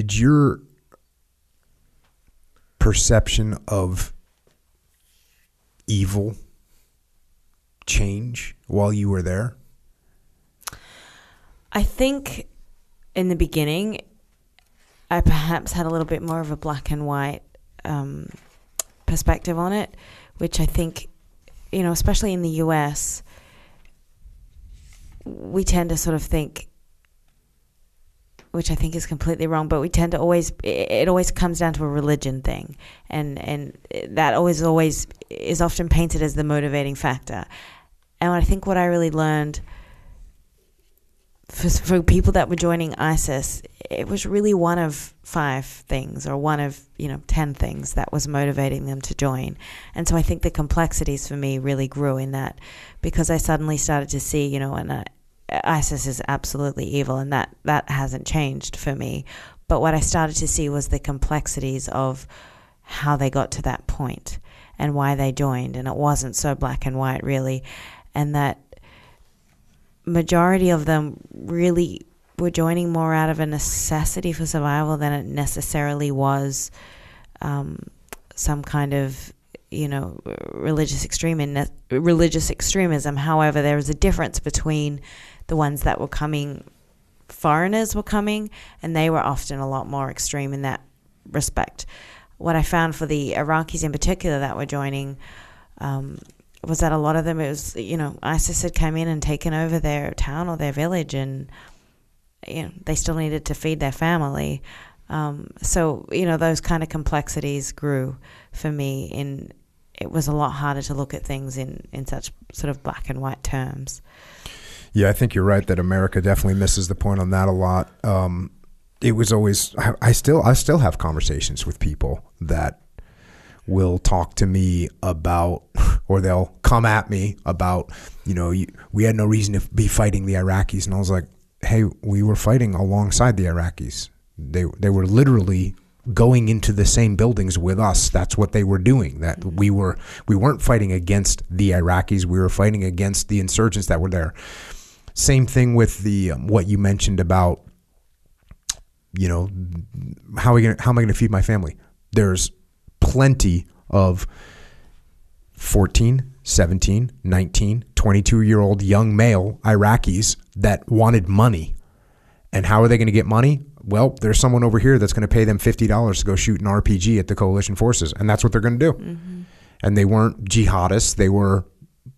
did your perception of evil change while you were there? I think in the beginning, I perhaps had a little bit more of a black and white um, perspective on it, which I think, you know, especially in the US, we tend to sort of think which I think is completely wrong. But we tend to always it always comes down to a religion thing, and and that always always is often painted as the motivating factor. And I think what I really learned for, for people that were joining ISIS, it was really one of five things or one of you know ten things that was motivating them to join. And so I think the complexities for me really grew in that because I suddenly started to see you know and. I, uh, ISIS is absolutely evil, and that that hasn't changed for me. But what I started to see was the complexities of how they got to that point and why they joined, and it wasn't so black and white really, and that majority of them really were joining more out of a necessity for survival than it necessarily was um, some kind of you know religious extremism religious extremism however there is a difference between the ones that were coming, foreigners were coming, and they were often a lot more extreme in that respect. What I found for the Iraqis in particular that were joining um, was that a lot of them, it was, you know, ISIS had come in and taken over their town or their village, and you know, they still needed to feed their family. Um, so, you know, those kind of complexities grew for me in it was a lot harder to look at things in, in such sort of black and white terms. Yeah, I think you're right that America definitely misses the point on that a lot. Um, it was always I, I still I still have conversations with people that will talk to me about *laughs* or they'll come at me about you know you, we had no reason to be fighting the Iraqis. And I was like hey we were fighting alongside the Iraqis. They they were literally going into the same buildings with us. That's what they were doing. That we were we weren't fighting against the Iraqis. We were fighting against the insurgents that were there same thing with the um, what you mentioned about you know how are we gonna, how am I going to feed my family? There's plenty of 14, 17, 19, 22 year old young male Iraqis that wanted money. And how are they going to get money? Well, there's someone over here that's going to pay them $50 to go shoot an RPG at the coalition forces. And that's what they're going to do. Mm-hmm. And they weren't jihadists, they were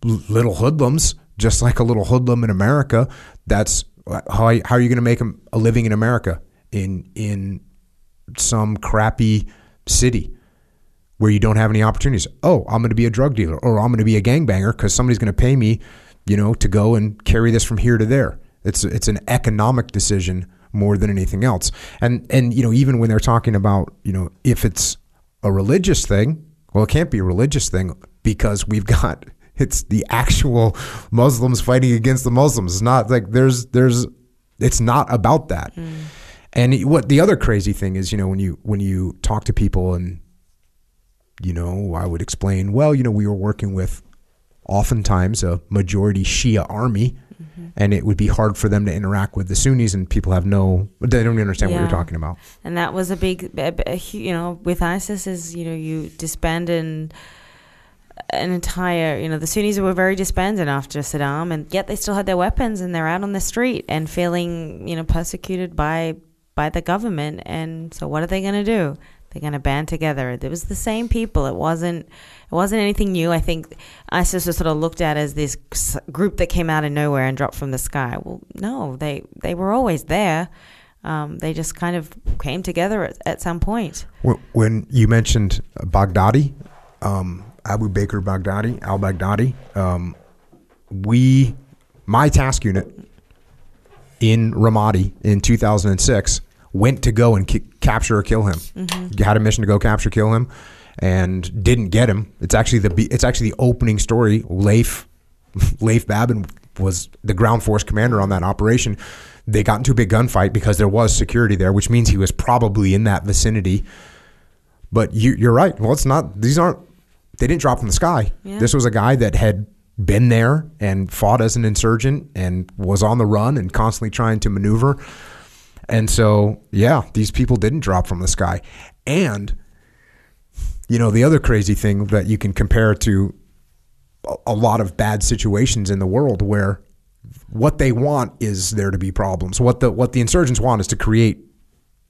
little hoodlums just like a little hoodlum in America. That's how, how are you going to make a living in America in in some crappy city where you don't have any opportunities? Oh, I'm going to be a drug dealer or I'm going to be a gangbanger because somebody's going to pay me, you know, to go and carry this from here to there. It's it's an economic decision more than anything else. And and you know, even when they're talking about, you know, if it's a religious thing, well, it can't be a religious thing because we've got it's the actual Muslims fighting against the Muslims. It's not like there's there's it's not about that. Mm. And what the other crazy thing is, you know, when you when you talk to people and you know, I would explain, well, you know, we were working with oftentimes a majority Shia army mm-hmm. and it would be hard for them to interact with the Sunnis and people have no they don't understand yeah. what you're talking about. And that was a big you know, with ISIS is, you know, you disband and an entire, you know, the Sunnis were very disbanded after Saddam, and yet they still had their weapons and they're out on the street and feeling, you know, persecuted by by the government. And so, what are they going to do? They're going to band together. It was the same people. It wasn't. It wasn't anything new. I think ISIS was sort of looked at as this group that came out of nowhere and dropped from the sky. Well, no, they they were always there. Um, they just kind of came together at, at some point. When you mentioned Baghdadi, um, Abu Bakr Baghdadi, al Baghdadi, um, we, my task unit in Ramadi in 2006 went to go and ki- capture or kill him. Had a mission to go capture, kill him, and didn't get him. It's actually the it's actually the opening story. Leif *laughs* Leif Babin was the ground force commander on that operation. They got into a big gunfight because there was security there, which means he was probably in that vicinity. But you, you're right. Well, it's not. These aren't. They didn't drop from the sky. Yeah. This was a guy that had been there and fought as an insurgent and was on the run and constantly trying to maneuver. And so, yeah, these people didn't drop from the sky. And you know, the other crazy thing that you can compare to a- a lot of bad situations in the world where what they want is there to be problems. What the what the insurgents want is to create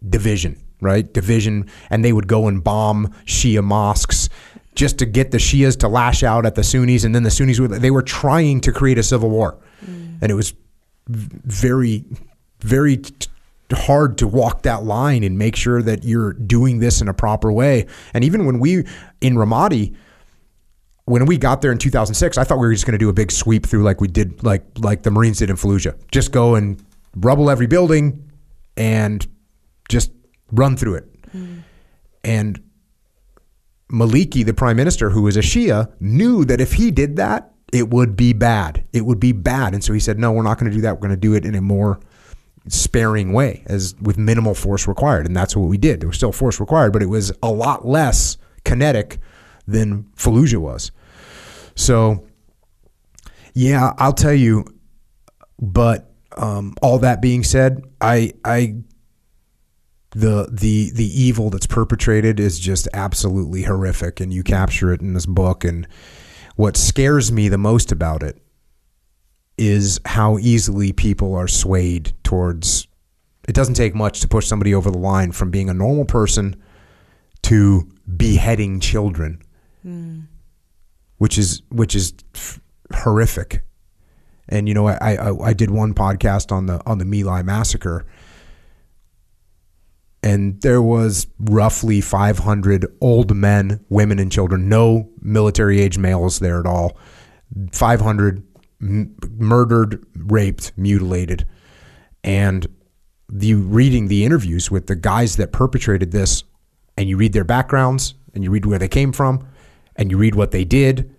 division, right? Division, and they would go and bomb Shia mosques just to get the Shias to lash out at the Sunnis, and then the Sunnis would. They were trying to create a civil war, mm. and it was very, very t- hard to walk that line and make sure that you're doing this in a proper way. And even when we in Ramadi, when we got there in 2006, I thought we were just going to do a big sweep through like we did, like like the Marines did in Fallujah. Just go and rubble every building and just run through it. Mm. And Maliki, the prime minister, who is a Shia, knew that if he did that, it would be bad. It would be bad. And so he said, no, we're not going to do that. We're going to do it in a more sparing way, as with minimal force required. And that's what we did. There was still force required, but it was a lot less kinetic than Fallujah was. So, yeah, I'll tell you. But um, all that being said, I I the the the evil that's perpetrated is just absolutely horrific, and you capture it in this book. And what scares me the most about it is how easily people are swayed towards. It doesn't take much to push somebody over the line from being a normal person to beheading children, hmm. which is which is f- horrific. And you know, I, I I did one podcast on the on the My Lai massacre, and there was roughly 500 old men, women, and children. No military age males there at all. 500 m- murdered, raped, mutilated, and the reading the interviews with the guys that perpetrated this, and you read their backgrounds, and you read where they came from, and you read what they did.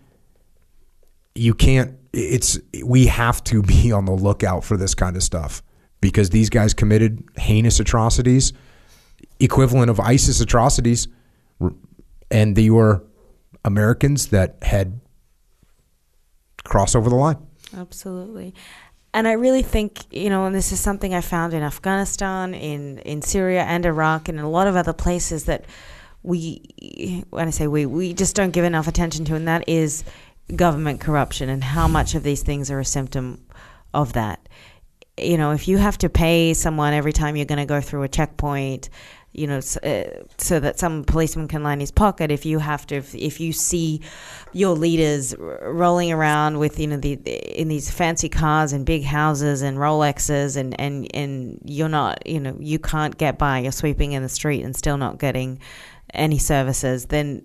You can't. It's we have to be on the lookout for this kind of stuff because these guys committed heinous atrocities equivalent of ISIS atrocities, and they were Americans that had crossed over the line. Absolutely. And I really think, you know, and this is something I found in Afghanistan, in, in Syria and Iraq, and in a lot of other places that we, when I say we, we just don't give enough attention to, and that is government corruption and how much of these things are a symptom of that. You know, if you have to pay someone every time you're going to go through a checkpoint, you know, so, uh, so that some policeman can line his pocket. If you have to, if, if you see your leaders r- rolling around with, you know, the, in these fancy cars and big houses and Rolexes, and and and you're not, you know, you can't get by. You're sweeping in the street and still not getting any services. Then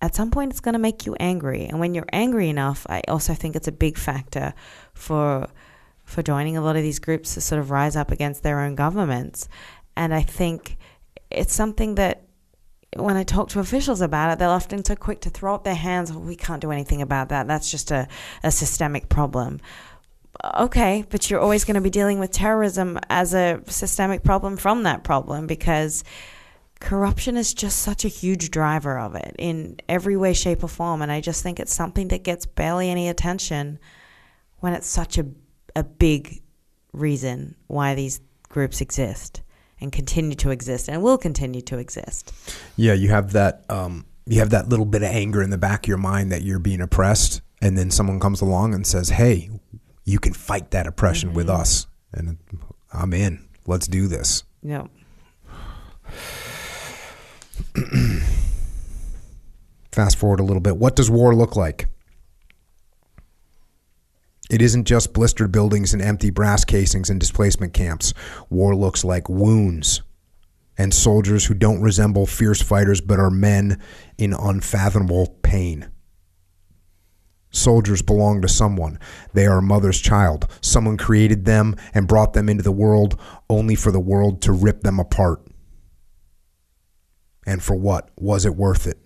at some point it's going to make you angry, and when you're angry enough, I also think it's a big factor for for joining a lot of these groups to sort of rise up against their own governments. And I think it's something that when I talk to officials about it, they're often so quick to throw up their hands. Oh, we can't do anything about that. That's just a, a systemic problem. Okay, but you're always going to be dealing with terrorism as a systemic problem from that problem because corruption is just such a huge driver of it in every way, shape, or form. And I just think it's something that gets barely any attention when it's such a, a big reason why these groups exist and continue to exist and will continue to exist. Yeah, you have that. Um, you have that little bit of anger in the back of your mind that you're being oppressed, and then someone comes along and says, "Hey, you can fight that oppression with us," and I'm in. Let's do this. No. *clears throat* Fast forward a little bit. What does war look like? It isn't just blistered buildings and empty brass casings and displacement camps. War looks like wounds and soldiers who don't resemble fierce fighters but are men in unfathomable pain. Soldiers belong to someone. They are a mother's child. Someone created them and brought them into the world only for the world to rip them apart. And for what? Was it worth it?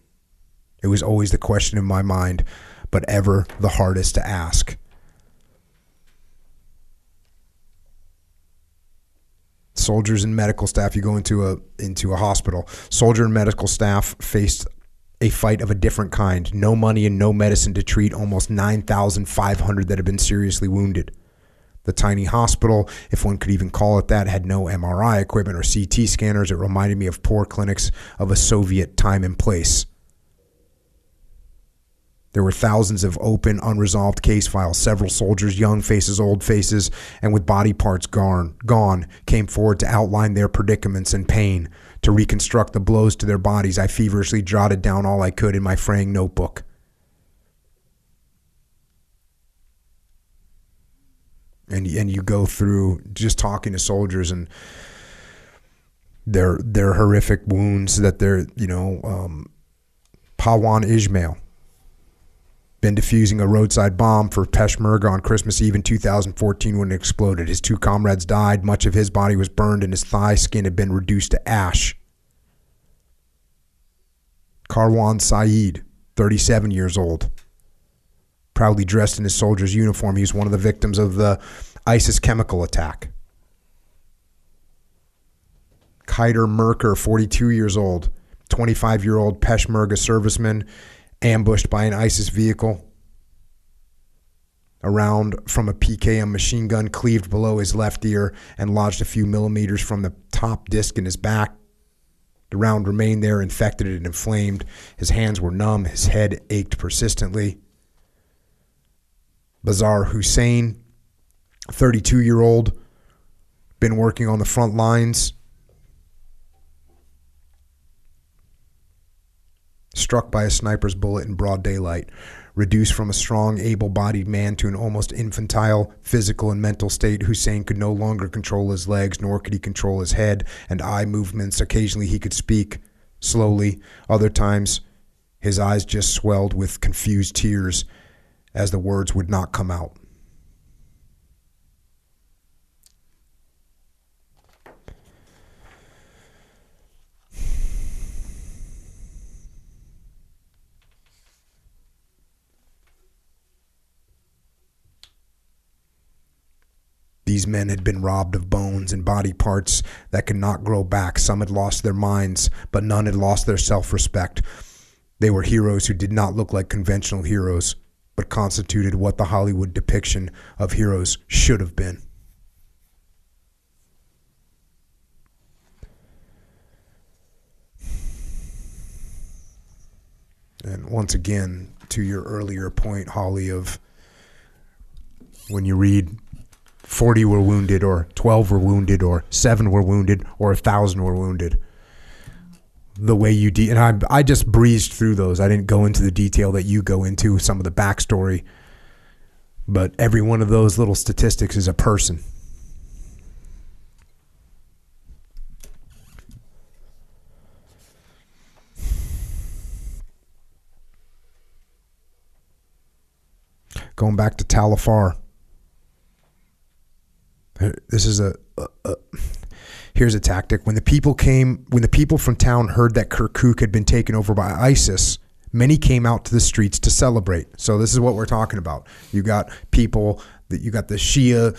It was always the question in my mind, but ever the hardest to ask. Soldiers and medical staff, you go into a into a hospital. Soldier and medical staff faced a fight of a different kind. No money and no medicine to treat almost 9,500 that had been seriously wounded. The tiny hospital, if one could even call it that, had no MRI equipment or CT scanners. It reminded me of poor clinics of a Soviet time and place. There were thousands of open, unresolved case files. Several soldiers, young faces, old faces, and with body parts gone, gone, came forward to outline their predicaments and pain. To reconstruct the blows to their bodies, I feverishly jotted down all I could in my fraying notebook. And and you go through just talking to soldiers and their their horrific wounds that they're you know um, Pawan Ismail been defusing a roadside bomb for Peshmerga on Christmas Eve in 2014 when it exploded. His two comrades died. Much of his body was burned, and his thigh skin had been reduced to ash. Karwan Saeed, 37 years old, proudly dressed in his soldier's uniform. He was one of the victims of the ISIS chemical attack. Kaider Merker, 42 years old, 25 year old Peshmerga serviceman ambushed by an ISIS vehicle. A round from a PKM machine gun cleaved below his left ear and lodged a few millimeters from the top disc in his back. The round remained there, infected and inflamed. His hands were numb. His head ached persistently. Bazar Hussein, 32 year old, been working on the front lines struck by a sniper's bullet in broad daylight, reduced from a strong, able bodied man to an almost infantile physical and mental state, Hussein could no longer control his legs, nor could he control his head and eye movements. Occasionally he could speak slowly, other times his eyes just swelled with confused tears as the words would not come out. These men had been robbed of bones and body parts that could not grow back. Some had lost their minds, but none had lost their self respect. They were heroes who did not look like conventional heroes, but constituted what the Hollywood depiction of heroes should have been. And once again, to your earlier point, Hollie, of when you read 40 were wounded, or 12 were wounded, or 7 were wounded, or 1,000 were wounded. The way you de- and I, I just breezed through those. I didn't go into the detail that you go into, some of the backstory. But every one of those little statistics is a person. Going back to Tal Afar. This is a, a, a, here's a tactic. When the people came, when the people from town heard that Kirkuk had been taken over by ISIS, many came out to the streets to celebrate. So this is what we're talking about. You got people that you got the Shia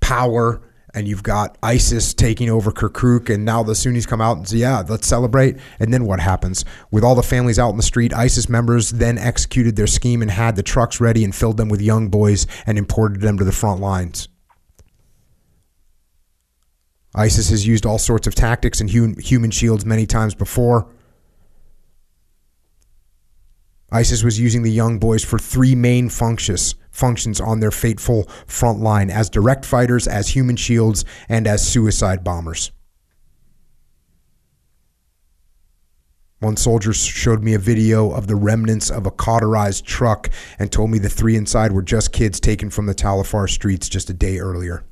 power and you've got ISIS taking over Kirkuk, and now the Sunnis come out and say, "Yeah, let's celebrate." And then what happens? With all the families out in the street, ISIS members then executed their scheme and had the trucks ready and filled them with young boys and imported them to the front lines. ISIS has used all sorts of tactics and human shields many times before. ISIS was using the young boys for three main functions functions on their fateful front line as direct fighters, as human shields, and as suicide bombers. One soldier showed me a video of the remnants of a cauterized truck and told me the three inside were just kids taken from the Tal Afar streets just a day earlier.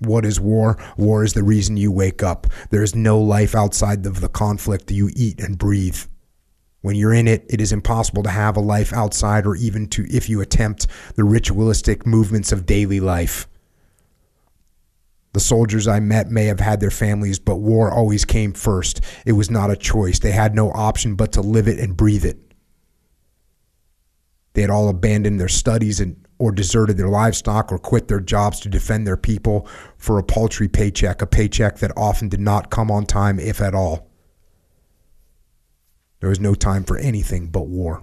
What is war? War is the reason you wake up. There is no life outside of the conflict you eat and breathe. When you're in it, it is impossible to have a life outside or even to if you attempt the ritualistic movements of daily life. The soldiers I met may have had their families, but war always came first. It was not a choice. They had no option but to live it and breathe it. They had all abandoned their studies and or deserted their livestock or quit their jobs to defend their people for a paltry paycheck, a paycheck that often did not come on time, if at all. There was no time for anything but war.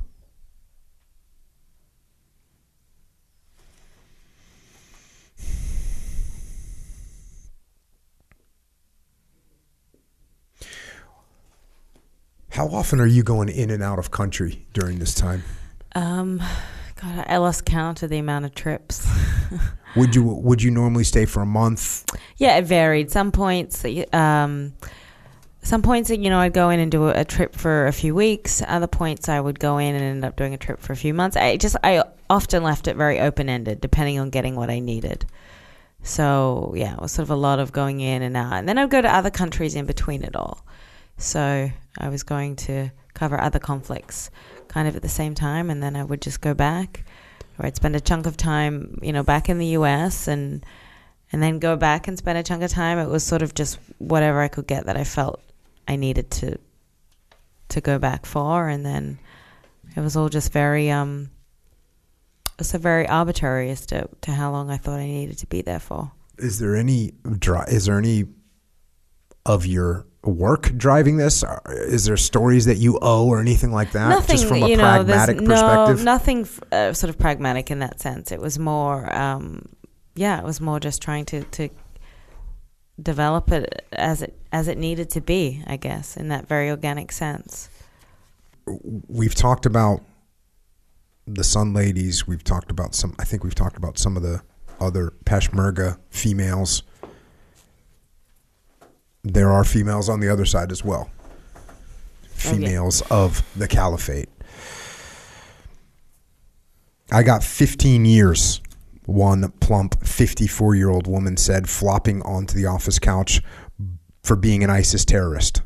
How often are you going in and out of country during this time? Um, God, I lost count of the amount of trips. *laughs* would you Would you normally stay for a month? Yeah, it varied. Some points, um, some points, you know, I'd go in and do a trip for a few weeks. Other points, I would go in and end up doing a trip for a few months. I just, I often left it very open ended, depending on getting what I needed. So yeah, it was sort of a lot of going in and out, and then I'd go to other countries in between it all. So I was going to cover other conflicts kind of at the same time, and then I would just go back, or I'd spend a chunk of time, you know, back in the U.S. and and then go back and spend a chunk of time. It was sort of just whatever I could get that I felt I needed to to go back for, and then it was all just very um. It's a very arbitrary as to, to how long I thought I needed to be there for. Is there any dry? is there any of your work driving this? Is there stories that you owe or anything like that? Nothing, just from a you know, pragmatic no, perspective. nothing uh, sort of pragmatic in that sense. It was more, um, yeah, it was more just trying to, to develop it as it as it needed to be. I guess in that very organic sense. We've talked about the Sun Ladies. We've talked about some. I think we've talked about some of the other Peshmerga females there are females on the other side as well. Oh, females okay. of the caliphate. I got 15 years, one plump 54 year old woman said, flopping onto the office couch for being an ISIS terrorist.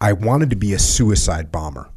I wanted to be a suicide bomber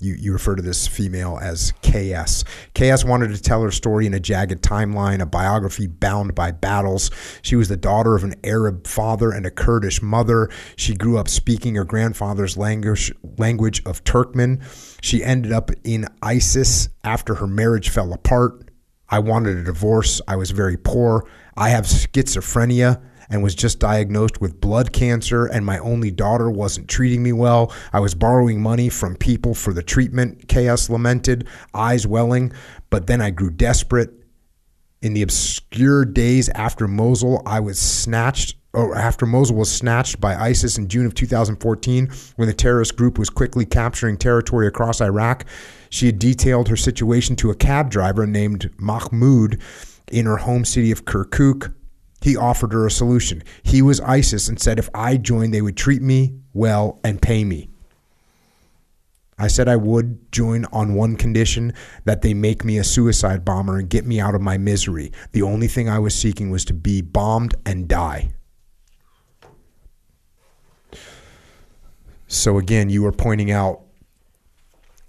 you, you refer to this female as KS. KS wanted to tell her story in a jagged timeline, a biography bound by battles. She was the daughter of an Arab father and a Kurdish mother. She grew up speaking her grandfather's language, language of Turkmen. She ended up in ISIS after her marriage fell apart. I wanted a divorce. I was very poor. I have schizophrenia and was just diagnosed with blood cancer, and my only daughter wasn't treating me well. I was borrowing money from people for the treatment, KS lamented, eyes welling. But then I grew desperate. In the obscure days after Mosul, I was snatched or after Mosul was snatched by ISIS in June of 2014, when the terrorist group was quickly capturing territory across Iraq, she had detailed her situation to a cab driver named Mahmoud in her home city of Kirkuk. He offered her a solution. He was ISIS and said if I joined, they would treat me well and pay me. I said I would join on one condition that they make me a suicide bomber and get me out of my misery. The only thing I was seeking was to be bombed and die. So again, you were pointing out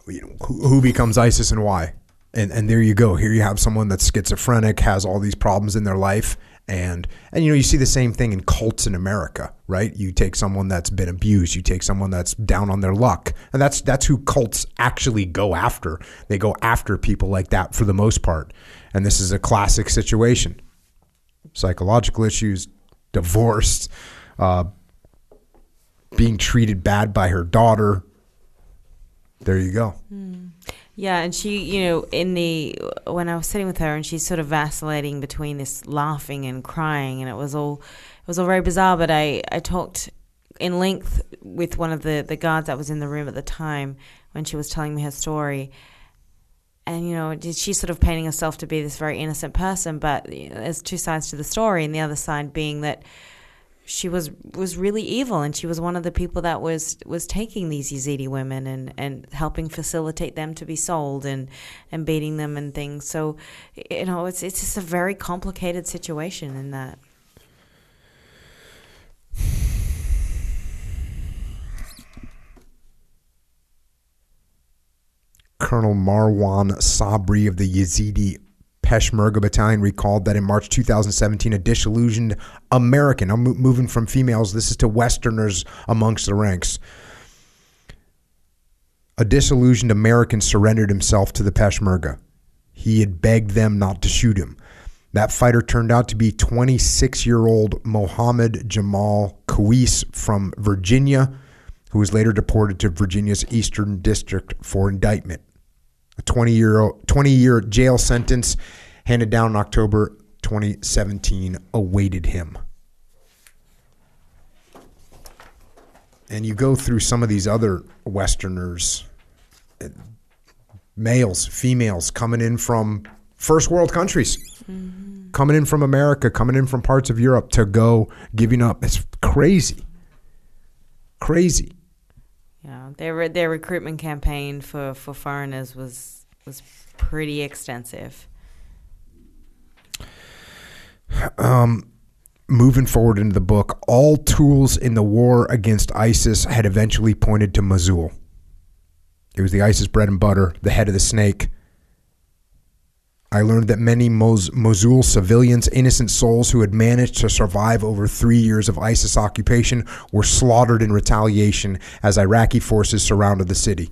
you know, who, who becomes ISIS and why. And, and there you go. Here you have someone that's schizophrenic, has all these problems in their life, and and you know you see the same thing in cults in America, right? You take someone that's been abused, you take someone that's down on their luck, and that's that's who cults actually go after. They go after people like that for the most part, and this is a classic situation: psychological issues, divorced, uh, being treated bad by her daughter. There you go. Mm. Yeah, and she, you know, in the when I was sitting with her, and she's sort of vacillating between this laughing and crying, and it was all it was all very bizarre. But I I talked in length with one of the the guards that was in the room at the time when she was telling me her story, and you know she's sort of painting herself to be this very innocent person but you know, there's two sides to the story and the other side being that she was was really evil and she was one of the people that was was taking these Yazidi women and and helping facilitate them to be sold and and beating them and things. So you know it's it's just a very complicated situation in that. Colonel Marwan Sabri of the Yazidi Peshmerga Battalion recalled that in March 2017, a disillusioned American, I'm moving from females, this is to Westerners amongst the ranks. A disillusioned American surrendered himself to the Peshmerga. He had begged them not to shoot him. That fighter turned out to be 26 year old Mohammed Jamal Khweis from Virginia, who was later deported to Virginia's Eastern District for indictment. A 20 year 20 year jail sentence handed down in October 2017 awaited him. And you go through some of these other Westerners, males, females coming in from first world countries, mm-hmm. coming in from America, coming in from parts of Europe to go giving up. It's crazy. Crazy. Yeah, their their recruitment campaign for, for foreigners was was pretty extensive. Um, moving forward into the book, all tools in the war against ISIS had eventually pointed to Mosul. It was the ISIS bread and butter, the head of the snake. I learned that many Mosul civilians, innocent souls who had managed to survive over three years of ISIS occupation, were slaughtered in retaliation as Iraqi forces surrounded the city.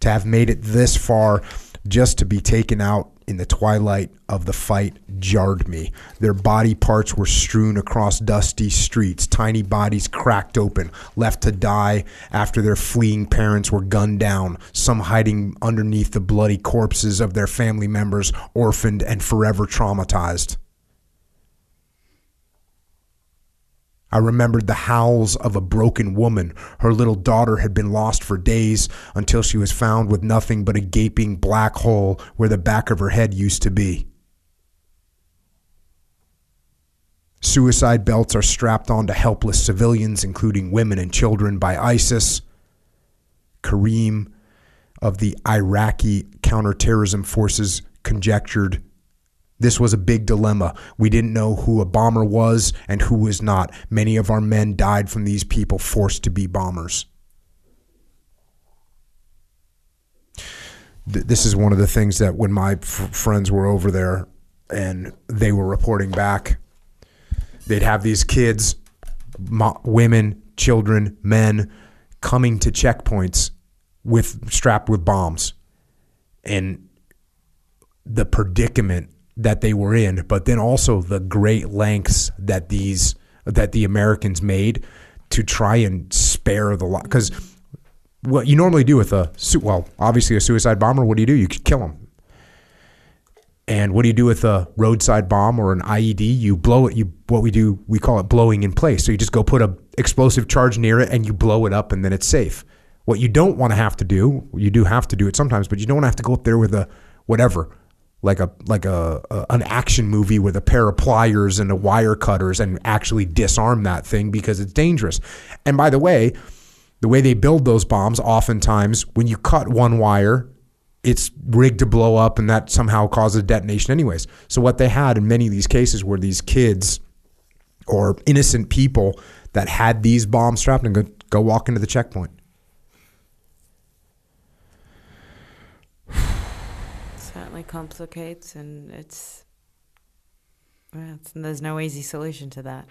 To have made it this far just to be taken out in the twilight of the fight jarred me. Their body parts were strewn across dusty streets, tiny bodies cracked open, left to die after their fleeing parents were gunned down, some hiding underneath the bloody corpses of their family members, orphaned and forever traumatized. I remembered the howls of a broken woman. Her little daughter had been lost for days until she was found with nothing but a gaping black hole where the back of her head used to be. Suicide belts are strapped onto helpless civilians, including women and children, by ISIS. Kareem of the Iraqi counterterrorism forces conjectured this was a big dilemma. We didn't know who a bomber was and who was not. Many of our men died from these people forced to be bombers. This is one of the things that when my f- friends were over there and they were reporting back, they'd have these kids, mo- women, children, men coming to checkpoints with strapped with bombs. And the predicament that they were in, but then also the great lengths that these that the Americans made to try and spare the lot. Because what you normally do with a well, obviously a suicide bomber, what do you do? You kill them. And what do you do with a roadside bomb or an IED? You blow it. You what we do we call it blowing in place. So you just go put a explosive charge near it and you blow it up, and then it's safe. What you don't want to have to do, you do have to do it sometimes, but you don't want to have to go up there with a whatever like a like a, a, an action movie with a pair of pliers and a wire cutters and actually disarm that thing because it's dangerous. And by the way, the way they build those bombs, oftentimes when you cut one wire, it's rigged to blow up and that somehow causes detonation anyways. So what they had in many of these cases were these kids or innocent people that had these bombs strapped and go, go walk into the checkpoint. Complicates, and it's, it's there's no easy solution to that.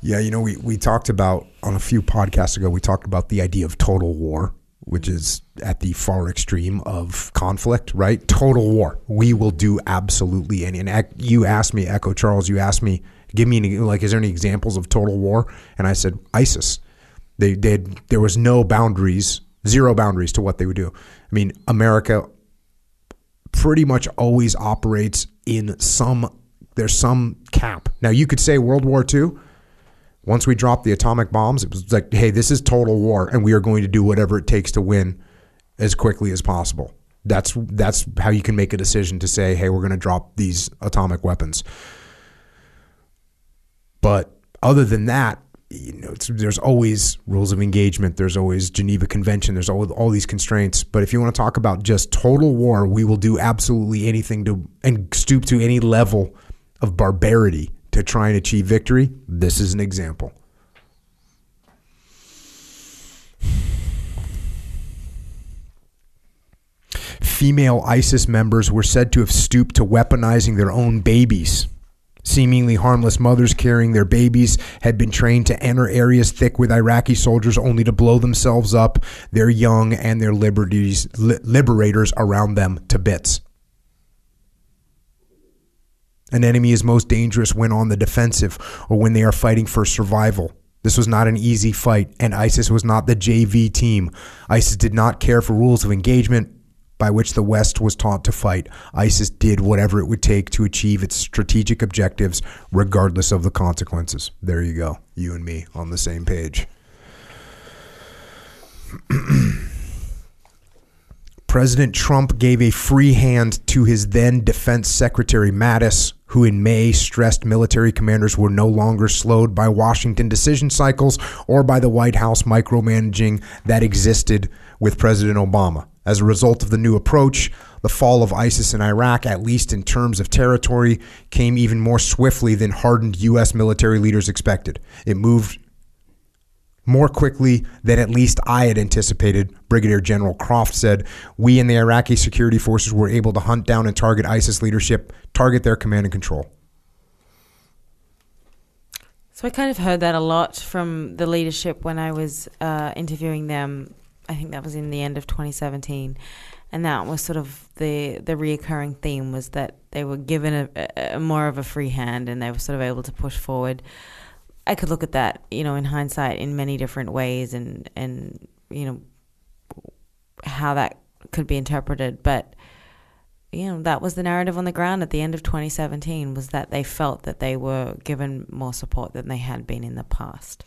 Yeah, you know, we, we talked about on a few podcasts ago, we talked about the idea of total war, which is at the far extreme of conflict, right? Total war. We will do absolutely any. And you asked me, Echo Charles, you asked me, give me any, like, is there any examples of total war? And I said, ISIS. They did, there was no boundaries, zero boundaries to what they would do. I mean, America pretty much always operates in some there's some cap. Now you could say World War II. Once we dropped the atomic bombs, it was like, hey, this is total war, and we are going to do whatever it takes to win as quickly as possible. That's that's how you can make a decision to say, "Hey, we're going to drop these atomic weapons." But other than that, you know, there's always rules of engagement. There's always Geneva Convention. There's all, all these constraints. But if you want to talk about just total war, we will do absolutely anything to and stoop to any level of barbarity to try and achieve victory. This is an example. Female ISIS members were said to have stooped to weaponizing their own babies. Seemingly harmless mothers carrying their babies had been trained to enter areas thick with Iraqi soldiers only to blow themselves up, their young, and their liberties, li- liberators around them to bits. An enemy is most dangerous when on the defensive or when they are fighting for survival. This was not an easy fight, and ISIS was not the JV team. ISIS did not care for rules of engagement by which the West was taught to fight. ISIS did whatever it would take to achieve its strategic objectives, regardless of the consequences. There you go. You and me on the same page. *clears throat* President Trump gave a free hand to his then Defense Secretary Mattis, who in May stressed military commanders were no longer slowed by Washington decision cycles or by the White House micromanaging that existed with President Obama. As a result of the new approach, the fall of ISIS in Iraq, at least in terms of territory, came even more swiftly than hardened U.S. military leaders expected. It moved more quickly than at least I had anticipated, Brigadier General Croft said. We and the Iraqi security forces were able to hunt down and target ISIS leadership, target their command and control. So I kind of heard that a lot from the leadership when I was uh, interviewing them. I think that was in the end of 2017, and that was sort of the the reoccurring theme was that they were given a, a, more of a free hand and they were sort of able to push forward. I could look at that, you know, in hindsight, in many different ways, and and you know how that could be interpreted, but you know that was the narrative on the ground at the end of 2017 was that they felt that they were given more support than they had been in the past.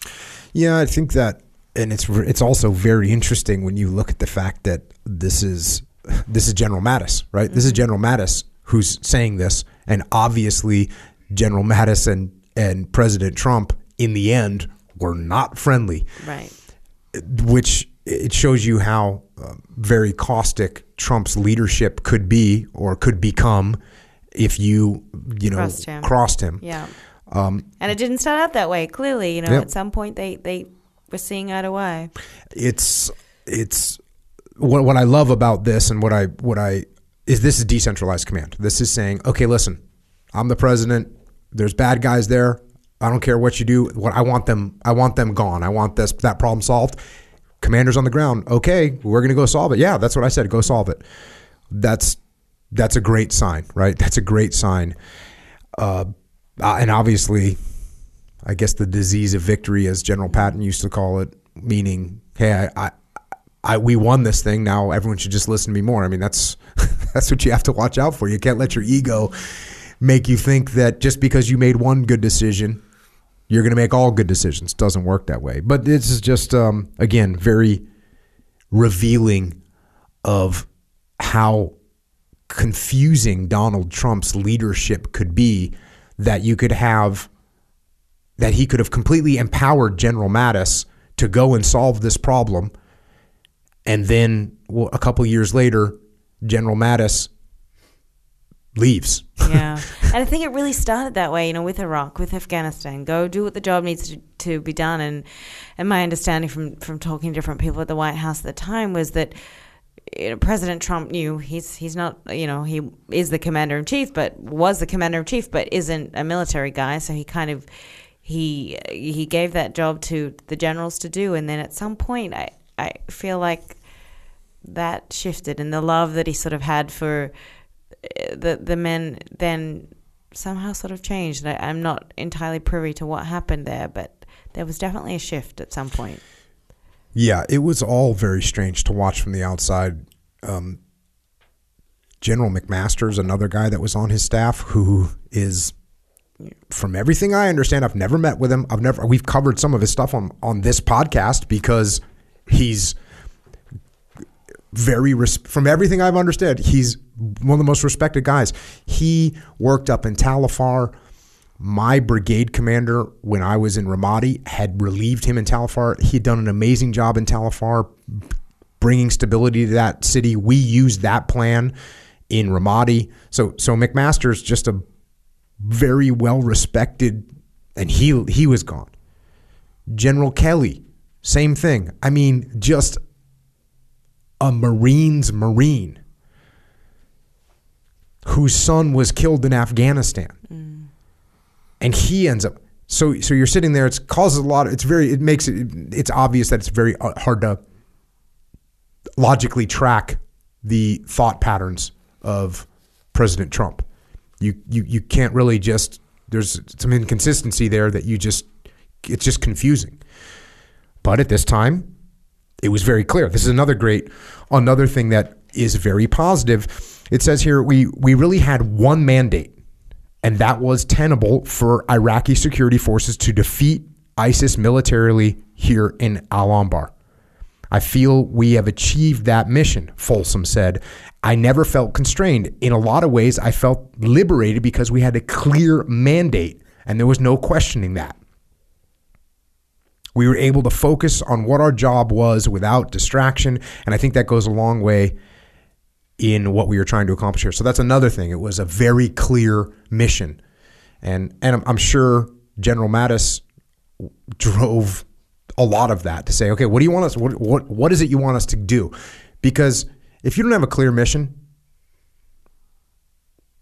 Yeah, I think that, and it's it's also very interesting when you look at the fact that this is this is General Mattis, right? Mm-hmm. This is General Mattis who's saying this, and obviously General Mattis and and President Trump in the end were not friendly. Right. Which it shows you how uh, very caustic Trump's leadership could be or could become if you, you know, crossed him. Crossed him. Yeah. Um, and it didn't start out that way. Clearly, you know, yeah. at some point they they were seeing eye to eye. It's it's what what I love about this and what I what I is this is decentralized command. This is saying, okay, listen, I'm the president. There's bad guys there. I don't care what you do. What I want them, I want them gone. I want this that problem solved. Commanders on the ground. Okay, we're going to go solve it. Yeah, that's what I said. Go solve it. That's that's a great sign, right? That's a great sign. Uh, uh, and obviously, I guess the disease of victory, as General Patton used to call it, meaning, hey, I, I, I we won this thing. Now everyone should just listen to me more. I mean, that's *laughs* that's what you have to watch out for. You can't let your ego make you think that just because you made one good decision you're going to make all good decisions. It Doesn't work that way. But this is just, um, again, very revealing of how confusing Donald Trump's leadership could be. That you could have, that he could have completely empowered General Mattis to go and solve this problem. And then well, a couple years later, General Mattis leaves. yeah. *laughs* And I think it really started that way, you know, with Iraq, with Afghanistan. Go do what the job needs to, to be done. And and my understanding from, from talking to different people at the White House at the time was that you know, President Trump knew he's he's not you know he is the commander in chief, but was the commander in chief, but isn't a military guy. So he kind of he he gave that job to the generals to do, and then at some point, I I feel like that shifted, and the love that he sort of had for the the men then somehow sort of changed. I, I'm not entirely privy to what happened there, but there was definitely a shift at some point. Yeah, it was all very strange to watch from the outside. Um, General McMaster's another guy that was on his staff who is from everything I understand, I've never met with him. I've never we've covered some of his stuff on on this podcast because he's very from everything I've understood, he's one of the most respected guys. He worked up in Tal Afar. My brigade commander, when I was in Ramadi, had relieved him in Tal Afar. He'd done an amazing job in Tal Afar, bringing stability to that city. We used that plan in Ramadi. So, so McMaster's just a very well respected, and he he was gone. General Kelly, same thing. I mean, just a Marine's Marine whose son was killed in Afghanistan. And he ends up so so you're sitting there it's causes a lot of, it's very it makes it it's obvious that it's very uh, hard to logically track the thought patterns of President Trump. You you you can't really just there's some inconsistency there that you just it's just confusing. But at this time, it was very clear. This is another great, another thing that is very positive. It says here we we really had one mandate, and that was tenable for Iraqi security forces to defeat ISIS militarily here in Al Anbar. I feel we have achieved that mission, Folsom said. I never felt constrained. In a lot of ways, I felt liberated because we had a clear mandate, and there was no questioning that. We were able to focus on what our job was without distraction. And I think that goes a long way in what we were trying to accomplish here. So that's another thing. It was a very clear mission. And, and I'm, I'm sure General Mattis drove a lot of that to say, okay, what do you want us, what, what, what is it you want us to do? Because if you don't have a clear mission,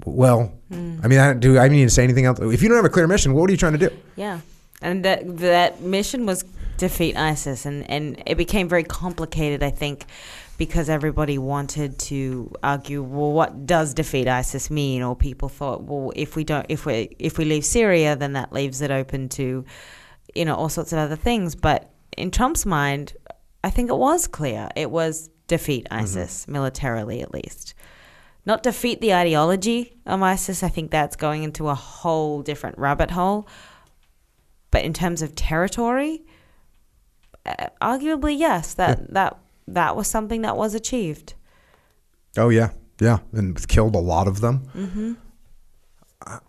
well, hmm. I mean, I, do I need to say anything else? If you don't have a clear mission, what are you trying to do? Yeah. And that that mission was defeat ISIS, and, and it became very complicated, I think, because everybody wanted to argue, well, what does defeat ISIS mean? Or people thought, well, if we don't, if we if we leave Syria, then that leaves it open to, you know, all sorts of other things. But in Trump's mind, I think it was clear. It was defeat ISIS militarily, at least. Not defeat the ideology of ISIS. I think that's going into a whole different rabbit hole. But in terms of territory, uh, arguably yes, that that that was something that was achieved. Oh yeah, yeah, and killed a lot of them. Uh,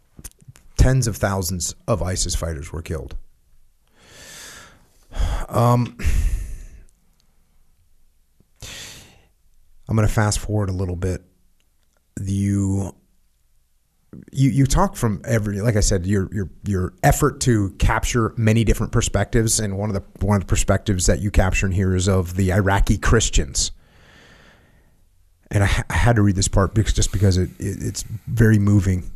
tens of thousands of ISIS fighters were killed. Um, I'm going to fast forward a little bit. You, you, you talk from every, like I said, your your your effort to capture many different perspectives, and one of the one of the perspectives that you capture in here is of the Iraqi Christians and I, I had to read this part because just because it, it, it's very moving.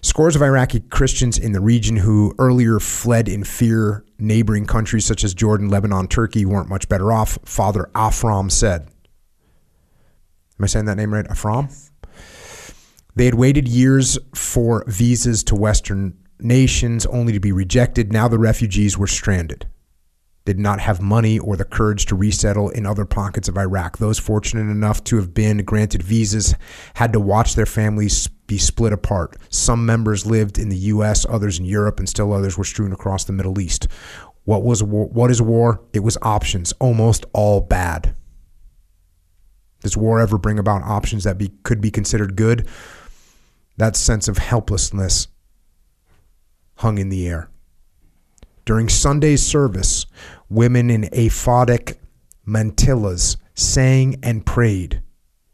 Scores of Iraqi Christians in the region who earlier fled in fear neighboring countries such as Jordan, Lebanon, Turkey weren't much better off. Father Afram said. Am I saying that name right? Afram? They had waited years for visas to Western nations only to be rejected. Now the refugees were stranded did not have money or the courage to resettle in other pockets of Iraq. Those fortunate enough to have been granted visas had to watch their families be split apart. Some members lived in the US, others in Europe, and still others were strewn across the Middle East. What was war? What is war? It was options, almost all bad. Does war ever bring about options that be, could be considered good? That sense of helplessness hung in the air. During Sunday's service, women in aphotic mantillas sang and prayed,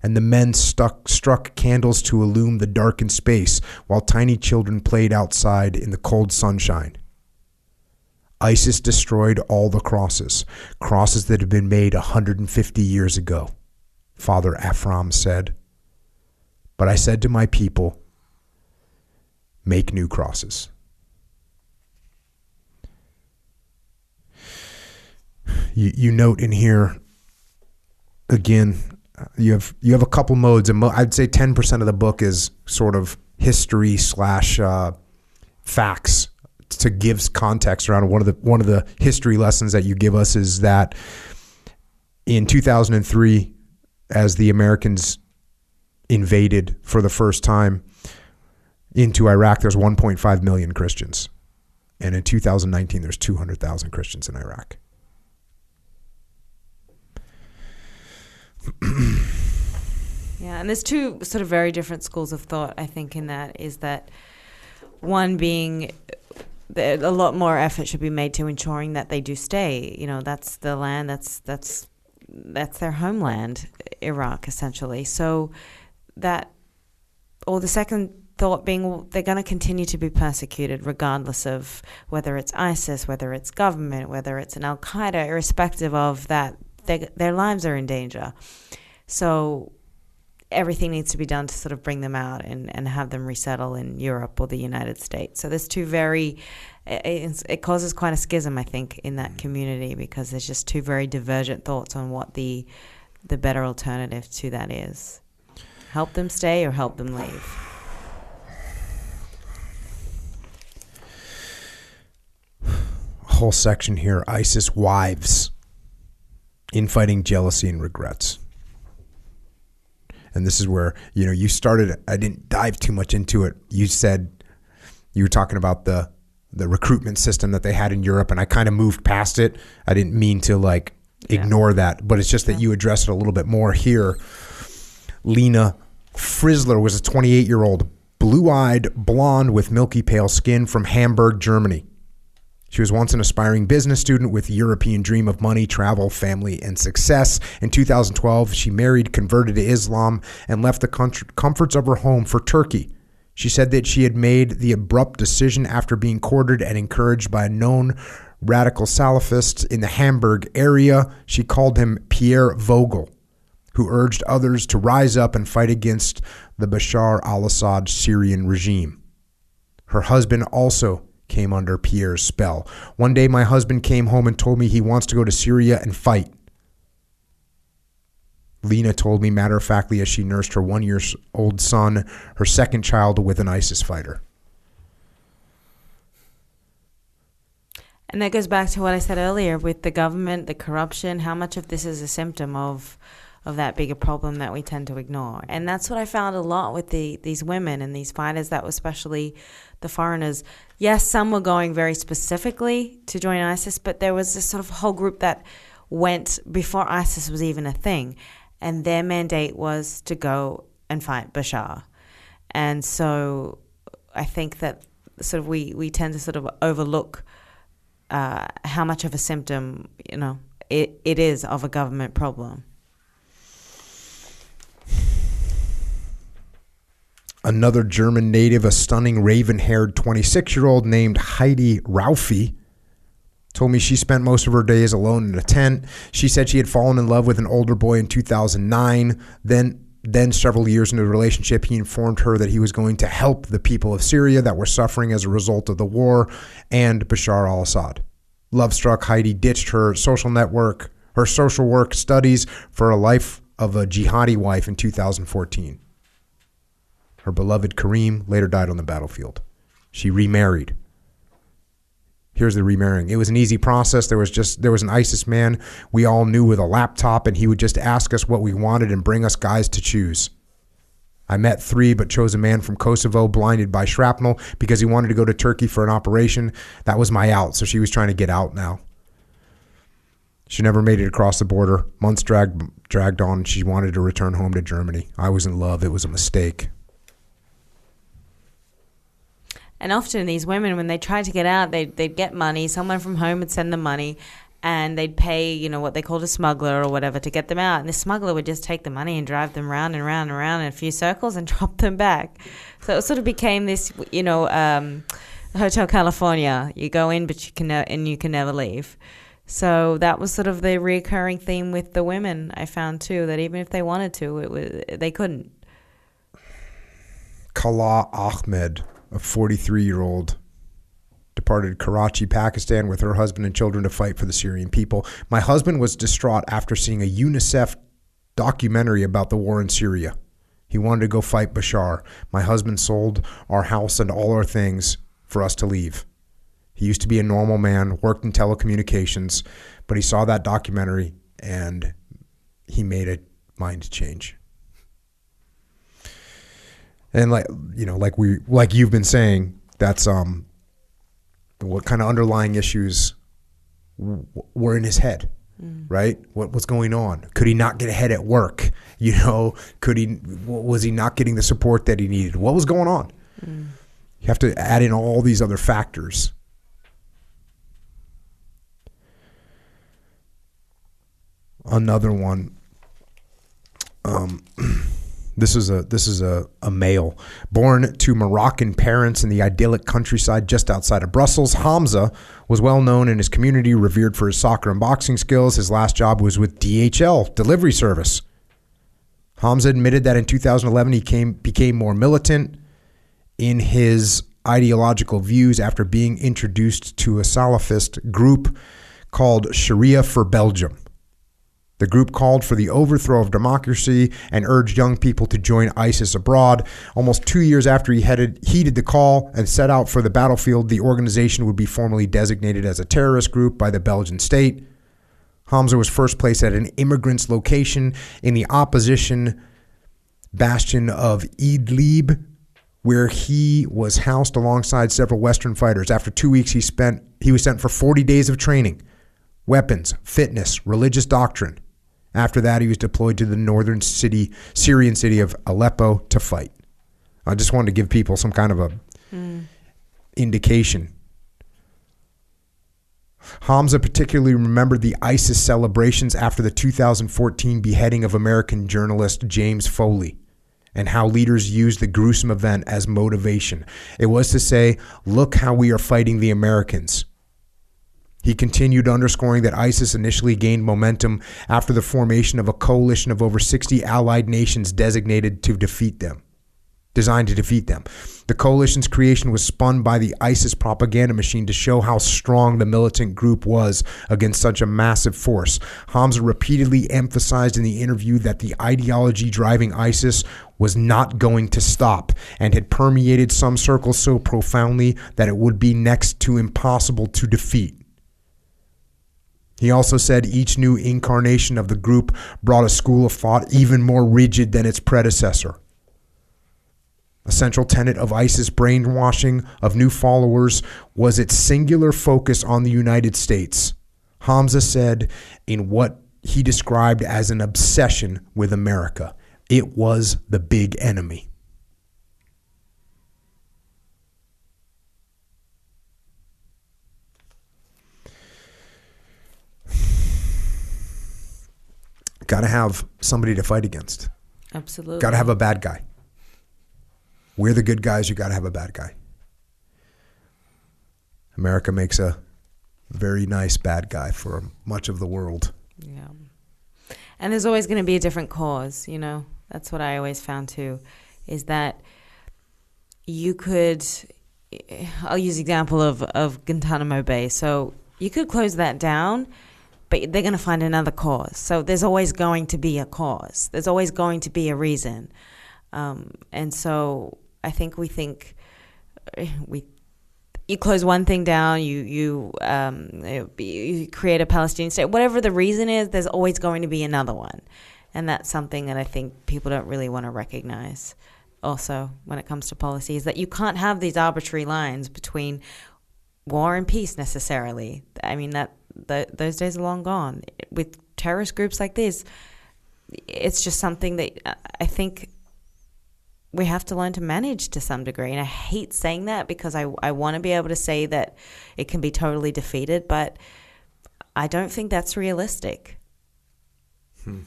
and the men stuck, struck candles to illume the darkened space while tiny children played outside in the cold sunshine. ISIS destroyed all the crosses, crosses that had been made 150 years ago, Father Afram said. But I said to my people, make new crosses. you, you note in here again you have you have a couple modes and mo- I'd say 10% of the book is sort of history slash uh, facts to give context around. One of the one of the history lessons that you give us is that in 2003 as the Americans invaded for the first time into Iraq there's 1.5 million Christians. And in 2019 there's 200,000 Christians in Iraq Yeah, and there's two sort of very different schools of thought. I think in that is that one being uh, that a lot more effort should be made to ensuring that they do stay. You know, that's the land. That's that's that's their homeland, Iraq, essentially. So that, or the second thought being well, they're going to continue to be persecuted regardless of whether it's ISIS, whether it's government, whether it's an Al Qaeda, irrespective of that, they, their lives are in danger. So everything needs to be done to sort of bring them out and, and have them resettle in Europe or the United States. So there's two very, it, it causes quite a schism, I think, in that mm. community because there's just two very divergent thoughts on what the the better alternative to that is. Help them stay or help them leave. *sighs* Whole section here ISIS wives, infighting, jealousy, and regrets and this is where you know you started. I didn't dive too much into it. You said you were talking about the the recruitment system that they had in Europe, and I kind of moved past it. I didn't mean to like ignore yeah. that, but it's just that you addressed it a little bit more here. Lena Frizzler was a 28 year old blue eyed blonde with milky pale skin from Hamburg, Germany. She was once an aspiring business student with the European dream of money, travel, family, and success. In 2012, she married, converted to Islam, and left the comforts of her home for Turkey. She said that she had made the abrupt decision after being courted and encouraged by a known radical Salafist in the Hamburg area. She called him Pierre Vogel, who urged others to rise up and fight against the Bashar al Assad Syrian regime. Her husband also came under Pierre's spell. One day, my husband came home and told me he wants to go to Syria and fight. Lena told me matter of factly as she nursed her one year old son, her second child, with an ISIS fighter. And that goes back to what I said earlier with the government, the corruption, how much of this is a symptom of of that bigger problem that we tend to ignore. And that's what I found a lot with the these women and these fighters that were especially the foreigners. Yes, some were going very specifically to join ISIS, but there was this sort of whole group that went before ISIS was even a thing. And their mandate was to go and fight Bashar. And so I think that sort of we, we tend to sort of overlook uh, how much of a symptom, you know, it, it is of a government problem. Another German native, a stunning raven haired 26 year old named Heidi Raufi, told me she spent most of her days alone in a tent. She said she had fallen in love with an older boy in 2009. Then, then several years into the relationship, he informed her that he was going to help the people of Syria that were suffering as a result of the war and Bashar al Assad. Love struck, Heidi ditched her social network, her social work studies for a life of a jihadi wife in 2014. Her beloved Kareem later died on the battlefield. She remarried. Here's the remarrying. It was an easy process. There was just there was an ISIS man we all knew with a laptop, and he would just ask us what we wanted and bring us guys to choose. I met three, but chose a man from Kosovo, blinded by shrapnel, because he wanted to go to Turkey for an operation. That was my out, so she was trying to get out now. She never made it across the border. Months dragged dragged on. She wanted to return home to Germany. I was in love. It was a mistake. And often these women, when they tried to get out, they'd, they'd get money. Someone from home would send them money and they'd pay, you know, what they called a smuggler or whatever to get them out. And the smuggler would just take the money and drive them round and round and round in a few circles and *laughs* drop them back. So it sort of became this, you know, um, Hotel California. You go in, but you can ne- and you can never leave. So that was sort of the recurring theme with the women. I found too that even if they wanted to, it was they couldn't. Kala Ahmed a 43 year old departed Karachi, Pakistan with her husband and children to fight for the Syrian people. My husband was distraught after seeing a UNICEF documentary about the war in Syria. He wanted to go fight Bashar. My husband sold our house and all our things for us to leave. He used to be a normal man, worked in telecommunications, but he saw that documentary and he made a mind change and like you know like we like you've been saying that's um what kind of underlying issues w- were in his head right? What what's going on? Could he not get ahead at work? *laughs* You know, could he? Was he not getting the support that he needed? What was going on? You have to add in all these other factors. Another one. Um, *clears throat* this is a this is a, a male born to Moroccan parents in the idyllic countryside just outside of Brussels. Hamza was well known in his community, revered for his soccer and boxing skills. His last job was with DHL delivery service. Hamza admitted that in 2011 he came became more militant in his ideological views after being introduced to a Salafist group called Sharia for Belgium. The group called for the overthrow of democracy and urged young people to join ISIS abroad. Almost two years after he headed, heeded the call and set out for the battlefield, the organization would be formally designated as a terrorist group by the Belgian state. Hamza was first placed at an immigrant's location in the opposition bastion of Idlib, where he was housed alongside several Western fighters. After two weeks, he spent he was sent for 40 days of training, weapons, fitness, religious doctrine. After that, he was deployed to the northern city, Syrian city of Aleppo to fight. I just wanted to give people some kind of a hmm. indication. Hamza particularly remembered the ISIS celebrations after the 2014 beheading of American journalist James Foley and how leaders used the gruesome event as motivation. It was to say, look how we are fighting the Americans. He continued underscoring that ISIS initially gained momentum after the formation of a coalition of over 60 allied nations designated to defeat them, designed to defeat them. The coalition's creation was spun by the ISIS propaganda machine to show how strong the militant group was against such a massive force. Hamza repeatedly emphasized in the interview that the ideology driving ISIS was not going to stop and had permeated some circles so profoundly that it would be next to impossible to defeat. He also said each new incarnation of the group brought a school of thought even more rigid than its predecessor. A central tenet of ISIS brainwashing of new followers was its singular focus on the United States. Hamza said in what he described as an obsession with America. It was the big enemy. Got to have somebody to fight against. Absolutely. Got to have a bad guy. We're the good guys. You got to have a bad guy. America makes a very nice bad guy for much of the world. Yeah. And there's always going to be a different cause, you know? That's what I always found too, is that you could, I'll use the example of, of Guantanamo Bay. So you could close that down, but they're going to find another cause. So there's always going to be a cause. There's always going to be a reason. Um, and so I think we think we you close one thing down, you you um, you create a Palestinian state. Whatever the reason is, there's always going to be another one, and that's something that I think people don't really want to recognize. Also, when it comes to policy, is that you can't have these arbitrary lines between war and peace necessarily. I mean that those days are long gone. With terrorist groups like this, it's just something that I think we have to learn to manage to some degree. And I hate saying that because I, I want to be able to say that it can be totally defeated, but I don't think that's realistic. Hmm.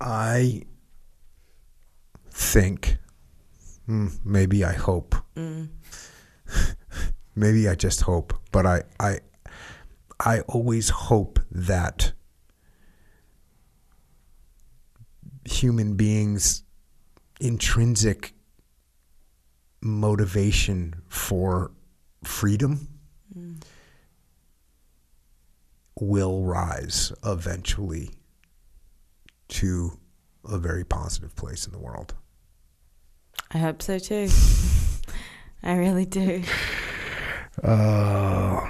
I think, hmm, maybe I hope, Mm. *laughs* maybe I just hope, but I, I, I always hope that human beings' intrinsic motivation for freedom Mm. will rise eventually to a very positive place in the world. I hope so too. *laughs* I really do. *laughs* Uh,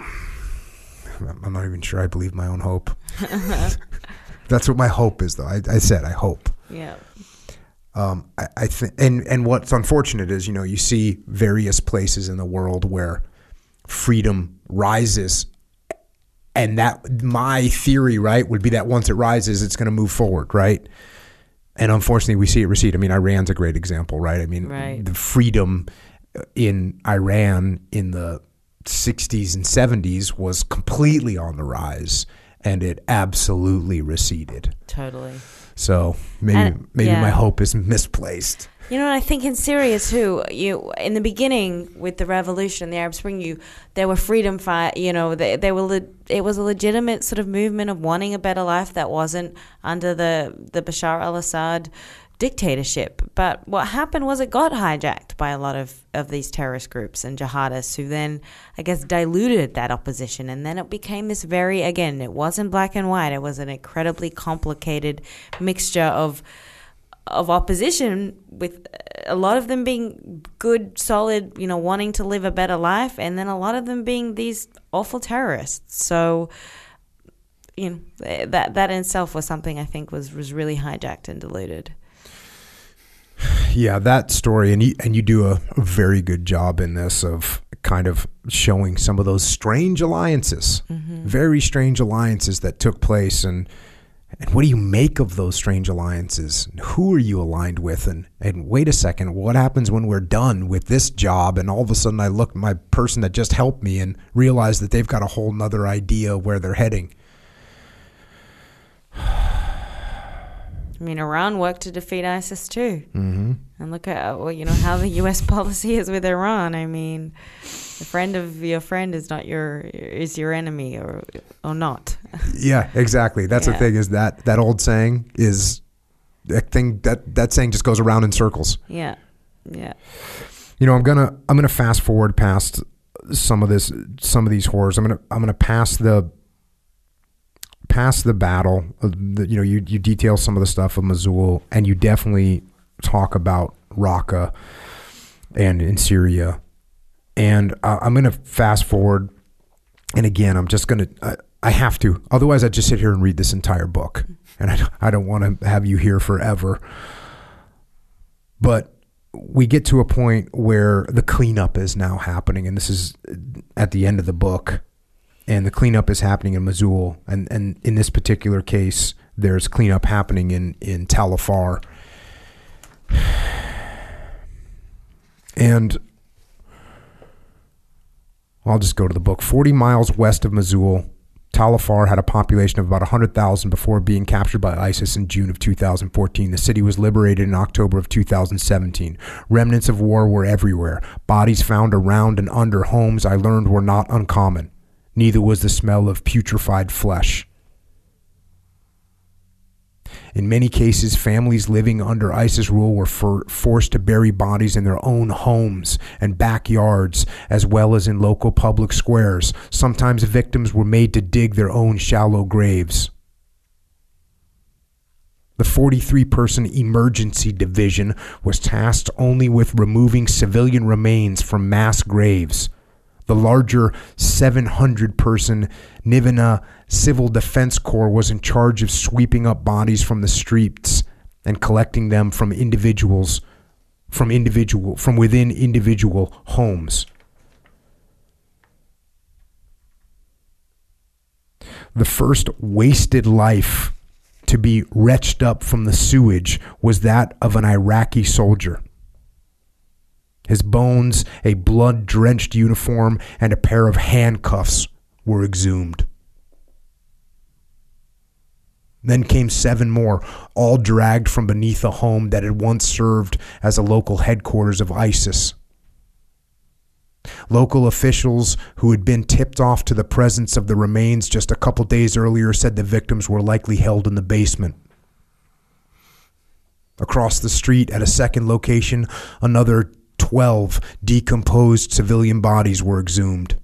I'm not even sure I believe my own hope. *laughs* That's what my hope is, though. I, I said I hope. Yeah. Um, I, I think, and and what's unfortunate is, you know, you see various places in the world where freedom rises and that my theory, right, would be that once it rises, it's going to move forward, right? And unfortunately, we see it recede. I mean, Iran's a great example, right? I mean, Right. the freedom in Iran in the 60s and 70s was completely on the rise, and it absolutely receded. Totally. So maybe And- maybe yeah. my hope is misplaced. You know, I think in Syria too. You in the beginning with the revolution, the Arab Spring, you there were freedom fight. You know, they, they were le- it was a legitimate sort of movement of wanting a better life that wasn't under the the Bashar al-Assad dictatorship. But what happened was it got hijacked by a lot of of these terrorist groups and jihadists who then, I guess, diluted that opposition, and then it became this very again, it wasn't black and white. It was an incredibly complicated mixture of of opposition with a lot of them being good solid you know wanting to live a better life and then a lot of them being these awful terrorists so you know that that in itself was something i think was was really hijacked and diluted Yeah, that story, and you, and you do a, a very good job in this of kind of showing some of those strange alliances, mm-hmm. very strange alliances that took place, and and what do you make of those strange alliances? Who are you aligned with? And and wait a second, what happens when we're done with this job? And all of a sudden, I look at my person that just helped me and realize that they've got a whole nother idea where they're heading. I mean iran worked to defeat isis too mm-hmm. and look at well, you know how the *laughs* us policy is with iran i mean the friend of your friend is not your is your enemy or or not *laughs* Yeah, exactly. That's the thing is that that old saying is that thing that that saying just goes around in circles. yeah yeah You know, I'm gonna I'm gonna fast forward past some of this some of these horrors. I'm gonna I'm gonna pass the past the battle. you know, you you detail some of the stuff of Mosul, and you definitely talk about Raqqa and in Syria. And uh, I'm gonna fast forward, and again, I'm just gonna I, I have to. Otherwise, I'd just sit here and read this entire book, and I I don't want to have you here forever. But we get to a point where the cleanup is now happening, and this is at the end of the book. And the cleanup is happening in Mosul, and, and in this particular case, there's cleanup happening in in Tal Afar. And I'll just go to the book. 40 miles west of Mosul, Tal Afar had a population of about 100,000 before being captured by ISIS in June of 2014. The city was liberated in October of 2017. Remnants of war were everywhere. Bodies found around and under homes I learned were not uncommon. Neither was the smell of putrefied flesh. In many cases, families living under ISIS rule were for, forced to bury bodies in their own homes and backyards, as well as in local public squares. Sometimes victims were made to dig their own shallow graves. The 43 person emergency division was tasked only with removing civilian remains from mass graves. The larger 700 person Nineveh Civil Defense Corps was in charge of sweeping up bodies from the streets and collecting them from individuals from individual from within individual homes. The first wasted life to be retched up from the sewage was that of an Iraqi soldier. His bones, a blood drenched uniform, and a pair of handcuffs were exhumed. Then came seven more, all dragged from beneath a home that had once served as a local headquarters of ISIS. Local officials who had been tipped off to the presence of the remains just a couple days earlier said the victims were likely held in the basement. Across the street at a second location, another 12 decomposed civilian bodies were exhumed.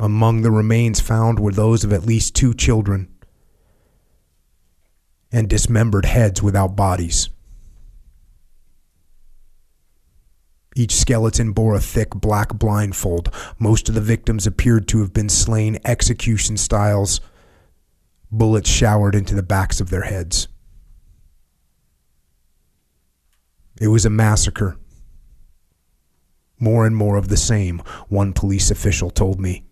Among the remains found were those of at least two children and dismembered heads without bodies. Each skeleton bore a thick black blindfold. Most of the victims appeared to have been slain execution styles. Bullets showered into the backs of their heads. It was a massacre. More and more of the same, one police official told me.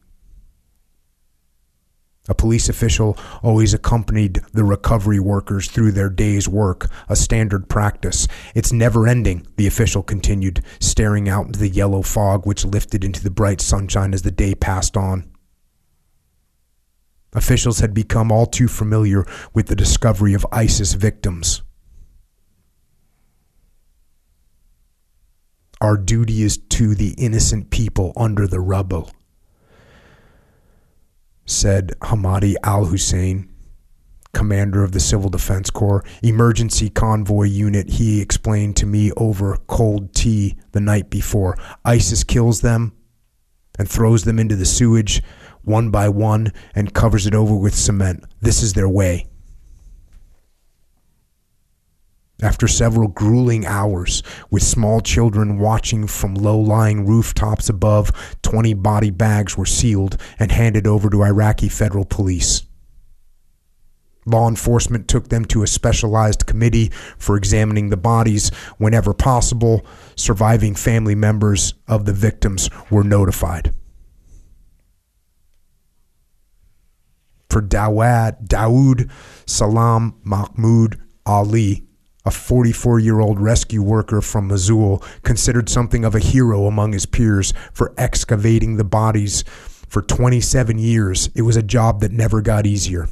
A police official always accompanied the recovery workers through their day's work, a standard practice. It's never ending, the official continued, staring out into the yellow fog which lifted into the bright sunshine as the day passed on. Officials had become all too familiar with the discovery of ISIS victims. Our duty is to the innocent people under the rubble, said Hamadi al Hussein, commander of the Civil Defense Corps emergency convoy unit. He explained to me over cold tea the night before ISIS kills them and throws them into the sewage one by one and covers it over with cement. This is their way. After several grueling hours, with small children watching from low lying rooftops above, 20 body bags were sealed and handed over to Iraqi federal police. Law enforcement took them to a specialized committee for examining the bodies. Whenever possible, surviving family members of the victims were notified. For Dawad, Dawood Salam Mahmoud Ali, a 44 year old rescue worker from Mosul, considered something of a hero among his peers for excavating the bodies for 27 years. It was a job that never got easier.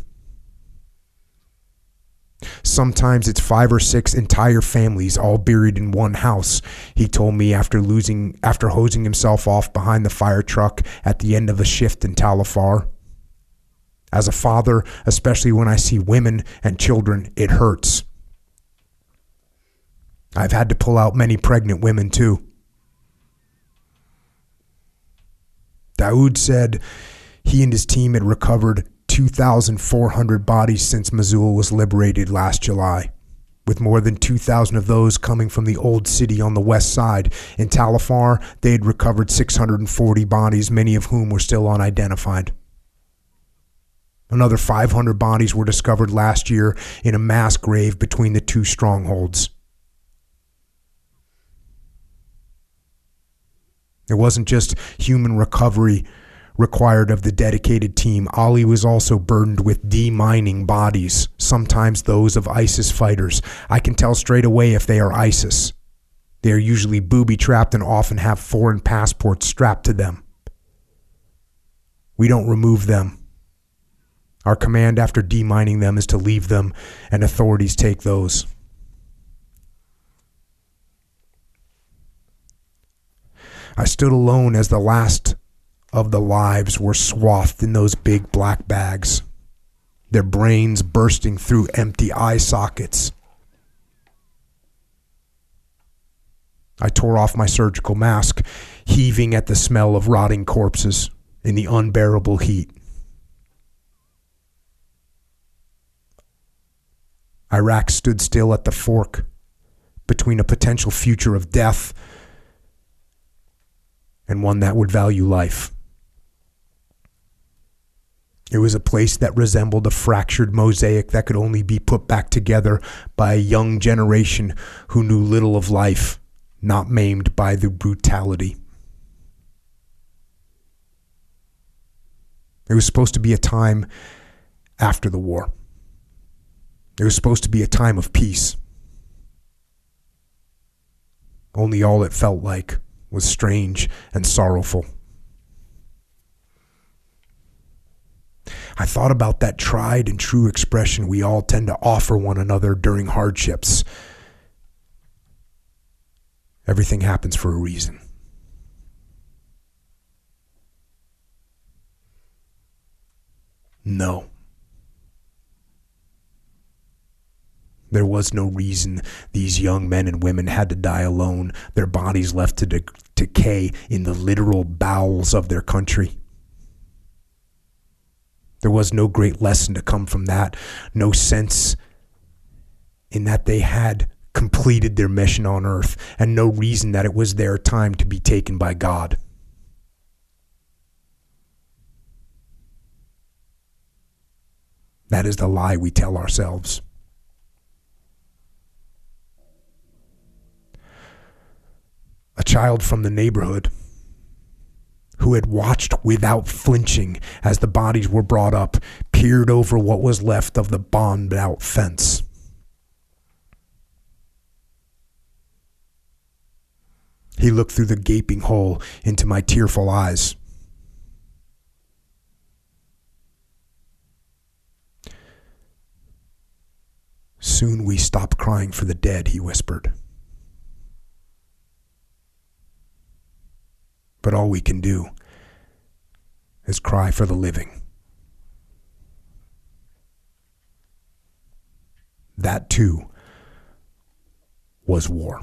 Sometimes it's five or six entire families all buried in one house, he told me after losing after hosing himself off behind the fire truck at the end of a shift in Tal Afar. As a father, especially when I see women and children, it hurts. I've had to pull out many pregnant women too. Daoud said he and his team had recovered 2,400 bodies since Mosul was liberated last July, with more than 2,000 of those coming from the old city on the west side. In Tal Afar, they had recovered 640 bodies, many of whom were still unidentified. Another 500 bodies were discovered last year in a mass grave between the two strongholds. It wasn't just human recovery required of the dedicated team. Ali was also burdened with demining bodies, sometimes those of ISIS fighters. I can tell straight away if they are ISIS. They are usually booby trapped and often have foreign passports strapped to them. We don't remove them. Our command after demining them is to leave them, and authorities take those. I stood alone as the last of the lives were swathed in those big black bags, their brains bursting through empty eye sockets. I tore off my surgical mask, heaving at the smell of rotting corpses in the unbearable heat. Iraq stood still at the fork between a potential future of death and one that would value life. It was a place that resembled a fractured mosaic that could only be put back together by a young generation who knew little of life, not maimed by the brutality. It was supposed to be a time after the war. It was supposed to be a time of peace. Only all it felt like was strange and sorrowful. I thought about that tried and true expression we all tend to offer one another during hardships. Everything happens for a reason. No. There was no reason these young men and women had to die alone, their bodies left to de- decay in the literal bowels of their country. There was no great lesson to come from that, no sense in that they had completed their mission on earth, and no reason that it was their time to be taken by God. That is the lie we tell ourselves. A child from the neighborhood who had watched without flinching as the bodies were brought up, peered over what was left of the bombed out fence. He looked through the gaping hole into my tearful eyes. Soon we stop crying for the dead, he whispered. But all we can do is cry for the living. That too was war.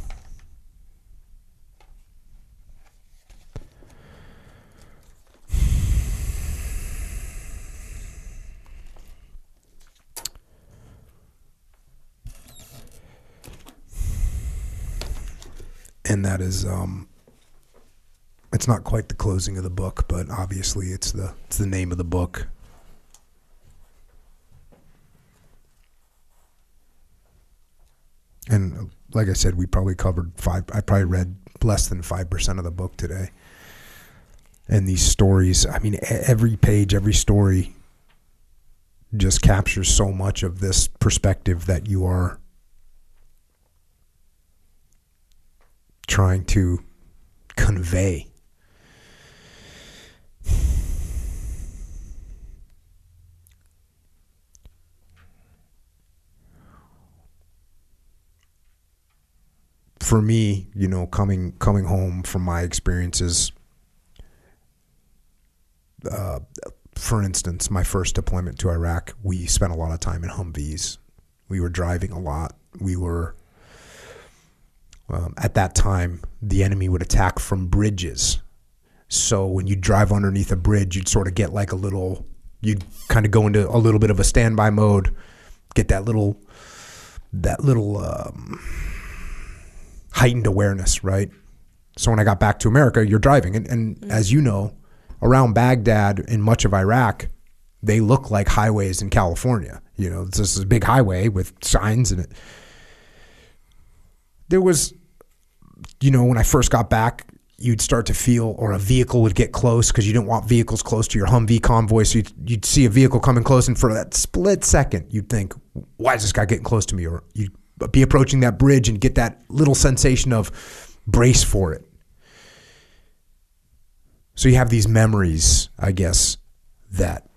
and that is um it's not quite the closing of the book but obviously it's the it's the name of the book and uh, like i said we probably covered five i probably read less than 5% of the book today and these stories i mean every page every story just captures so much of this perspective that you are trying to convey. For me, you know, coming coming home from my experiences, uh, for instance, my first deployment to Iraq, we spent a lot of time in Humvees. We were driving a lot. We were um, at that time, the enemy would attack from bridges. So when you drive underneath a bridge, you'd sort of get like a little, you'd kind of go into a little bit of a standby mode, get that little, that little um, heightened awareness, right? So when I got back to America, you're driving, and, and mm-hmm. as you know, around Baghdad in much of Iraq, they look like highways in California. You know, this is a big highway with signs in it. There was you know, when I first got back, you'd start to feel, or a vehicle would get close because you didn't want vehicles close to your Humvee convoy. So you'd, you'd see a vehicle coming close, and for that split second, you'd think, why is this guy getting close to me? Or you'd be approaching that bridge and get that little sensation of brace for it. So you have these memories, I guess, that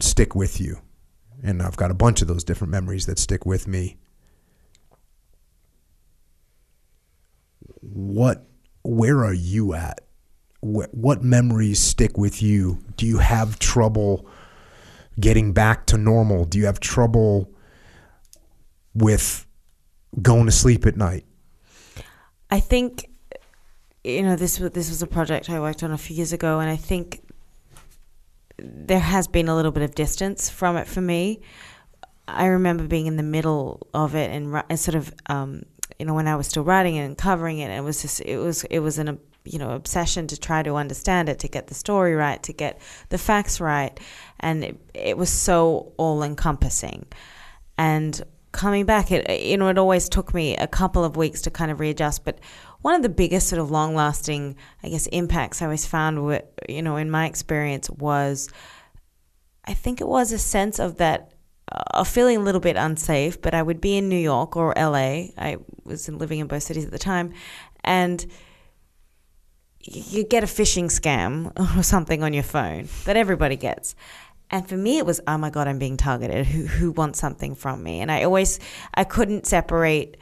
stick with you. And I've got a bunch of those different memories that stick with me. what where are you at what, what memories stick with you do you have trouble getting back to normal do you have trouble with going to sleep at night I think you know this was this was a project I worked on a few years ago, and I think there has been a little bit of distance from it for me. I remember being in the middle of it and, and sort of um, you know when I was still writing it and covering it, and it was just it was it was an you know obsession to try to understand it, to get the story right, to get the facts right, and it, it was so all encompassing, and coming back, it you know it always took me a couple of weeks to kind of readjust, but one of the biggest sort of long lasting, I guess, impacts I always found, with, you know, in my experience was, I think it was a sense of that, uh, feeling a little bit unsafe. But I would be in New York or LA. I was living in both cities at the time, and you get a phishing scam *laughs* or something on your phone that everybody gets. And for me, it was, oh my God, I'm being targeted. Who, who wants something from me? And I always, I couldn't separate,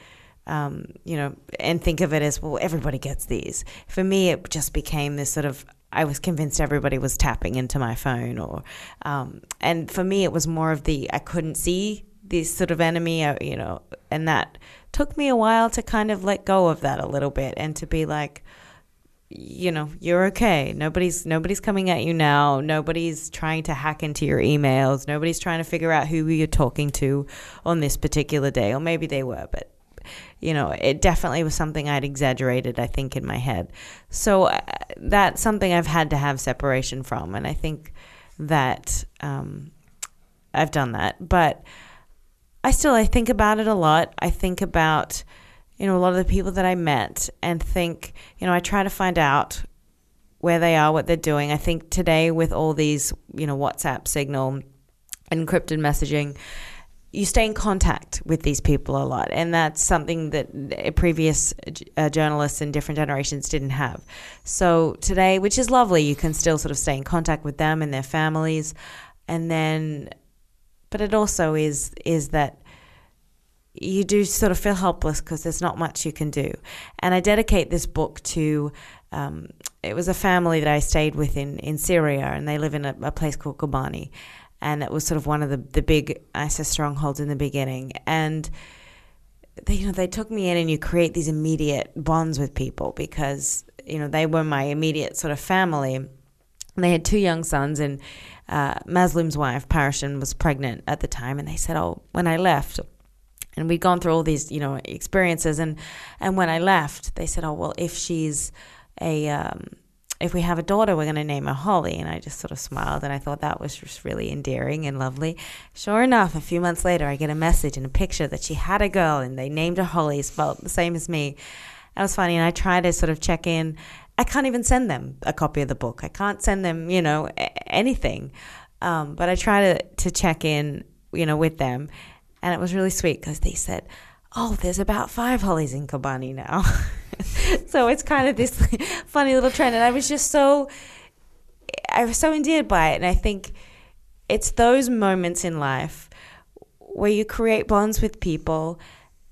um, you know, and think of it as, well, everybody gets these. For me, it just became this sort of, I was convinced everybody was tapping into my phone or, um, and for me, it was more of the, I couldn't see this sort of enemy, uh, you know, and that took me a while to kind of let go of that a little bit and to be like, you know you're okay. Nobody's nobody's coming at you now. Nobody's trying to hack into your emails. Nobody's trying to figure out who you're talking to on this particular day. Or maybe they were but you know it definitely was something i'd exaggerated i think in my head. So uh, that's something i've had to have separation from and i think that um, i've done that. But i still i think about it a lot. I think about you know, a lot of the people that I met and think, you know, I try to find out where they are, what they're doing. I think today with all these, you know, WhatsApp signal, encrypted messaging, you stay in contact with these people a lot, and that's something that previous uh, journalists in different generations didn't have. So today, which is lovely, you can still sort of stay in contact with them and their families, and then, but it also is is that you do sort of feel helpless because there's not much you can do. And I dedicate this book to. Um, it was a family that I stayed with in, in Syria, and they live in a, a place called Kobani and it was sort of one of the, the big ISIS strongholds in the beginning. And they, you know, they took me in, and you create these immediate bonds with people because you know they were my immediate sort of family. And they had two young sons, and uh, wife, Parashin, was pregnant at the time, and they said, "Oh, when I left." And we'd gone through all these, you know, experiences, and and when I left, they said, "Oh, well, if she's a um, if we have a daughter, we're going to name her Holly. And I just sort of smiled and I thought that was just really endearing and lovely. Sure enough, a few months later, I get a message and a picture that she had a girl and they named her Holly, spelled the same as me. That was funny. And I try to sort of check in. I can't even send them a copy of the book. I can't send them, you know, anything. Um, but I try to, to check in, you know, with them. And it was really sweet because they said, oh, there's about five Hollies in Kobani now. *laughs* so it's kind of this *laughs* funny little trend. And I was just so, I was so endeared by it. And I think it's those moments in life where you create bonds with people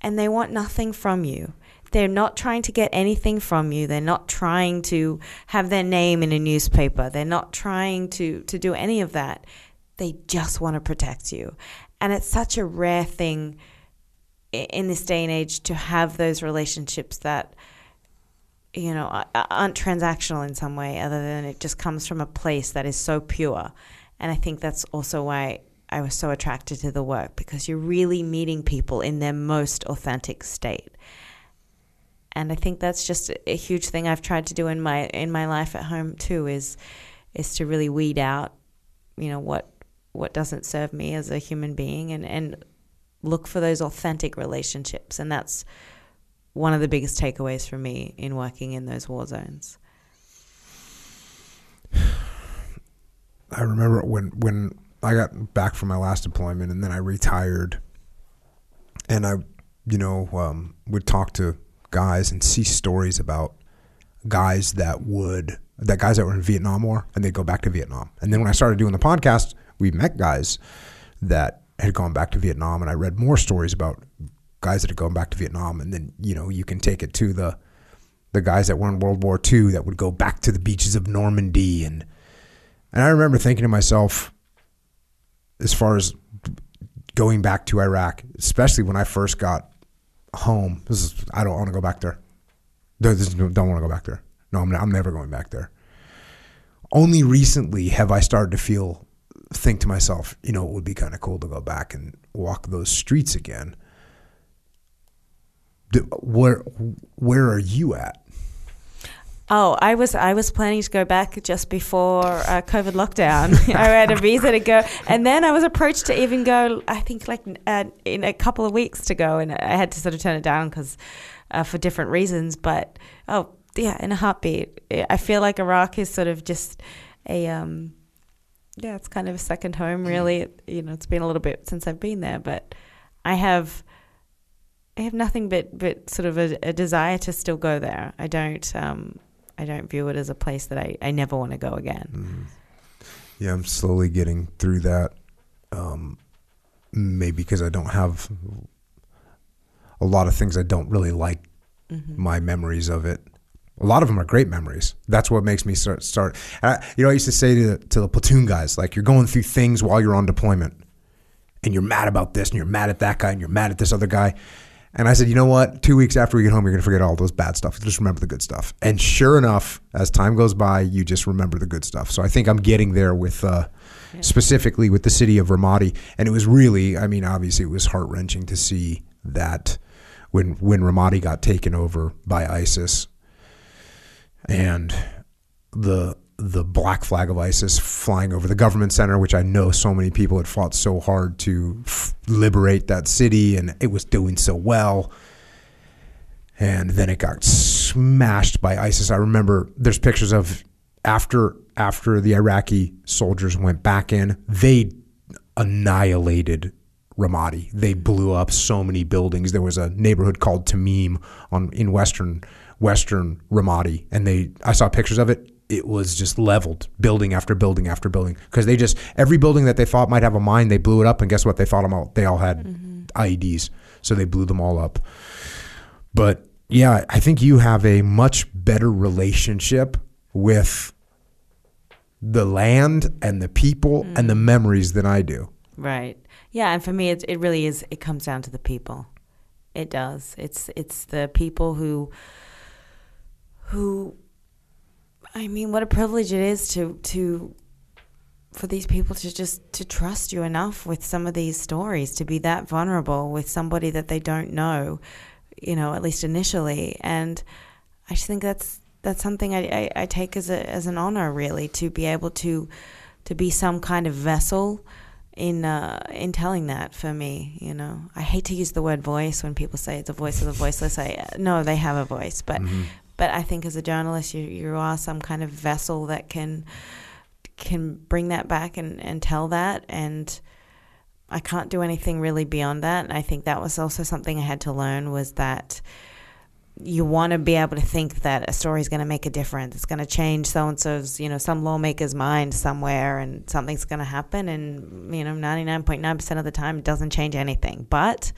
and they want nothing from you. They're not trying to get anything from you. They're not trying to have their name in a newspaper. They're not trying to, to do any of that. They just want to protect you. And it's such a rare thing in this day and age to have those relationships that you know aren't transactional in some way other than it just comes from a place that is so pure. And i think that's also why i was so attracted to the work because you're really meeting people in their most authentic state. And i think that's just a huge thing i've tried to do in my in my life at home too is is to really weed out you know what what doesn't serve me as a human being and and look for those authentic relationships. And that's one of the biggest takeaways for me in working in those war zones. *sighs* I remember when when I got back from my last deployment and then I retired, and I, you know, um, would talk to guys and see stories about guys that would that guys that were in Vietnam War and they'd go back to Vietnam. And then when I started doing the podcast, we met guys that had gone back to Vietnam, and I read more stories about guys that had gone back to Vietnam, and then you know you can take it to the the guys that were in World War II that would go back to the beaches of Normandy, and and I remember thinking to myself, as far as going back to Iraq, especially when I first got home, this is I don't want to go back there. Don't want to go back there. No, I'm, I'm never going back there. Only recently have I started to feel think to myself, you know, it would be kind of cool to go back and walk those streets again. Where where are you at? Oh, I was I was planning to go back just before uh, COVID lockdown. *laughs* I had a visa to go, and then I was approached to even go. I think like uh, in a couple of weeks to go, and I had to sort of turn it down because uh, for different reasons. But oh yeah, in a heartbeat. I feel like Iraq is sort of just a um, yeah, it's kind of a second home, really. It, you know, it's been a little bit since I've been there, but I have, I have nothing but but sort of a, a desire to still go there. I don't, um, I don't view it as a place that I, I never want to go again. Mm-hmm. Yeah, I'm slowly getting through that. Um, maybe because I don't have a lot of things I don't really like. Mm-hmm. My memories of it a lot of them are great memories. That's what makes me start. start. I, you know, I used to say to, to the platoon guys, like, you're going through things while you're on deployment, and you're mad about this, and you're mad at that guy, and you're mad at this other guy. And I said, you know what? Two weeks after we get home, you're going to forget all those bad stuff. Just remember the good stuff. And sure enough, as time goes by, you just remember the good stuff. So I think I'm getting there with, uh, yeah. specifically with the city of Ramadi. And it was really, I mean, obviously, it was heart wrenching to see that when when Ramadi got taken over by ISIS and the the black flag of ISIS flying over the government center, which I know so many people had fought so hard to f- liberate that city, and it was doing so well. And then it got smashed by ISIS. I remember there's pictures of after after the Iraqi soldiers went back in, they annihilated Ramadi. They blew up so many buildings. There was a neighborhood called Tamim on in western western Ramadi, and they I saw pictures of it. It was just leveled, building after building after building, because they just every building that they thought might have a mine, they blew it up, and guess what? They thought them all. They all had mm-hmm. IEDs, so they blew them all up. But yeah, I think you have a much better relationship with the land and the people mm. and the memories than I do. Right. Yeah, and for me, it it really is. It comes down to the people. It does. It's it's the people who who. I mean, what a privilege it is to to for these people to just to trust you enough with some of these stories to be that vulnerable with somebody that they don't know, you know, at least initially. And I just think that's that's something I, I, I take as a as an honor, really, to be able to to be some kind of vessel in uh, in telling that for me. You know, I hate to use the word voice when people say it's a voice of the voiceless. I no, they have a voice, but but I think as a journalist, you you are some kind of vessel that can can bring that back and and tell that and. I can't do anything really beyond that. And I think that was also something I had to learn was that you want to be able to think that a story is going to make a difference. It's going to change so and so's, you know, some lawmaker's mind somewhere, and something's going to happen. And you know, ninety nine point nine percent of the time, it doesn't change anything, but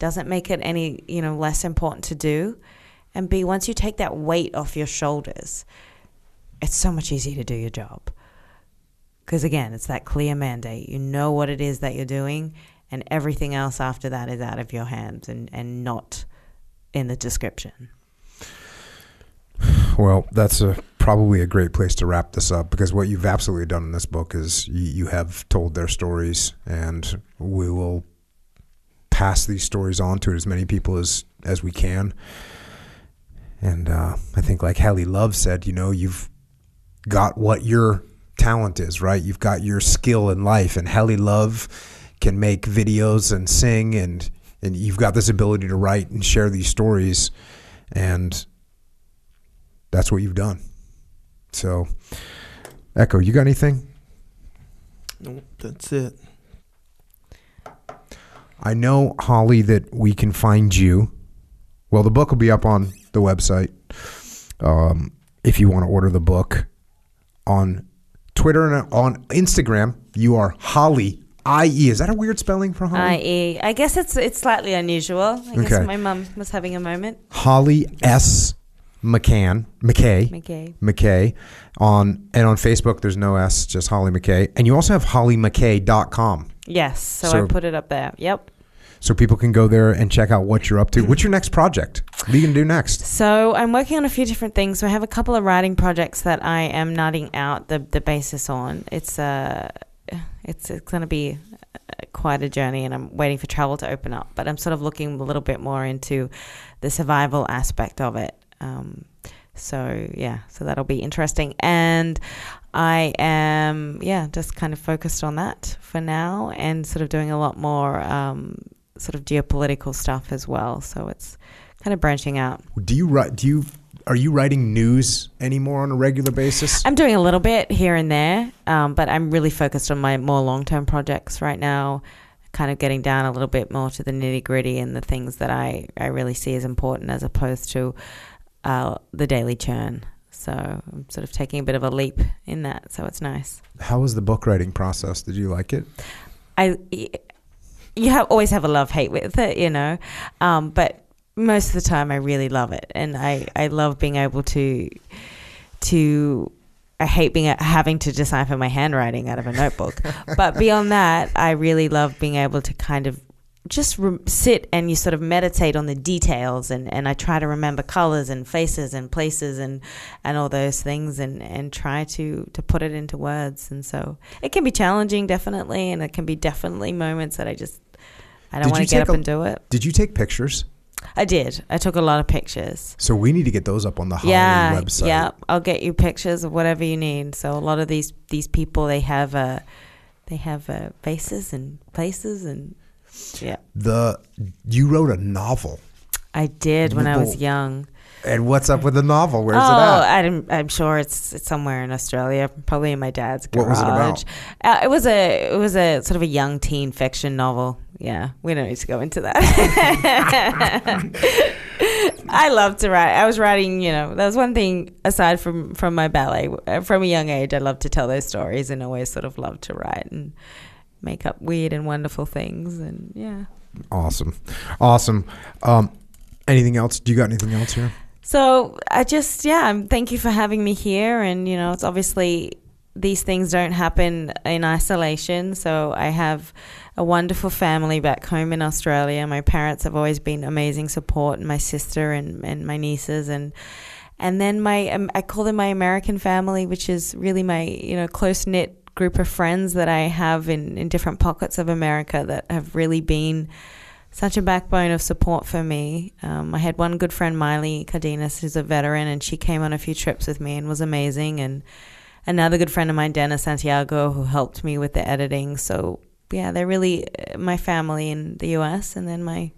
doesn't make it any, you know, less important to do. And B, once you take that weight off your shoulders, it's so much easier to do your job. Because again, it's that clear mandate. You know what it is that you're doing, and everything else after that is out of your hands and, and not in the description. Well, that's a probably a great place to wrap this up because what you've absolutely done in this book is you, you have told their stories, and we will pass these stories on to as many people as as we can. And uh, I think, like Helly Luv said, you know, you've got what your talent is, right? You've got your skill in life, and Helly Luv can make videos and sing, and and you've got this ability to write and share these stories, and that's what you've done. So, Echo, you got anything? Nope, that's it. I know, Hollie, that we can find you. Well, the book will be up on the website um, if you want to order the book. On Twitter and on Instagram, you are Holly I.E. Is that a weird spelling for Holly? I.e., I guess it's it's slightly unusual. I guess my mum was having a moment. Hollie S. McCann, McKay, McKay. McKay. On and on Facebook, there's no S, just Hollie McKay. And you also have holliemckay.com. Yes, so, So- I put it up there. Yep. So people can go there and check out what you're up to. What's your next project? What are you going to do next? So I'm working on a few different things. So I have a couple of writing projects that I am nutting out the the basis on. It's uh it's it's going to be uh, quite a journey, and I'm waiting for travel to open up. But I'm sort of looking a little bit more into the survival aspect of it. Um, so yeah, so that'll be interesting. And I am yeah just kind of focused on that for now, and sort of doing a lot more um, sort of geopolitical stuff as well. So it's kind of branching out. Do you write? Do you are you writing news anymore on a regular basis? I'm doing a little bit here and there, um, but I'm really focused on my more long term projects right now. Kind of getting down a little bit more to the nitty gritty and the things that I, I really see as important as opposed to uh, the daily churn. So I'm sort of taking a bit of a leap in that. So it's nice. How was the book writing process? Did you like it? I you have always have a love hate with it, you know, um, but most of the time I really love it, and I I love being able to to. I hate being having to decipher my handwriting out of a notebook, *laughs* but beyond that, I really love being able to kind of just re- sit and you sort of meditate on the details and, and I try to remember colors and faces and places and, and all those things and, and try to, to put it into words. And so it can be challenging, definitely. And it can be definitely moments that I just, I don't want to get up a- and do it. Did you take pictures? I did. I took a lot of pictures. So we need to get those up on the Hollie yeah, website. yeah. I'll get you pictures of whatever you need. So a lot of these, these people, they have, uh, they have uh, faces and places and yeah. The you wrote a novel. I did when I was young. And what's up with the novel? Where's oh, it at? I didn't, I'm sure it's, it's somewhere in Australia, probably in my dad's garage. What was it about? Uh, it was a it was a sort of a young teen fiction novel. Yeah, we don't need to go into that. *laughs* I love to write. I was writing, you know, that was one thing aside from from my ballet. From a young age, I loved to tell those stories and always sort of loved to write and make up weird and wonderful things. And yeah. Awesome, awesome. Um, anything else? Do you got anything else here? So I just, yeah, um, thank you for having me here. And, you know, it's obviously these things don't happen in isolation. So I have a wonderful family back home in Australia. My parents have always been amazing support, and my sister and, and my nieces. And, and then my, um, I call them my American family, which is really my, you know, close knit group of friends that I have in, in different pockets of America that have really been such a backbone of support for me. Um, I had one good friend, Miley Cardenas, who's a veteran, and she came on a few trips with me and was amazing. And another good friend of mine, Dennis Santiago, who helped me with the editing. So yeah, they're really uh, my family in the U.S. and then my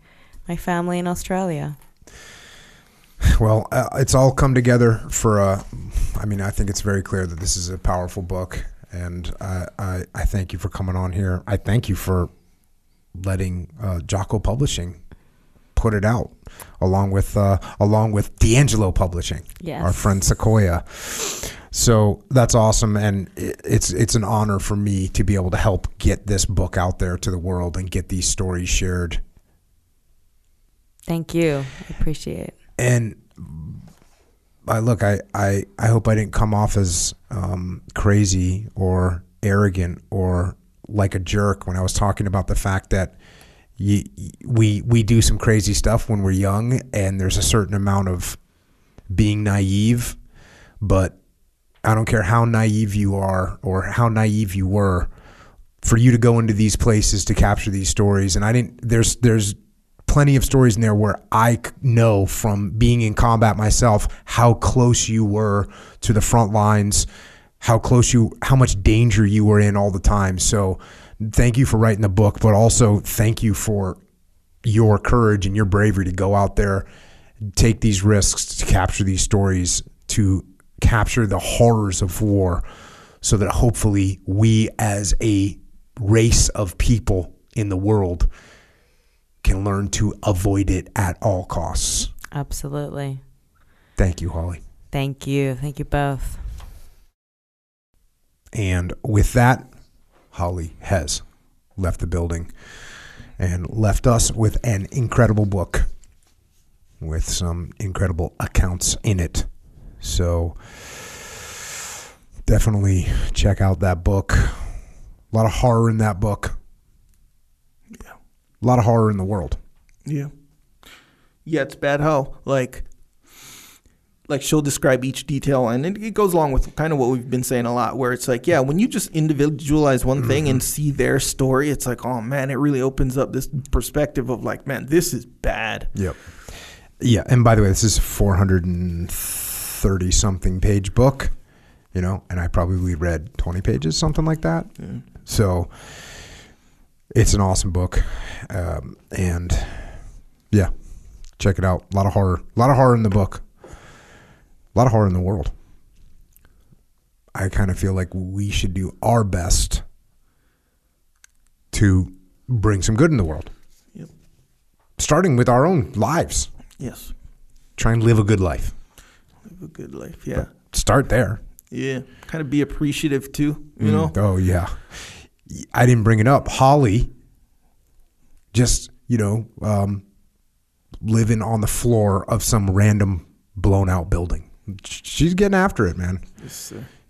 my family in Australia. Well, uh, it's all come together for a. I mean, I think it's very clear that this is a powerful book, and I, I, I thank you for coming on here. I thank you for letting uh, Jocko Publishing put it out, along with uh, along with D'Angelo Publishing, Yes. our friend Sequoia. So that's awesome, and it- it's it's an honor for me to be able to help get this book out there to the world and get these stories shared Thank you. I appreciate it. and I look, I, I, I hope I didn't come off as um, crazy or arrogant or like a jerk when I was talking about the fact that we we do some crazy stuff when we're young, and there's a certain amount of being naive, but I don't care how naive you are or how naive you were for you to go into these places to capture these stories. And I didn't there's there's plenty of stories in there where I know from being in combat myself how close you were to the front lines how close you how much danger you were in all the time. So thank you for writing the book but also thank you for your courage and your bravery to go out there take these risks to capture these stories to capture the horrors of war so that hopefully we as a race of people in the world can learn to avoid it at all costs. Absolutely. Thank you, Hollie. Thank you. Thank you both. And with that, Hollie has left the building and left us with an incredible book with some incredible accounts in it. So definitely check out that book. A lot of horror in that book. Yeah. A lot of horror in the world. Yeah. Yeah, it's bad how like like she'll describe each detail and it, it goes along with kind of what we've been saying a lot where it's like yeah when you just individualize one thing mm-hmm. and see their story it's like oh man it really opens up this perspective of like man this is bad Yep. Yeah, and by the way, this is a 430 something page book, you know, and I probably read 20 pages, something like that. So it's an awesome book. Um, and yeah, check it out. A lot of horror. A lot of horror in the book. A lot of horror in the world. I kind of feel like we should do our best to bring some good in the world. Yep. Starting with our own lives. yes Try and live a good life. live a good life yeah Start there. yeah kind of be appreciative too you know Mm. Oh yeah. I didn't bring it up. Hollie just, you know, um, living on the floor of some random blown out building. She's getting after it, man.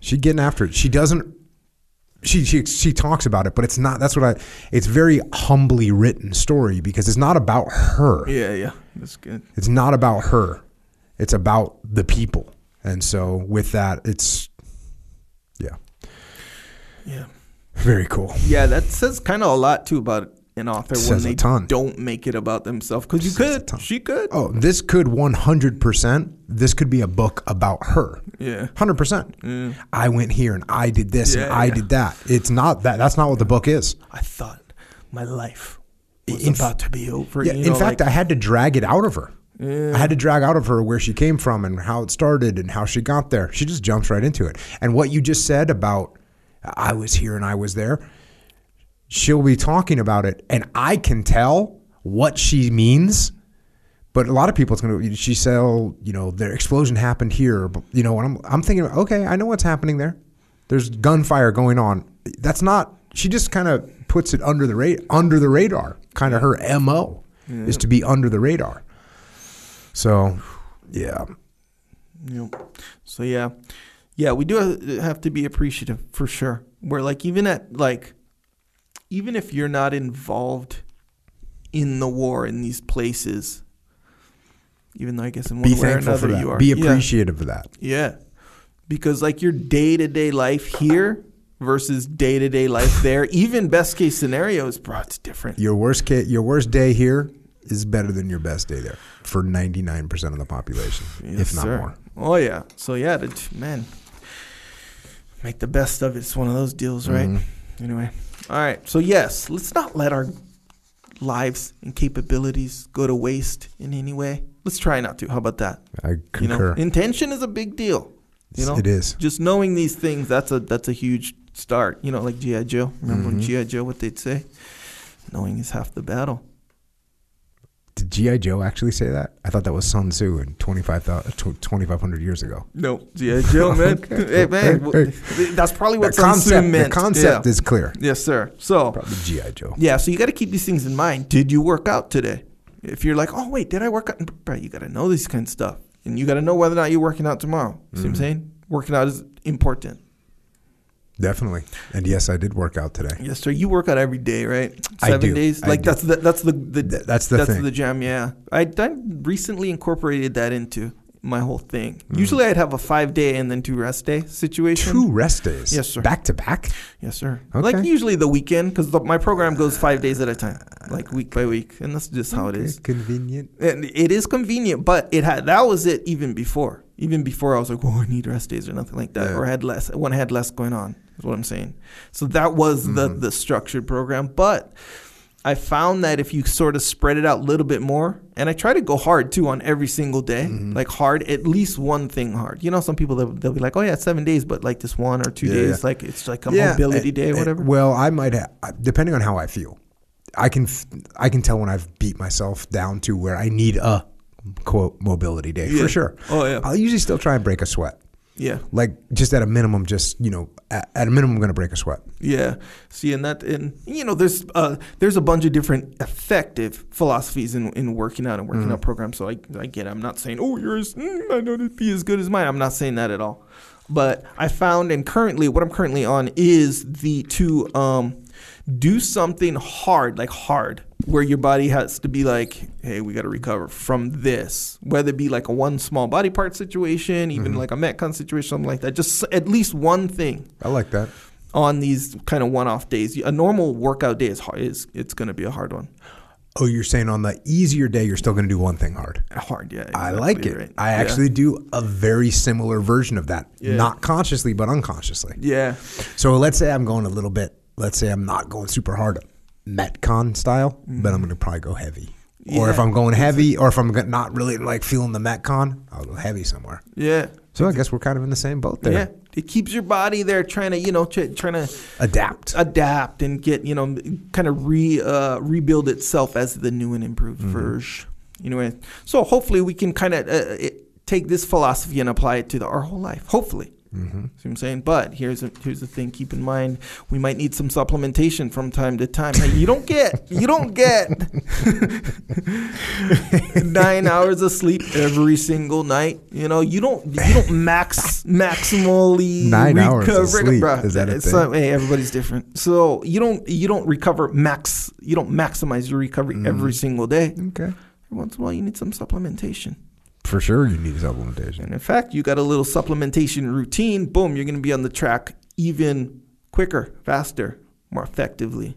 She's getting after it. She doesn't she she she talks about it, but it's not that's what I it's very humbly written story because it's not about her. yeah yeah that's good It's not about her. It's about the people. And so with that, it's yeah, yeah very cool. yeah that says kind of a lot too about an author when Says a they ton. don't make it about themselves because you Says could she could Oh, this could 100%, this could be a book about her. yeah 100%. I went here and I did this and I yeah. did that. It's not that. That's not what the book is. I thought my life was In about to be over. Yeah, you in fact, like- I had to drag it out of her. Yeah. I had to drag out of her where she came from and how it started and how she got there. She just jumps right into it. And what you just said about I was here and I was there, she'll be talking about it, and I can tell what she means. But a lot of people, it's gonna. She said, oh, you know, the explosion happened here. You know, and I'm, I'm thinking, okay, I know what's happening there. There's gunfire going on. That's not. She just kind of puts it under the ra- under the radar. Kind of her mo is to be under the radar. So, yeah, Yep. So yeah, yeah, we do have to be appreciative for sure. Where like even at like, even if you're not involved in the war in these places, even though I guess in one be way or another you are, Be Yeah. appreciative of that. Yeah. Because like your day to day life here versus day to day life there, even best case scenarios, bro, it's different. Your worst ca- your worst day here is better than your best day there for 99% of the population, Yes, if not sir. more. Oh yeah. So yeah, man, make the best of it. It's one of those deals, right? Mhm. Anyway, all right. So yes, let's not let our lives and capabilities go to waste in any way. Let's try not to. How about that? I You concur. know, intention is a big deal. You know, it is. just knowing these things that's a that's a huge start. You know, like GI Joe. Remember Mm-hmm. GI Joe what they'd say? Knowing is half the battle. Did G.I. Joe actually say that? I thought that was Sun Tzu in 25,000 2,500 years ago. No, GI Joe, man. *laughs* hey, man, Hey, that's probably what the Sun Tzu concept, meant. the concept Yeah. is clear. Yes, sir. So, Probably G.I. Joe. yeah, so you got to keep these things in mind. Did you work out today? If you're like, oh wait, did I work out? Bro, you got to know this kind of stuff, and you got to know whether or not you're working out tomorrow. See Mm-hmm. what I'm saying? Working out is important. Definitely. And yes, I did work out today. Yes, sir. You work out every day, right? I Seven do. days. I Like do. that's the that's the, the Th- that's the that's thing. the jam. Yeah, I, I recently incorporated that into my whole thing. Mm. Usually, I'd have a five day and then two rest day situation. Two rest days. Yes, sir. Back to back? Yes, sir. Okay. Like usually the weekend because my program goes five days at a time, like week by week, and that's just how it is. Convenient. And it is convenient, but it had that was it even before. Even before I was like, oh, I need rest days or nothing like that, Yeah. or I had less when I had less going on. Is what I'm saying. So that was the Mm-hmm. the structured program, but. I found that if you sort of spread it out a little bit more, and I try to go hard too on every single day, Mm-hmm. like hard, at least one thing hard. You know, some people they'll, they'll be like, "Oh yeah, seven days," but like this one or two Yeah, days, yeah. like it's like a mobility uh, day or uh, whatever. Well, I might have, depending on how I feel, I can I can tell when I've beat myself down to where I need a quote mobility day Yeah. for sure. Oh, yeah. I'll usually still try and break a sweat. Yeah, Like just at a minimum, just you know, at, at a minimum, I'm gonna break a sweat. Yeah, see, and that, and you know, there's uh, there's a bunch of different effective philosophies in, in working out and working out programs. So I, I get, it. I'm not saying, oh, yours, mm, I know to be as good as mine. I'm not saying that at all. But I found, and currently, what I'm currently on is the to um, do something hard, like hard, where your body has to be like, hey, we got to recover from this. Whether it be like a one small body part situation, even mm-hmm. like a Metcon situation, something like that. Just at least one thing I like that. on these kind of one-off days. A normal workout day is hard. Is it's going to be a hard one. Oh, you're saying on the easier day, you're still gonna do one thing hard. Hard, yeah. I like it. right. I Yeah. actually do a very similar version of that, Yeah. not consciously but unconsciously. Yeah. So let's say I'm going a little bit. Let's say I'm not going super hard, Metcon style, but I'm going to probably go heavy. Or if I'm going heavy, or if I'm not really like feeling the Metcon, I'll go heavy somewhere. Yeah. So I guess we're kind of in the same boat there. Yeah. It keeps your body there trying to, you know, tr- trying to Adapt. adapt and get, you know, kind of re uh, rebuild itself as the new and improved Mm-hmm. version. Anyway, so hopefully we can kind of uh, take this philosophy and apply it to the, our whole life. Hopefully. Mm-hmm. See what I'm saying? But here's a, here's the thing. Keep in mind, we might need some supplementation from time to time. Hey, you don't get you don't get *laughs* nine hours of sleep every single night. You know, you don't you don't max maximally Nine hours of sleep. Bruh, Is that a it's thing? not- hey, everybody's different. So you don't you don't recover max. You don't maximize your recovery Mm-hmm. every single day. Okay. Once in a while, you need some supplementation. For sure, you need supplementation. And in fact, you got a little supplementation routine. Boom, you're going to be on the track even quicker, faster, more effectively.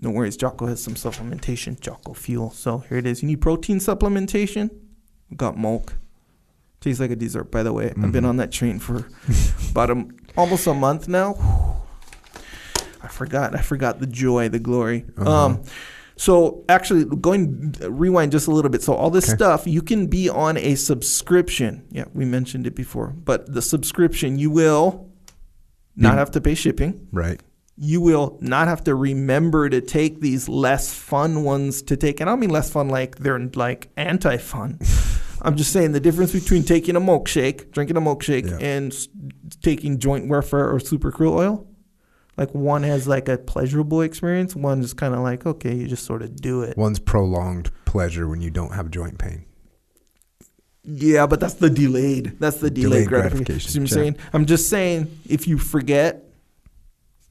No worries, Jocko has some supplementation, Jocko Fuel. So here it is. You need protein supplementation? We got Mulk. Tastes like a dessert, by the way. I've Mm-hmm. been on that train for *laughs* about a, almost a month now. *sighs* I forgot. I forgot the joy, the glory. Uh-huh. Um, So actually, going rewind just a little bit. So all this Okay. stuff you can be on a subscription. Yeah, we mentioned it before, but the subscription you will not have to pay shipping. Right. You will not have to remember to take these less fun ones to take. And I don't mean less fun like they're like anti fun. *laughs* I'm just saying the difference between taking a milkshake, drinking a milkshake, Yeah. and taking joint warfare or super krill oil. Like one has like a pleasurable experience, one's is kind of like okay, you just sort of do it. One's prolonged pleasure when you don't have joint pain. Yeah, but that's the delayed. That's the delayed, Delayed gratification. gratification, See what I'm sure. saying? I'm just saying if you forget,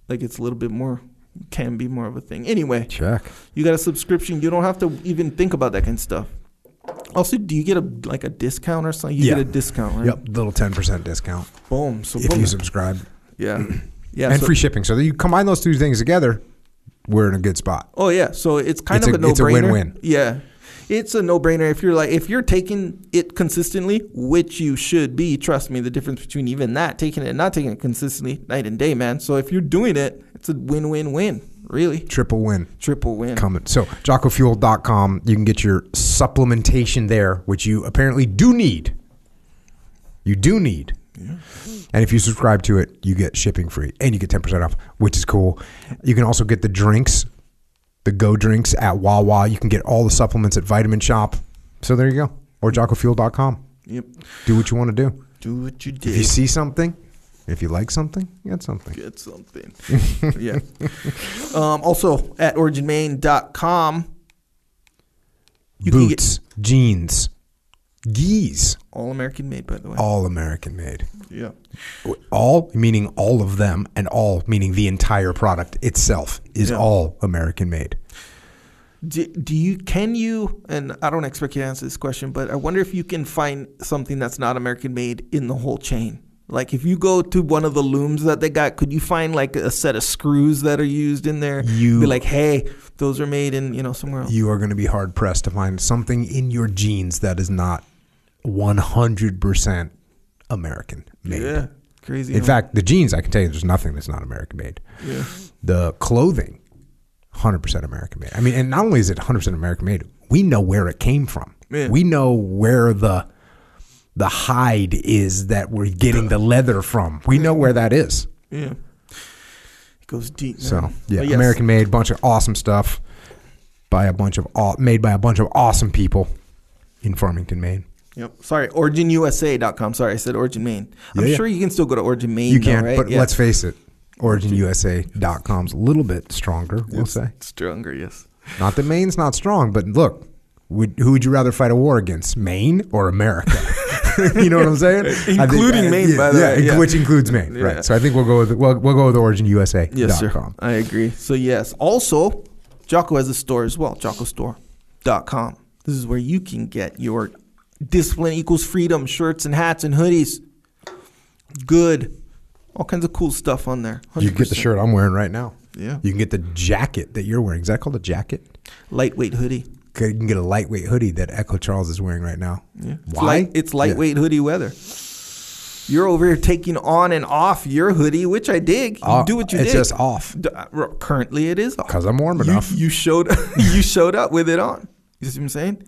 like it's a little bit more, can be more of a thing. Anyway, Check. you got a subscription. You don't have to even think about that kind of stuff. Also, do you get a like a discount or something? You Yeah. get a discount, right? Yep. Little ten percent discount Boom. So if boom. you subscribe, yeah, *clears throat* yeah. and so- free shipping. So you combine those two things together, we're in a good spot. Oh yeah, so it's kind It's of a- a, no-brainer. it's a win-win. Yeah, it's a no-brainer if you're like if you're taking it consistently, which you should be. Trust me, the difference between even that taking it and not taking it consistently, night and day, man. So if you're doing it, it's a win-win-win. Really, Triple win. triple win. coming. So, jockofuel.com, you can get your supplementation there, which you apparently do need. You do need. And if you subscribe to it, you get shipping free and you get 10% off, which is cool. You can also get the drinks, the Go drinks at Wawa. You can get all the supplements at Vitamin Shoppe. So, there you go. Or jockofuel.com. Yep. Do what you want to do. Do what you If you see something, if you like something, get something. Get something. *laughs* yeah. Um, also at originmaine.com. You can get Boots, jeans, geese, all American made, by the way. all American made. Yeah. all meaning all of them and all meaning the entire product itself is Yeah. all american made Do, do you can you and I don't expect you to answer this question, but I wonder if you can find something that's not American made in the whole chain. Like if you go to one of the looms that they got, could you find like a set of screws that are used in there? You- be like, hey, those are made in you know somewhere else. you are going to be hard pressed to find something in your jeans that is not 100% american made Yeah, crazy. in huh? fact the jeans i can tell you there's nothing that's not american made yeah, the clothing 100% american made i mean and not only is it 100% american made we know where it came from Yeah. we know where the the hide is that we're getting the leather from we know where that is yeah, it goes deep. Man. So yeah, yes, American made, bunch of awesome stuff by a bunch of made by a bunch of awesome people in Farmington, Maine. Yep. Sorry, OriginUSA.com. Sorry, I said Origin Maine. I'm Yeah, yeah. sure you can still go to Origin Maine. You though, can, right? but Yeah. let's face it, OriginUSA.com's a little bit stronger. We'll It's say stronger. Yes. not that Maine's not strong, but look, would, who would you rather fight a war against, Maine or America? *laughs* you know what I'm saying? I think- Including uh, Maine, yeah, by the yeah, way, yeah. which includes Maine, Yeah. right? So I think we'll go with we'll, we'll go with OriginUSA.com. Yes, sir. I agree. So yes. Also, Jocko has a store as well. JockoStore.com. This is where you can get your discipline equals freedom shirts and hats and hoodies. Good. All kinds of cool stuff on there. You can get the shirt I'm wearing right now. Yeah. You can get the jacket that you're wearing. Is that called a jacket? Lightweight hoodie. You can get a lightweight hoodie that Echo Charles is wearing right now. Yeah. It's Why? light- it's lightweight hoodie weather. You're over here taking on and off your hoodie, which I dig. You Uh, do what you it's dig. just off uh, Currently, it is off. because I'm warm you, enough. you showed *laughs* you showed up with it on. You see what I'm saying?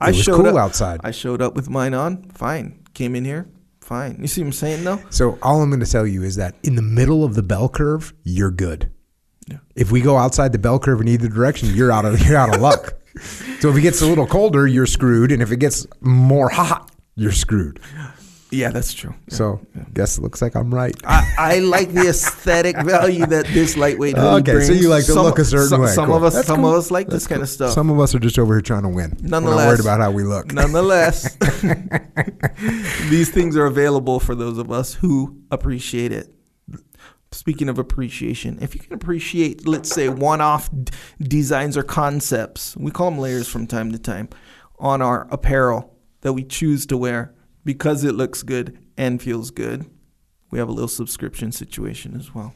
I It was showed cool up, outside. I showed up with mine on. Fine. Came in here. Fine. You see what I'm saying though? so all I'm going to tell you is that in the middle of the bell curve, you're good. Yeah. If we go outside the bell curve in either direction, you're out of you're out of luck. *laughs* So if it gets a little colder, you're screwed, and if it gets more hot, you're screwed. Yeah, that's true. Yeah. So guess it looks like I'm right. I, I like the aesthetic value that this lightweight hoodie Okay, brings. so you like to look a certain some, way. Some Cool. of us, That's some cool. of us like That's this kind of stuff. Some of us are just over here trying to win. We're not Nonetheless- worried about how we look. Nonetheless, *laughs* *laughs* these things are available for those of us who appreciate it. Speaking of appreciation, if you can appreciate, let's say, one off d- designs or concepts, we call them layers from time to time, on our apparel that we choose to wear because it looks good and feels good, we have a little subscription situation as well.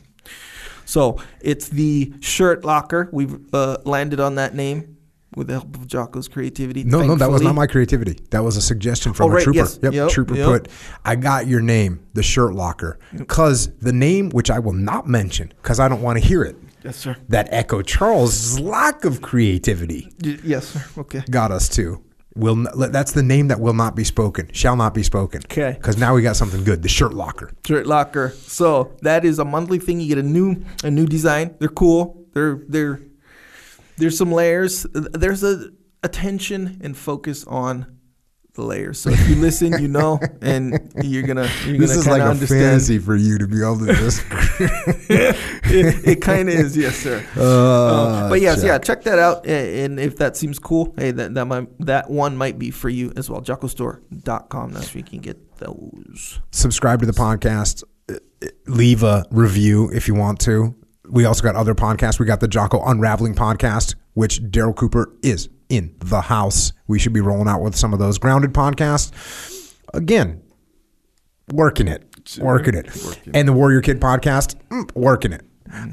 So it's the Shirt Locker. We've uh, landed on that name with the help of Jocko's creativity. No, no, that was not my creativity. That was a suggestion from Oh, a right, trooper. yes. Yep, Yep, trooper yep. put, I got your name, the shirt locker. Because the name, which I will not mention, because I don't want to hear it, Yes, sir. that Echo Charles' lack of creativity Y- yes, sir. Okay. got us to. Will that's the name that will not be spoken, shall not be spoken okay Because now we got something good. The shirt locker. Shirt locker. So that is a monthly thing. You get a new a new design. They're cool. They're they're there's some layers. There's a attention and focus on the layers. So if you listen, you know, *laughs* and you're gonna you're This gonna is like a understand. fantasy for you to be able to just. *laughs* *laughs* it it kind of is, yes, sir. Uh, but yes, check. yeah, check that out. a- And if that seems cool, hey, that that might that one might be for you as well. JockoStore.com. That's where you can get those. subscribe to the podcast, leave a review if you want to. We also got other podcasts. We got the Jocko Unraveling podcast, which Darryl Cooper is in the house. We should be rolling out with some of those grounded podcasts. Again, working it, working it. And the Warrior Kid podcast, mm, working it.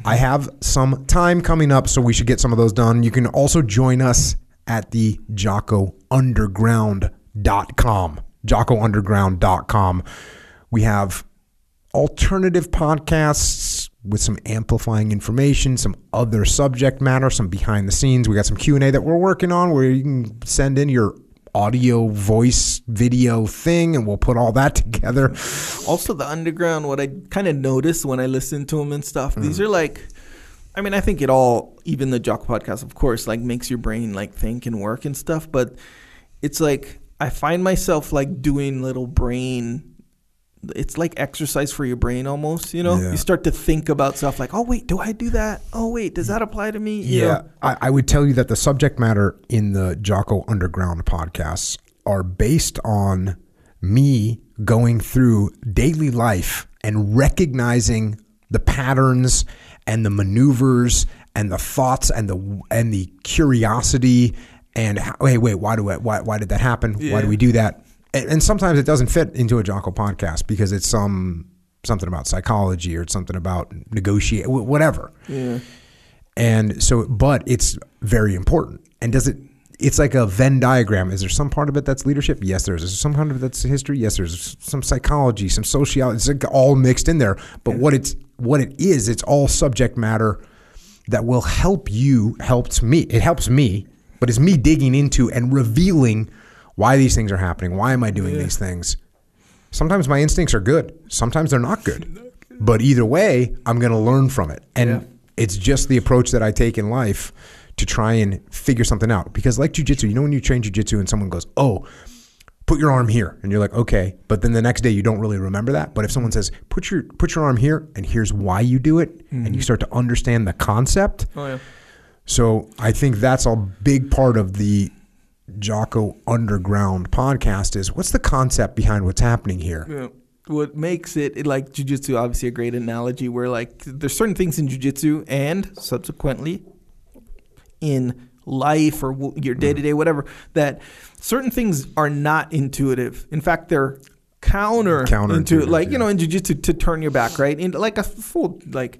I have some time coming up, so we should get some of those done. You can also join us at the Jocko JockoUnderground.com. JockoUnderground.com. We have alternative podcasts with some amplifying information, some other subject matter, some behind the scenes. We got some Q&A that we're working on where you can send in your audio, voice, video thing and we'll put all that *laughs* together. Also, the underground. What I kind of noticed when I listen to them and stuff. These Mm. are like. I mean, I think it all, even the Jock podcast, of course, like makes your brain like think and work and stuff. But it's like I find myself like doing little brain. It's like exercise for your brain almost. You know, Yeah. you start to think about stuff like, oh wait, do I do that? Oh wait, does that apply to me? You Yeah. I, I would tell you that the subject matter in the Jocko Underground podcasts are based on me going through daily life and recognizing the patterns and the maneuvers and the thoughts and the and the curiosity and how, wait wait why do I, why why did that happen why do we do that and, and sometimes it doesn't fit into a Jocko podcast because it's some something about psychology or it's something about negotiate whatever. Yeah. and so but it's very important. And does it it's like a venn diagram. Is there some part of it that's leadership? Yes there is. Is there some part of it that's history? Yes there's some psychology some sociology. It's like all mixed in there. But what it's what it is it's all subject matter that will help you helps me. It helps me but it's me digging into and revealing why these things are happening why am i doing these things? Sometimes my instincts are good. Sometimes they're not good. But either way i'm going to learn from it. And Yeah. it's just the approach that i take in life to try and figure something out. Because like jujitsu you know when you train jujitsu and someone goes oh put your arm here. And you're like okay. But then the next day you don't really remember that. But if someone says put your put your arm here and here's why you do it and you mm-hmm. start to understand the concept. Oh yeah. so I think that's a big part of the Jocko Underground podcast is what's the concept behind what's happening here? Yeah. What makes it, like jujitsu? Obviously, a great analogy where like there's certain things in jujitsu and subsequently in life or w- your day to day whatever that certain things are not intuitive. In fact, they're counter Counterintuitive, into like yeah. you know in jujitsu to turn your back right and like a full like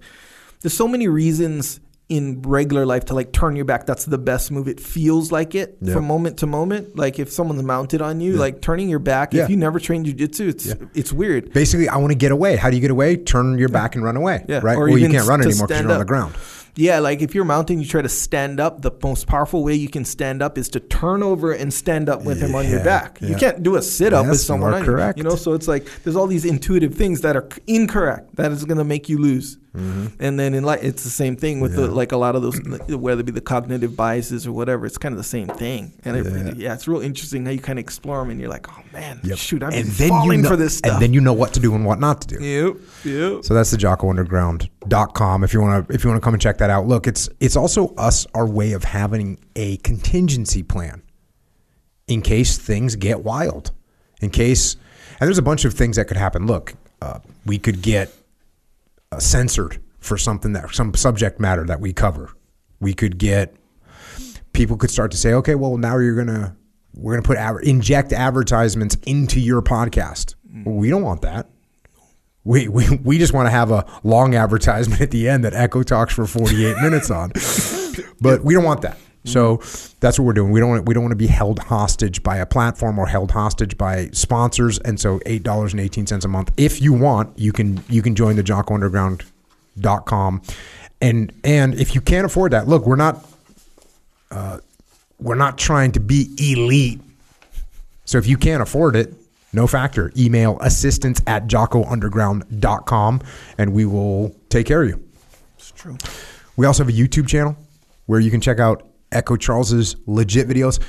there's so many reasons in regular life to like turn your back that's the best move it feels like it Yeah. from moment to moment like if someone's mounted on you like turning your back Yeah. if you never trained jujitsu it's Yeah. it's weird Basically, I want to get away. How do you get away? Turn your back and run away. Yeah, Right? or well, you can't run anymore because you're on the ground. Yeah, like if you're mounting, you try to stand up. The most powerful way you can stand up is to turn over and stand up with him on your back. yeah. You can't do a sit up Yes, with someone correct. you. You know, so it's like there's all these intuitive things that are incorrect. That is going to make you lose. And then in like it's the same thing with the, Mm-hmm. Like a lot of those, whether it be the cognitive biases or whatever. It's kind of the same thing. And it, yeah, it's real interesting how you kind of explore them, and you're like, oh man, Yep. shoot, I'm and then falling you know, for this stuff. And then you know what to do and what not to do. yep, yep. So that's the JockoUnderground.com if you want to if you want to come and check that out. Look, it's it's also us our way of having a contingency plan in case things get wild. In case and there's a bunch of things that could happen. Look, uh, we could get Uh, censored for something that some subject matter that we cover. We could get people could start to say, okay, well now you're gonna we're gonna put inject advertisements into your podcast. Well, we don't want that. We, we, we just want to have a long advertisement at the end that Echo talks for 48 minutes on. *laughs* But we don't want that. So that's what we're doing. We don't want, we don't want to be held hostage by a platform or held hostage by sponsors. And so $8.18 a month. If you want, you can you can join the jockounderground.com and and if you can't afford that, look, we're not uh, we're not trying to be elite. So if you can't afford it, no factor. Email assistance at jockounderground.com and we will take care of you. It's true. We also have a YouTube channel where you can check out Echo Charles's legit videos.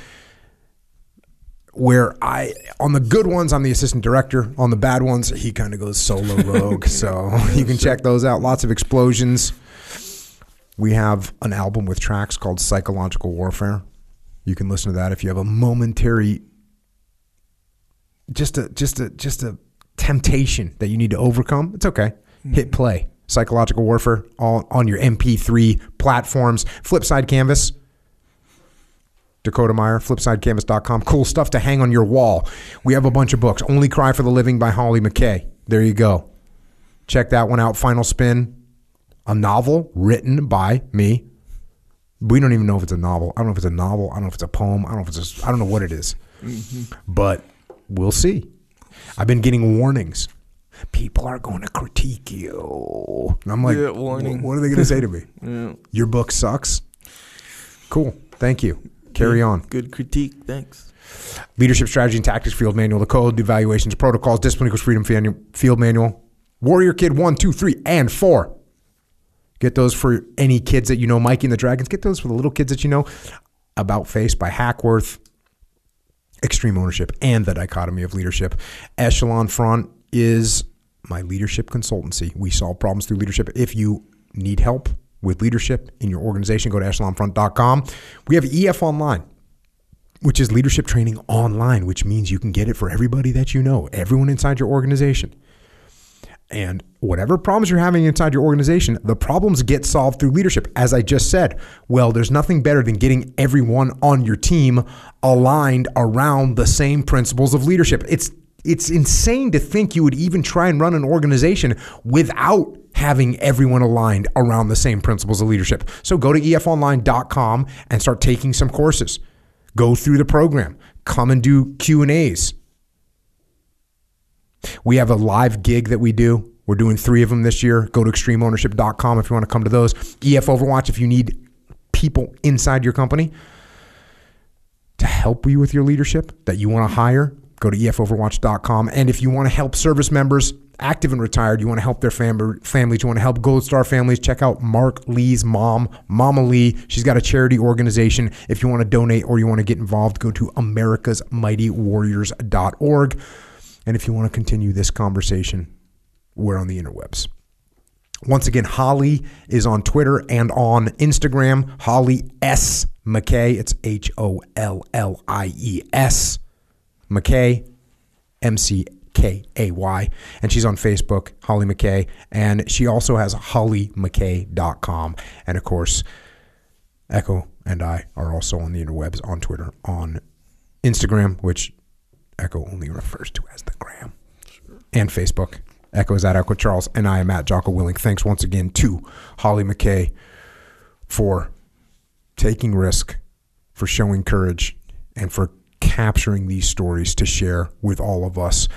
Where I, on the good ones, I'm the assistant director. On the bad ones, he kind of goes solo *laughs* rogue. so you can check those out. Lots of explosions. We have an album with tracks called Psychological Warfare. You can listen to that if you have a momentary, just a just a just a temptation that you need to overcome. It's okay. Hmm. Hit play. Psychological Warfare all on your MP3 platforms. Flipside Canvas. Dakota Meyer, flipsidecanvas.com. Cool stuff to hang on your wall. We have a bunch of books. Only Cry for the Living by Hollie McKay. There you go. Check that one out. Final Spin, a novel written by me. We don't even know if it's a novel. I don't know if it's a novel. I don't know if it's a poem. I don't know if it's a, I don't know what it is. Mm-hmm. But we'll see. I've been getting warnings. People are going to critique you. And I'm like, Yeah, warning. What are they going to say to me? *laughs* Yeah. Your book sucks. Cool. Thank you. Carry on. Good critique. Thanks. Leadership Strategy and Tactics Field Manual, the code, the evaluations, protocols, discipline equals freedom field manual, Warrior Kid 1, 2, 3, and 4. Get those for any kids that you know, Mikey and the Dragons. Get those for the little kids that you know. About Face by Hackworth, Extreme Ownership, and The Dichotomy of Leadership. Echelon Front is my leadership consultancy. We solve problems through leadership. If you need help with leadership in your organization, go to echelonfront.com. We have EF Online which is leadership training online, which means you can get it for everybody that you know, everyone inside your organization. And whatever problems you're having inside your organization, the problems get solved through leadership. As I just said, well, there's nothing better than getting everyone on your team aligned around the same principles of leadership. It's it's insane to think you would even try and run an organization without having everyone aligned around the same principles of leadership. So go to efonline.com and start taking some courses. Go through the program. Come and do Q&As. We have a live gig that we do. We're doing three of them this year. Go to extremeownership.com if you want to come to those. EF Overwatch if you need people inside your company to help you with your leadership that you want to hire. Go to efoverwatch.com. And if you want to help service members, active and retired, you want to help their fam- families, you want to help Gold Star families, check out Mark Lee's mom, Mama Lee. She's got a charity organization. If you want to donate or you want to get involved, go to americasmightywarriors.org. And if you want to continue this conversation, we're on the interwebs. Once again, Hollie is on Twitter and on Instagram. Hollie S. McKay. It's H O L L I E S. McKay. M C K A Y. And she's on Facebook, Hollie McKay. And she also has holliemckay.com. And of course, Echo and I are also on the interwebs on Twitter, on Instagram, which Echo only refers to as the gram, and Facebook. Echo is at Echo Charles, and I am at Jocko Willink. Thanks once again to Hollie McKay for taking risk, for showing courage, and for capturing these stories to share with all of us.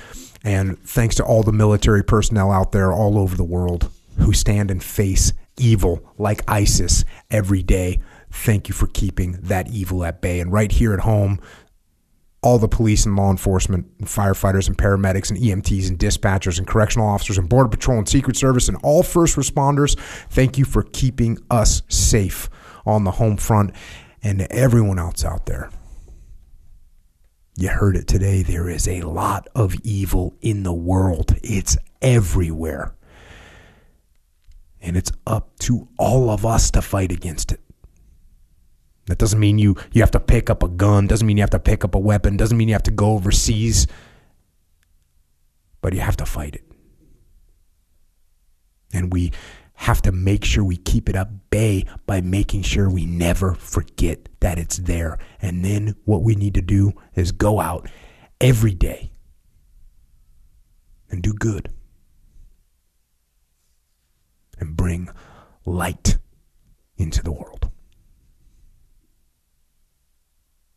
And thanks to all the military personnel out there all over the world who stand and face evil like ISIS every day. Thank you for keeping that evil at bay. And right here at home, all the police and law enforcement, and firefighters and paramedics and EMTs and dispatchers and correctional officers and border patrol and secret service and all first responders, thank you for keeping us safe on the home front and everyone else out there. You heard it today. There is a lot of evil in the world. It's everywhere. And it's up to all of us to fight against it. That doesn't mean you you have to pick up a gun, doesn't mean you have to pick up a weapon, doesn't mean you have to go overseas. But you have to fight it. And we have to make sure we keep it at bay by making sure we never forget that it's there. And then what we need to do is go out every day and do good and bring light into the world.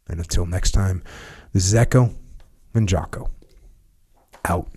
And until next time, this is Echo and Jocko. Out.